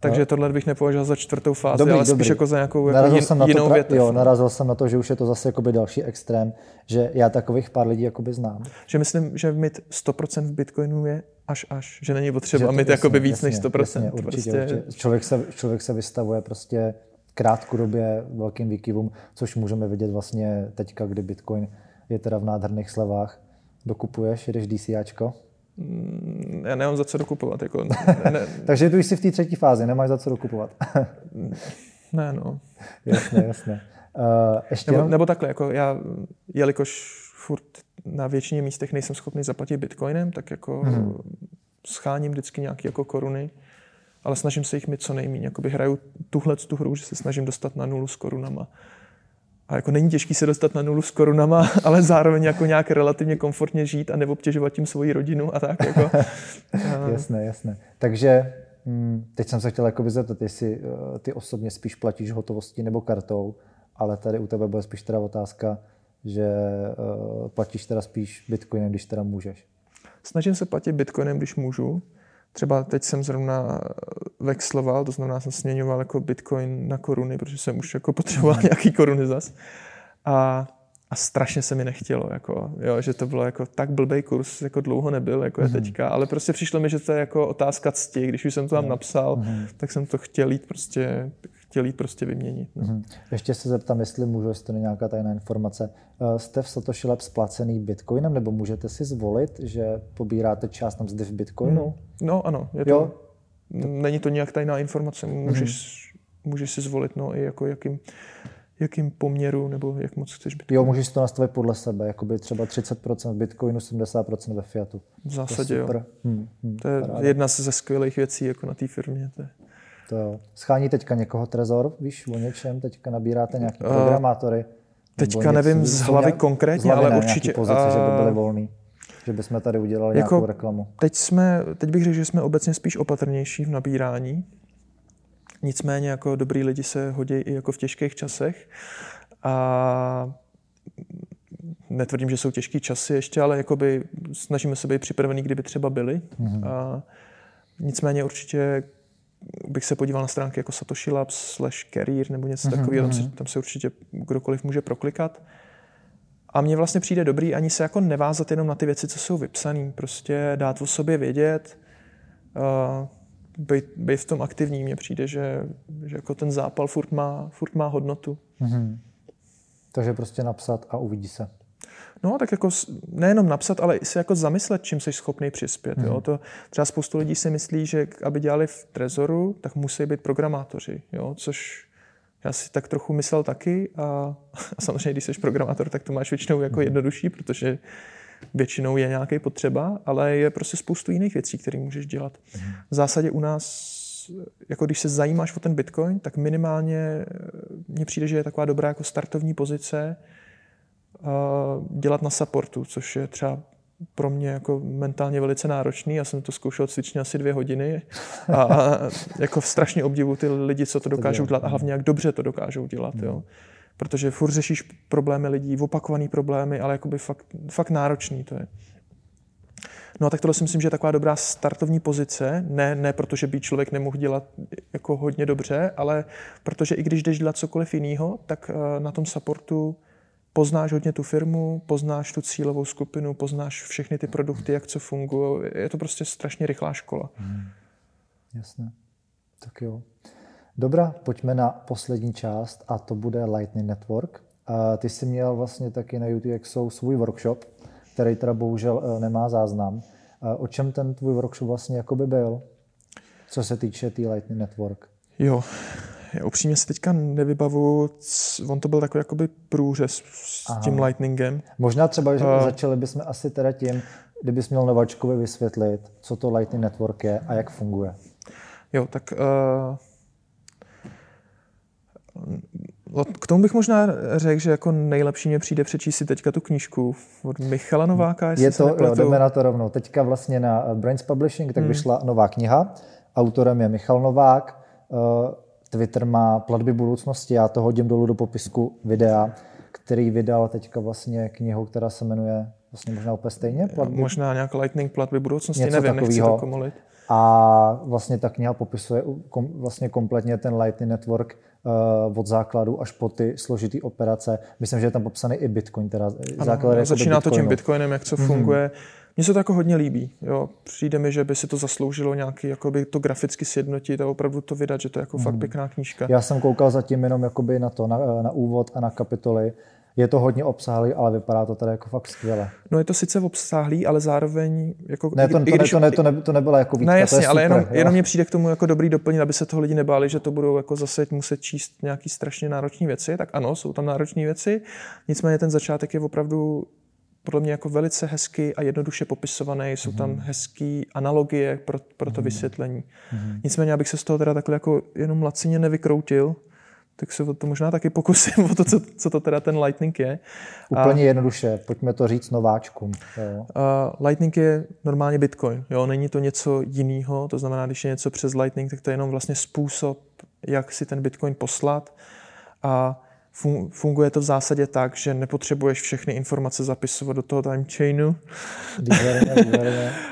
Takže tohle bych nepovažoval za čtvrtou fázi, dobrý, ale spíš dobrý. jako za nějakou jako jin, jsem na jinou to, větev. Jo, narazil jsem na to, že už je to zase jakoby další extrém, že já takových pár lidí jakoby znám. Že myslím, že mít 100% v Bitcoinu je až až, že není potřeba že mít jasně, jakoby víc jasně, než 100%. Jasně, určitě, prostě... určitě. Člověk, se, člověk se vystavuje prostě krátkodobě velkým výkyvům, což můžeme vidět vlastně teďka, kdy Bitcoin je teda v nádherných slevách. Dokupuješ, jedeš DCAčko? Mm, já nemám za co dokupovat. Jako, ne, Takže tu jsi v té třetí fázi, nemáš za co dokupovat. ne, no. Jasně, jasně. Uh, ještě nebo, nebo takhle, jako já, jelikož furt na většině místech nejsem schopný zaplatit bitcoinem, tak jako hmm. scháním vždycky nějaké jako koruny, ale snažím se jich mít co nejméně. Jakoby hraju tuhle tu hru, že se snažím dostat na nulu s korunama. A jako není těžký se dostat na nulu s korunama, ale zároveň jako nějak relativně komfortně žít a neobtěžovat tím svoji rodinu a tak. Jako. jasné, jasné. Takže hm, teď jsem se chtěl jako zeptat, jestli eh, ty osobně spíš platíš hotovostí nebo kartou, ale tady u tebe bude spíš teda otázka, že uh, platíš teda spíš bitcoinem, když teda můžeš. Snažím se platit bitcoinem, když můžu. Třeba teď jsem zrovna vexloval, to znamená, jsem směňoval jako bitcoin na koruny, protože jsem už jako potřeboval mhm. nějaký koruny zas. A, a strašně se mi nechtělo, jako, jo, že to bylo jako tak blbý kurz, jako dlouho nebyl, jako je mhm. teďka, ale prostě přišlo mi, že to je jako otázka cti, když už jsem to tam napsal, mm. tak jsem to chtěl jít prostě chtěl jít prostě vyměnit. No. Mm-hmm. Ještě se zeptám, jestli můžu, jestli to není nějaká tajná informace. Uh, jste v Satoshi Lab splacený bitcoinem, nebo můžete si zvolit, že pobíráte část na mzdy v bitcoinu? Mm. No ano, je to, jo? není to nějak tajná informace, můžeš, mm-hmm. můžeš si zvolit, no i jako jakým, jakým poměru nebo jak moc chceš Bitcoin. Jo, můžeš to nastavit podle sebe, jakoby třeba 30% v Bitcoinu, 70% ve Fiatu. V zásadě to jo. Hmm, hmm, to je paráda. jedna ze skvělých věcí jako na té firmě. To je. To schání teďka někoho Trezor, víš, o něčem, teďka nabíráte nějaký uh, programátory? Teďka nevím z hlavy nějak, konkrétně, hlavy ale určitě. Pozice, uh, že by byly volný. Že bychom tady udělali jako nějakou reklamu. Teď, jsme, teď bych řekl, že jsme obecně spíš opatrnější v nabírání. Nicméně jako dobrý lidi se hodí i jako v těžkých časech. A netvrdím, že jsou těžké časy ještě, ale jakoby snažíme se být připravený, kdyby třeba byli. Mm-hmm. A nicméně určitě bych se podíval na stránky jako Satoshi Labs slash Career nebo něco mm-hmm. takového, tam se, tam se určitě kdokoliv může proklikat. A mně vlastně přijde dobrý ani se jako nevázat jenom na ty věci, co jsou vypsané. Prostě dát o sobě vědět, uh, být, být v tom aktivní. Mně přijde, že, že jako ten zápal furt má, furt má hodnotu. Mm-hmm. Takže prostě napsat a uvidí se. No, tak jako nejenom napsat, ale i se jako zamyslet, čím jsi schopný přispět. Mm. Jo? Mhm. To třeba spoustu lidí si myslí, že aby dělali v Trezoru, tak musí být programátoři, jo? což já si tak trochu myslel taky a, a samozřejmě, když jsi programátor, tak to máš většinou jako mhm. jednodušší, protože většinou je nějaký potřeba, ale je prostě spoustu jiných věcí, které můžeš dělat. Mhm. V zásadě u nás, jako když se zajímáš o ten Bitcoin, tak minimálně mně přijde, že je taková dobrá jako startovní pozice, dělat na supportu, což je třeba pro mě jako mentálně velice náročný. Já jsem to zkoušel cvičně asi dvě hodiny a, a jako strašně obdivu ty lidi, co to dokážou dělat a hlavně jak dobře to dokážou dělat. Jo. Hmm. Protože furt řešíš problémy lidí, opakované problémy, ale jakoby fakt, fakt náročný to je. No a tak tohle si myslím, že je taková dobrá startovní pozice, ne, ne protože by člověk nemohl dělat jako hodně dobře, ale protože i když jdeš dělat cokoliv jiného, tak eh, na tom supportu poznáš hodně tu firmu, poznáš tu cílovou skupinu, poznáš všechny ty produkty, jak co fungují. Je to prostě strašně rychlá škola. Hmm. Jasné. Tak jo. Dobrá, pojďme na poslední část a to bude Lightning Network. A ty jsi měl vlastně taky na YouTube jsou svůj workshop, který teda bohužel eh, nemá záznam. A o čem ten tvůj workshop vlastně jakoby byl, co se týče té tý Lightning Network? Jo, já upřímně si teďka nevybavu, on to byl takový jakoby průřez s Aha. tím Lightningem. Možná třeba, že uh, začali bychom asi teda tím, kdybys měl nováčkovi vysvětlit, co to Lightning Network je a jak funguje. Jo, tak uh, k tomu bych možná řekl, že jako nejlepší mě přijde přečíst si teďka tu knížku od Michala Nováka, jestli Je to, jo, jdeme na to rovnou. Teďka vlastně na Brains Publishing tak hmm. vyšla nová kniha. Autorem je Michal Novák. Uh, Twitter má platby budoucnosti, já to hodím dolů do popisku videa, který vydal teďka vlastně knihu, která se jmenuje vlastně možná úplně stejně. Platby. Možná nějak Lightning platby budoucnosti, Něco nevím, takovýho. nechci to komolit. A vlastně ta kniha popisuje kom, vlastně kompletně ten Lightning Network uh, od základu až po ty složitý operace. Myslím, že je tam popsaný i Bitcoin. Teda ano, základ jako začíná to tím Bitcoinem, jak co mm-hmm. Mně se to jako hodně líbí. Jo. Přijde mi, že by si to zasloužilo nějaký, jakoby to graficky sjednotit a opravdu to vydat, že to je jako mm. fakt pěkná knížka. Já jsem koukal zatím jenom jakoby na to, na, na úvod a na kapitoly. Je to hodně obsáhlý, ale vypadá to tady jako fakt skvěle. No je to sice obsáhlý, ale zároveň jako... Ne, to, to, když, to, ne, to, ne, to nebylo jako výtka, ne, jasně, to je super, ale jenom, jenom mě přijde k tomu jako dobrý doplnit, aby se toho lidi nebáli, že to budou jako zase muset číst nějaký strašně náročné věci. Tak ano, jsou tam náročné věci, nicméně ten začátek je opravdu podle mě jako velice hezky a jednoduše popisovaný, jsou tam hezké analogie pro, pro to vysvětlení. Nicméně, abych se z toho teda takhle jako jenom lacině nevykroutil, tak se o to možná taky pokusím o to, co, co to teda ten Lightning je. Úplně a, jednoduše, pojďme to říct nováčkům. Jo. A Lightning je normálně Bitcoin, jo, není to něco jiného, to znamená, když je něco přes Lightning, tak to je jenom vlastně způsob, jak si ten Bitcoin poslat a funguje to v zásadě tak, že nepotřebuješ všechny informace zapisovat do toho time chainu.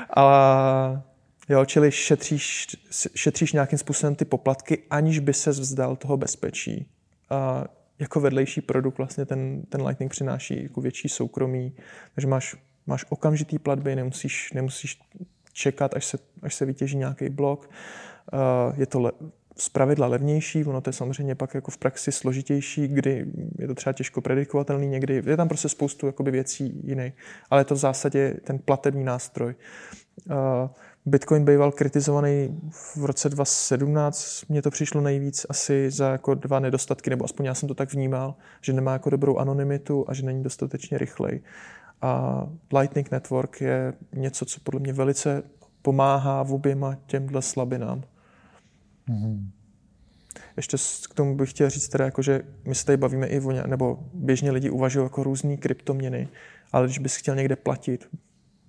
Ale jo, čili šetříš, šetříš nějakým způsobem ty poplatky, aniž by se vzdal toho bezpečí. A jako vedlejší produkt vlastně ten, ten Lightning přináší jako větší soukromí, takže máš, máš okamžitý platby, nemusíš, nemusíš čekat, až se, až se vytěží nějaký blok. Uh, je to le, z pravidla levnější, ono to je samozřejmě pak jako v praxi složitější, kdy je to třeba těžko predikovatelný někdy, je tam prostě spoustu jakoby věcí jiných, ale je to v zásadě ten platební nástroj. Bitcoin býval kritizovaný v roce 2017, mně to přišlo nejvíc asi za jako dva nedostatky, nebo aspoň já jsem to tak vnímal, že nemá jako dobrou anonymitu a že není dostatečně rychlej. A Lightning Network je něco, co podle mě velice pomáhá v oběma těmhle slabinám. Mm-hmm. Ještě k tomu bych chtěl říct teda, jako, že my se tady bavíme i o, nebo běžně lidi uvažují jako různé kryptoměny, ale když bys chtěl někde platit,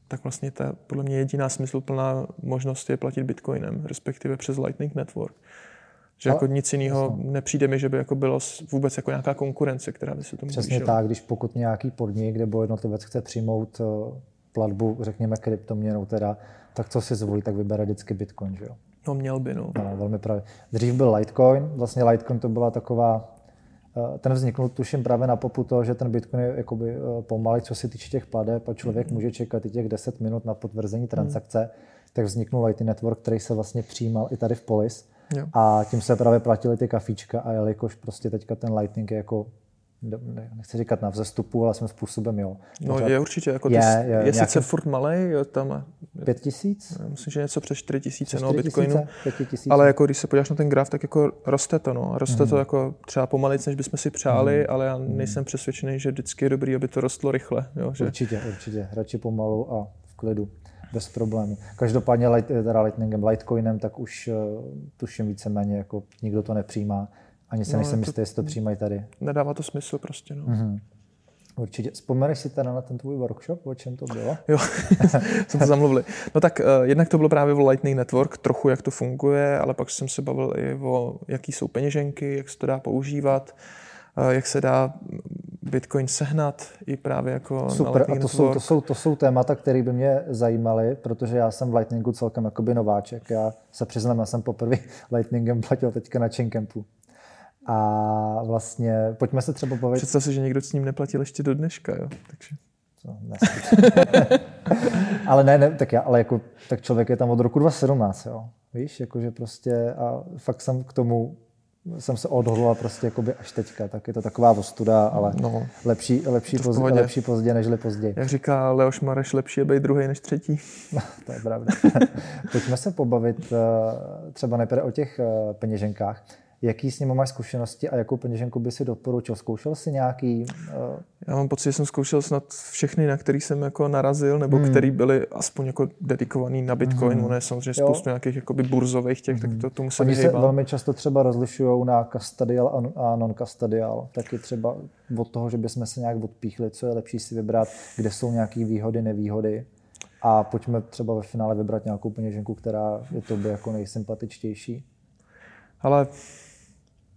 tak vlastně ta podle mě jediná smysluplná možnost je platit bitcoinem, respektive přes Lightning Network. Že ale, jako nic jiného nepřijde mi, že by jako bylo vůbec jako nějaká konkurence, která by se tomu Přesně vyšel. tak, když pokud nějaký podnik nebo jednotlivec chce přijmout eh, platbu, řekněme kryptoměnou teda, tak co si zvolí, tak vybere vždycky Bitcoin, že jo? No měl by, no. no velmi právě. Dřív byl Litecoin, vlastně Litecoin to byla taková, eh, ten vzniknul tuším právě na popu toho, že ten Bitcoin je jakoby eh, pomalý, co se týče těch pladeb a člověk mm. může čekat i těch 10 minut na potvrzení transakce, mm. tak vzniknul Lightning Network, který se vlastně přijímal i tady v Polis. Jo. A tím se právě platili ty kafíčka a jelikož prostě teďka ten Lightning je jako nechci říkat na vzestupu, ale svým způsobem jo. No Pořád je určitě, jako je, je, je nějaký... sice furt malý, je tam... Pět tisíc? Myslím, že něco přes čtyři tisíce, no, bitcoinu. Ale jako když se podíváš na ten graf, tak jako roste to, no. Roste mm. to jako třeba pomalic, než bychom si přáli, mm. ale já nejsem přesvědčený, že vždycky je dobrý, aby to rostlo rychle. Jo, že... Určitě, určitě. Radši pomalu a v klidu bez problémů. Každopádně light, teda Lightningem, Litecoinem, tak už uh, tuším víceméně, jako nikdo to nepřijímá. Ani se no, nejsem jistý, jestli to přijímají tady. Nedává to smysl prostě. No. Mm-hmm. Určitě. Vzpomeneš si teda na ten tvůj workshop, o čem to bylo? Jo, jsme to zamluvili. No tak uh, jednak to bylo právě o Lightning Network, trochu jak to funguje, ale pak jsem se bavil i o jaký jsou peněženky, jak se to dá používat, uh, jak se dá Bitcoin sehnat i právě jako Super, a to jsou, to, jsou, to jsou témata, které by mě zajímaly, protože já jsem v Lightningu celkem jakoby nováček. Já se přiznám, já jsem poprvé Lightningem platil teďka na Chaincampu. A vlastně, pojďme se třeba bavit... Představ si, že někdo s ním neplatil ještě do dneška, jo? Takže... To ale ne, ne, tak já, ale jako, tak člověk je tam od roku 2017, jo. Víš, jakože prostě a fakt jsem k tomu jsem se odhodlal prostě jakoby až teďka, tak je to taková ostuda, ale no, lepší, lepší, pozdě, lepší pozdě, nežli později. Jak říká Leoš Mareš, lepší je být druhý než třetí. No, to je pravda. Pojďme se pobavit eh, třeba nejprve o těch eh, peněženkách. Jaký s ním máš zkušenosti a jakou peněženku by si doporučil? Zkoušel jsi nějaký? Uh... Já mám pocit, že jsem zkoušel snad všechny, na který jsem jako narazil, nebo hmm. který byli aspoň jako dedikovaný na Bitcoin. Hmm. Ono je samozřejmě jo. spoustu nějakých jakoby burzových těch, hmm. tak to tomu se Oni se velmi často třeba rozlišují na custodial a non-custodial. Taky třeba od toho, že bychom se nějak odpíchli, co je lepší si vybrat, kde jsou nějaké výhody, nevýhody. A pojďme třeba ve finále vybrat nějakou peněženku, která je tobě jako nejsympatičtější. Ale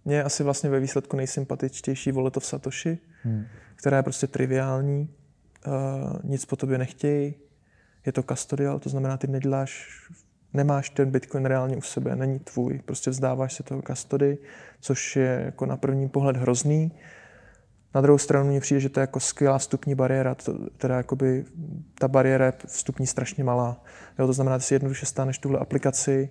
je asi vlastně ve výsledku nejsympatičtější voletov Satoshi, hmm. která je prostě triviální, uh, nic po tobě nechtějí, je to custodial, to znamená, ty neděláš, nemáš ten Bitcoin reálně u sebe, není tvůj, prostě vzdáváš se toho custody, což je jako na první pohled hrozný. Na druhou stranu mně přijde, že to je jako skvělá vstupní bariéra, to, teda jakoby ta bariéra je vstupní strašně malá. Jo, to znamená, že si jednoduše stáneš tuhle aplikaci,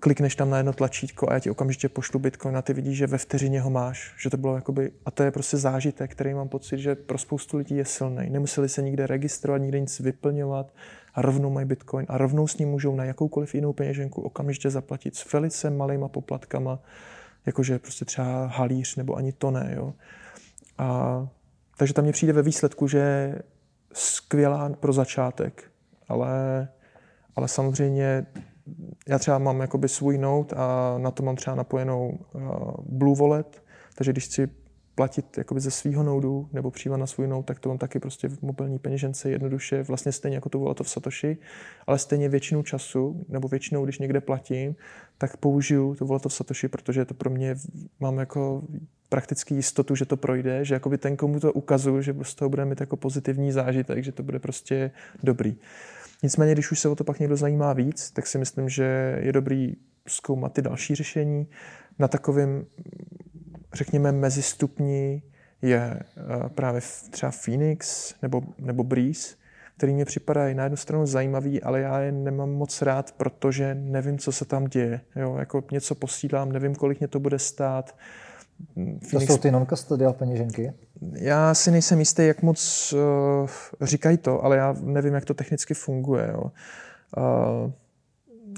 klikneš tam na jedno tlačítko a já ti okamžitě pošlu Bitcoin a ty vidíš, že ve vteřině ho máš. Že to bylo jakoby, a to je prostě zážitek, který mám pocit, že pro spoustu lidí je silný. Nemuseli se nikde registrovat, nikde nic vyplňovat a rovnou mají Bitcoin a rovnou s ním můžou na jakoukoliv jinou peněženku okamžitě zaplatit s velice malýma poplatkama, jakože prostě třeba halíř nebo ani to ne. Jo. A, takže tam mě přijde ve výsledku, že skvělá pro začátek, ale, ale samozřejmě já třeba mám jakoby svůj note a na to mám třeba napojenou uh, Blue Wallet, takže když chci platit jakoby ze svého noudu nebo přímo na svůj nout, tak to mám taky prostě v mobilní peněžence jednoduše, vlastně stejně jako tu wallet v Satoshi, ale stejně většinu času, nebo většinou, když někde platím, tak použiju tu wallet v Satoshi, protože to pro mě, mám jako prakticky jistotu, že to projde, že jakoby ten, komu to ukazuju, že z toho bude mít jako pozitivní zážitek, že to bude prostě dobrý. Nicméně, když už se o to pak někdo zajímá víc, tak si myslím, že je dobrý zkoumat ty další řešení. Na takovém řekněme, mezistupni je eh, právě třeba Phoenix nebo, nebo Breeze, který mě připadají na jednu stranu zajímavý, ale já je nemám moc rád, protože nevím, co se tam děje. Jo, jako něco posílám, nevím, kolik mě to bude stát. Phoenix... To jsou ty non-custodial peněženky? Já si nejsem jistý, jak moc uh, říkají to, ale já nevím, jak to technicky funguje. Jo. Uh,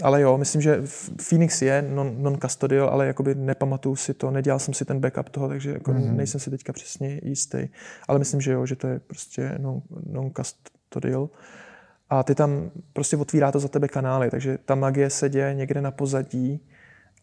ale jo, myslím, že Phoenix je non-custodial, non ale jakoby nepamatuju si to, nedělal jsem si ten backup toho, takže jako mm-hmm. nejsem si teďka přesně jistý. Ale myslím, že jo, že to je prostě non-custodial. A ty tam prostě otvírá to za tebe kanály, takže ta magie se děje někde na pozadí,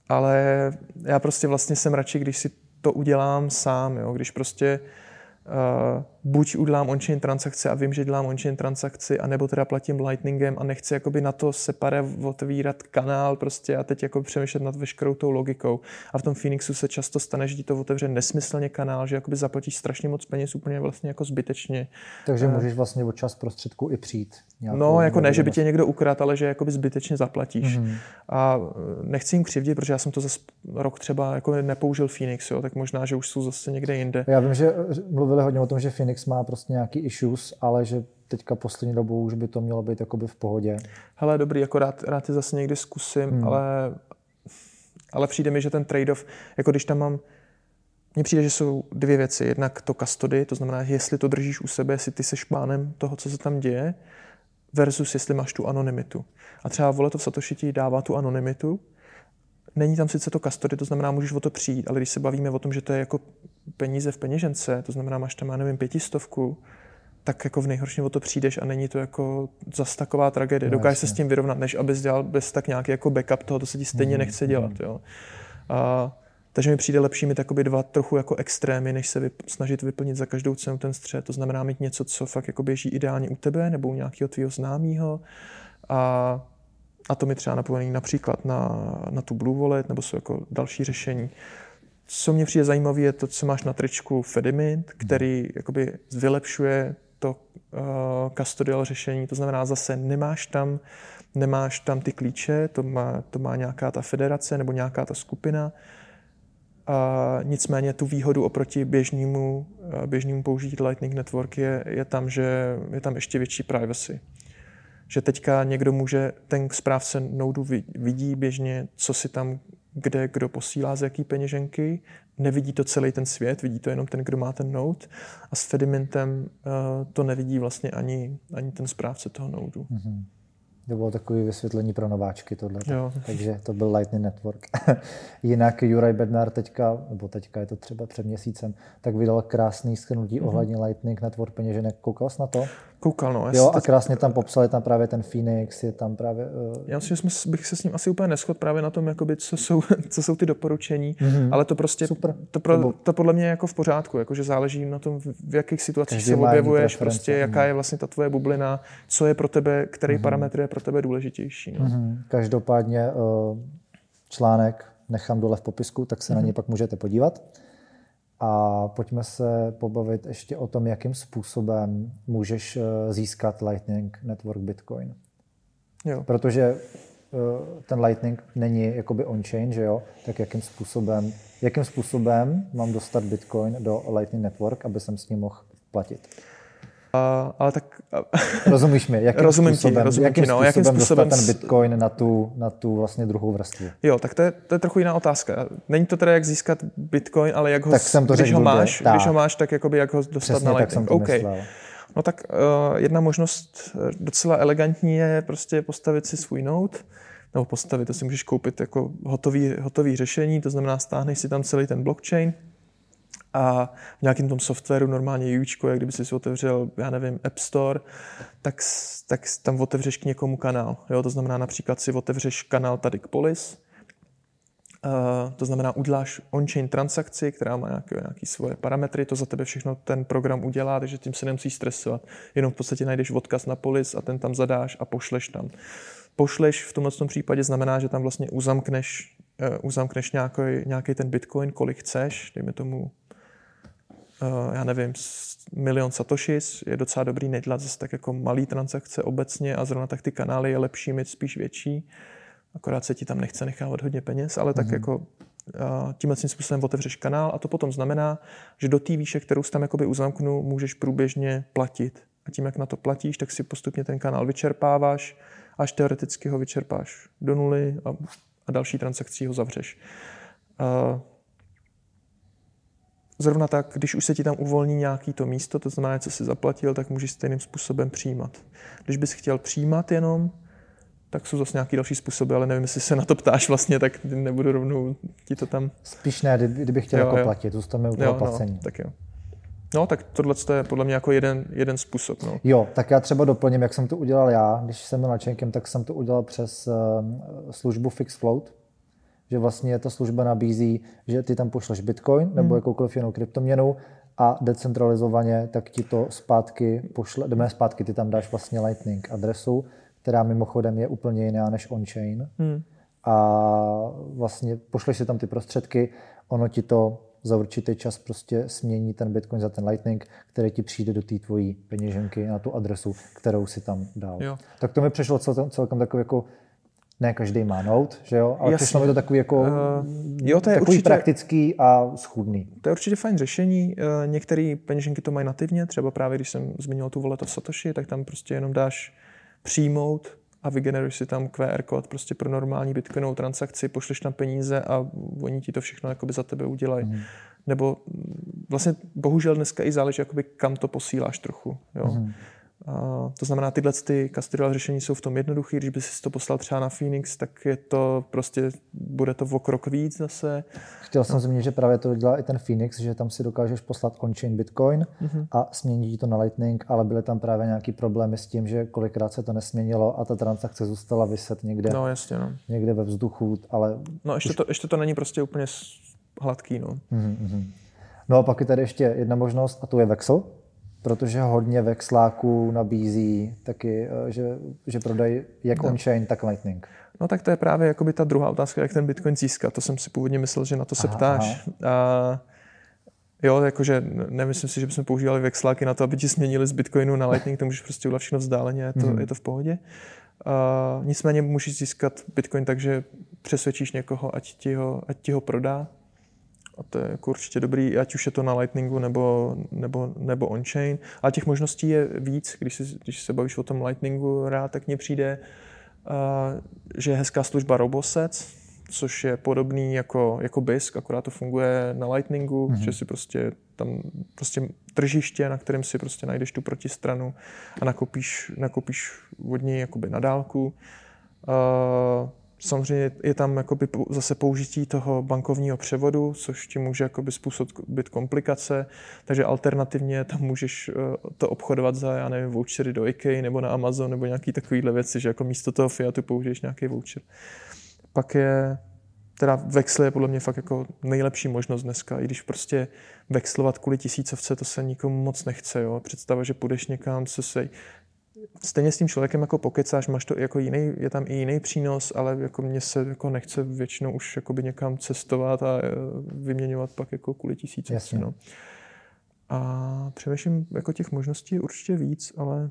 ale já prostě vlastně jsem radši, když si to udělám sám, jo, když prostě Uh, 呃 buď udělám on-chain transakce a vím, že dělám on-chain transakci, anebo teda platím Lightningem a nechci jakoby na to separe otvírat kanál prostě a teď jako přemýšlet nad veškerou tou logikou. A v tom Phoenixu se často stane, že ti to otevře nesmyslně kanál, že jakoby zaplatíš strašně moc peněz úplně vlastně jako zbytečně. Takže uh, můžeš vlastně od čas prostředku i přijít. No, jako ne, že by tě někdo ukradl, ale že jakoby zbytečně zaplatíš. Mm-hmm. A e, nechci jim křivdit, protože já jsem to za rok třeba jako nepoužil Phoenix, jo, tak možná, že už jsou zase někde jinde. Já vím, že mluvili hodně o tom, že Phoenix má prostě nějaký issues, ale že teďka poslední dobou už by to mělo být jakoby v pohodě. Hele, dobrý, jako rád, rád ty zase někdy zkusím, hmm. ale, ale přijde mi, že ten trade-off, jako když tam mám, mně přijde, že jsou dvě věci. Jednak to custody, to znamená, jestli to držíš u sebe, jestli ty seš pánem toho, co se tam děje, versus jestli máš tu anonymitu. A třeba to v Satoshi ti dává tu anonymitu, není tam sice to custody, to znamená, můžeš o to přijít, ale když se bavíme o tom, že to je jako peníze v peněžence, to znamená, máš tam, já nevím, pětistovku, tak jako v nejhorším o to přijdeš a není to jako zas taková tragédie. No, Dokážeš se s tím vyrovnat, než abys dělal bez tak nějaký jako backup toho, to se ti stejně mm, nechce dělat. Mm. Jo. A, takže mi přijde lepší mít dva trochu jako extrémy, než se vyp- snažit vyplnit za každou cenu ten střed. To znamená mít něco, co fakt jako běží ideálně u tebe nebo u nějakého tvého známého. A, a to mi třeba napojený například na, na tu Blue Wallet nebo jsou jako další řešení. Co mě přijde zajímavé, je to, co máš na tričku Fedimint, který jakoby vylepšuje to uh, custodial řešení, to znamená zase nemáš tam, nemáš tam ty klíče, to má, to má nějaká ta federace nebo nějaká ta skupina, a nicméně tu výhodu oproti běžnému, uh, běžnému použití Lightning Network je, je tam, že je tam ještě větší privacy. Že teďka někdo může, ten správce noudu vidí běžně, co si tam kde kdo posílá z jaký peněženky, nevidí to celý ten svět, vidí to jenom ten, kdo má ten node a s Fedimentem uh, to nevidí vlastně ani, ani ten správce toho noudu. Mm-hmm. To bylo takové vysvětlení pro nováčky tohle. Jo. Takže to byl Lightning Network. Jinak Juraj Bednar teďka, nebo teďka je to třeba před měsícem, tak vydal krásný schrnutí mm-hmm. ohledně Lightning Network peněženek. Koukal jsi na to? Koukal, no. Jo, a krásně tam popsal, je tam právě ten Phoenix, je tam právě... Uh... Já myslím, že jsme, bych se s ním asi úplně neschod právě na tom, jakoby, co, jsou, co jsou ty doporučení, mm-hmm. ale to prostě, Super. To, pro, to podle mě je jako v pořádku, jakože záleží na tom, v jakých situacích Každý se objevuješ, prostě, jaká mhm. je vlastně ta tvoje bublina, co je pro tebe, který mm-hmm. parametr je pro tebe důležitější. No. Mm-hmm. Každopádně uh, článek nechám dole v popisku, tak se mm-hmm. na něj pak můžete podívat. A pojďme se pobavit ještě o tom, jakým způsobem můžeš eh, získat Lightning Network Bitcoin. Jo. Protože eh, ten Lightning není jakoby on-chain, že jo? Tak jakým způsobem, jakým způsobem mám dostat Bitcoin do Lightning Network, aby jsem s ním mohl platit? Uh, ale tak... Rozumíš mi, jakým rozumím způsobem, ti, rozumím jakým, ti, no, způsobem jakým způsobem dostat ten bitcoin na tu, na tu vlastně druhou vrstvu? Jo, tak to je, to je trochu jiná otázka. Není to teda, jak získat bitcoin, ale jak ho, tak jsem to když, ho máš, tak. když ho máš, tak jakoby jak ho dostat Přesně, na Lightning. Tak jsem to okay. Myslel. No tak uh, jedna možnost eh, docela elegantní je prostě postavit si svůj node, nebo postavit, to si můžeš koupit jako hotový, hotový řešení, to znamená stáhneš si tam celý ten blockchain, a v nějakém tom softwaru normálně UIčko, jak kdyby si otevřel, já nevím, App Store, tak, tak tam otevřeš k někomu kanál. Jo? To znamená například si otevřeš kanál tady k Polis, Uh, to znamená, uděláš on-chain transakci, která má nějaké, nějaké svoje parametry, to za tebe všechno ten program udělá, takže tím se nemusíš stresovat. Jenom v podstatě najdeš odkaz na polis a ten tam zadáš a pošleš tam. Pošleš v tomhle tom případě znamená, že tam vlastně uzamkneš, uh, uzamkneš nějaký, nějaký ten bitcoin, kolik chceš, dejme tomu já nevím, milion satoshis je docela dobrý nedělat zase tak jako malý transakce obecně a zrovna tak ty kanály je lepší mít spíš větší. Akorát se ti tam nechce nechávat hodně peněz, ale mm-hmm. tak mhm. jako eh, tímhle tím způsobem otevřeš kanál a to potom znamená, že do té výše, kterou si tam jakoby uzamknu, můžeš průběžně platit. A tím, jak na to platíš, tak si postupně ten kanál vyčerpáváš, až teoreticky ho vyčerpáš do nuly a, a další transakcí ho zavřeš. Uh, Zrovna tak, když už se ti tam uvolní nějaký to místo, to znamená, co jsi zaplatil, tak můžeš stejným způsobem přijímat. Když bys chtěl přijímat jenom, tak jsou zase nějaký další způsoby, ale nevím, jestli se na to ptáš vlastně, tak nebudu rovnou ti to tam... Spíš ne, kdybych chtěl jo, jako jo. platit, zůstaneme u toho jo, placení. No, tak jo. No, tak tohle je podle mě jako jeden, jeden způsob. No. Jo, tak já třeba doplním, jak jsem to udělal já. Když jsem byl načenkem, tak jsem to udělal přes uh, službu FixFloat že vlastně ta služba nabízí, že ty tam pošleš bitcoin nebo hmm. jakoukoliv jinou kryptoměnu a decentralizovaně tak ti to zpátky pošle, jdeme zpátky, ty tam dáš vlastně Lightning adresu, která mimochodem je úplně jiná než on-chain. Hmm. A vlastně pošleš si tam ty prostředky, ono ti to za určitý čas prostě smění ten Bitcoin za ten Lightning, který ti přijde do té tvojí peněženky na tu adresu, kterou si tam dal. Jo. Tak to mi přišlo celkem, celkem takový jako ne každý má Note, že jo? Ale přišlo mi to takový jako uh, jo, to je takový určitě, praktický a schůdný. To je určitě fajn řešení. Uh, Některé peněženky to mají nativně, třeba právě když jsem zmínil tu voleto v Satoshi, tak tam prostě jenom dáš přijmout a vygeneruješ si tam QR kód prostě pro normální bitcoinovou transakci, pošleš tam peníze a oni ti to všechno jakoby za tebe udělají. Mm. Nebo vlastně bohužel dneska i záleží, jakoby kam to posíláš trochu. Jo? Mm. To znamená, tyhle ty custodial řešení jsou v tom jednoduché. Když by si to poslal třeba na Phoenix, tak je to prostě, bude to o krok víc zase. Chtěl jsem no. zmínit, že právě to dělá i ten Phoenix, že tam si dokážeš poslat on-chain Bitcoin mm-hmm. a změní to na Lightning, ale byly tam právě nějaký problémy s tím, že kolikrát se to nesměnilo a ta transakce zůstala vyset někde, no, jasně, no. někde ve vzduchu, ale... No ještě, už... to, ještě to není prostě úplně hladký, no. Mm-hmm. No a pak je tady ještě jedna možnost a to je Vexel protože hodně vexláků nabízí taky, eh, že, že prodají jak no. on-chain, tak Lightning. No tak to je právě jakoby ta druhá otázka, jak ten Bitcoin získat. To jsem si původně myslel, že na to se aha, ptáš. Aha. A Jo, jakože nemyslím si, že bychom používali vexláky na to, aby ti směnili z Bitcoinu na Lightning, to můžeš prostě udělat všechno vzdáleně, je to, mm. je to v pohodě. Uh, nicméně můžeš získat Bitcoin tak, že přesvědčíš někoho, ať ti ho, ať ti ho prodá, a to je jako určitě dobrý, ať už je to na Lightningu nebo, nebo, nebo on-chain. Ale těch možností je víc. Když, si, když se bavíš o tom Lightningu rád, tak mně přijde, uh, že je hezká služba Robosets, což je podobný jako, jako BISC, akorát to funguje na Lightningu, mm-hmm. že si prostě tam prostě tržiště, na kterém si prostě najdeš tu protistranu a nakopíš, nakopíš od něj jakoby na dálku. Uh, Samozřejmě je tam jakoby zase použití toho bankovního převodu, což ti může jakoby způsobit komplikace, takže alternativně tam můžeš eh, to obchodovat za, já nevím, vouchery do IKEA nebo na Amazon nebo nějaký takovýhle věci, že jako místo toho fiatu použiješ nějaký voucher. Pak je, teda vexl je podle mě fakt jako nejlepší možnost dneska, i když prostě vexlovat kvůli tisícovce, to se nikomu moc nechce, jo. Představa, že půjdeš někam, co se stejně s tím člověkem jako pokecáš, máš to jako jiný, je tam i jiný přínos, ale jako mně se jako nechce většinou už jakoby někam cestovat a e, vyměňovat pak jako kvůli tisíc. No. A přemýšlím jako těch možností určitě víc, ale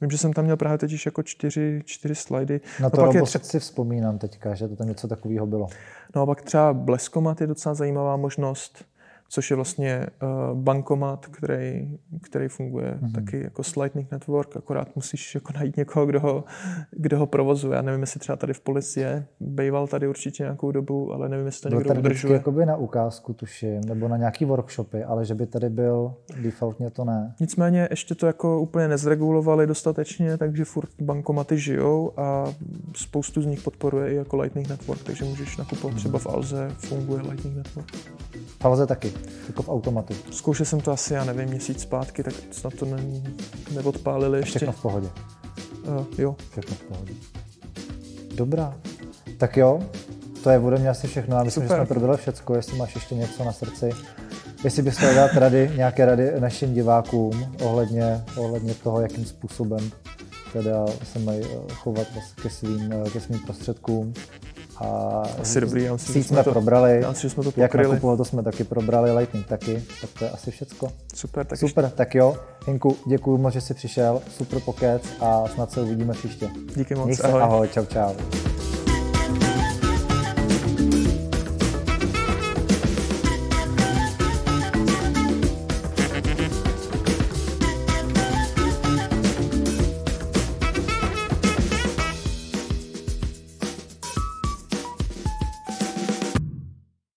Vím, že jsem tam měl právě teď jako čtyři, čtyři slajdy. Na to no, pak tře- si vzpomínám teďka, že to tam něco takového bylo. No a pak třeba Bleskomat je docela zajímavá možnost což je vlastně uh, bankomat, který, který funguje mm-hmm. taky jako s Lightning Network, akorát musíš jako najít někoho, kdo ho, kdo ho provozuje. Já nevím, jestli třeba tady v policii je, bejval tady určitě nějakou dobu, ale nevím, jestli to byl někdo tady udržuje. Jakoby na ukázku, tuším, nebo na nějaký workshopy, ale že by tady byl defaultně to ne. Nicméně ještě to jako úplně nezregulovali dostatečně, takže furt bankomaty žijou a spoustu z nich podporuje i jako Lightning Network, takže můžeš nakupovat třeba v Alze, funguje Lightning Network. V Alze taky, jako v automatu. Zkoušel jsem to asi, já nevím, měsíc zpátky, tak snad to ne, neodpálili ještě. Všechno v pohodě. Uh, jo. Všechno v pohodě. Dobrá. Tak jo, to je ode mě asi všechno. Já myslím, Super. že jsme probrali všechno. Jestli máš ještě něco na srdci, jestli bys chtěl dát rady, nějaké rady našim divákům ohledně, ohledně toho, jakým způsobem teda se mají eh, chovat ke svým, eh, ke svým prostředkům. A asi dobrý, já myslím, jsme to probrali, já myslím, že jsme to jak nakupovat, to jsme taky probrali, Lightning taky, tak to je asi všecko. Super, tak Super, ještě... tak jo, Hinku, děkuji moc, že jsi přišel, super pokec a snad se uvidíme příště. Díky moc, Měj se, ahoj. ahoj, čau, čau.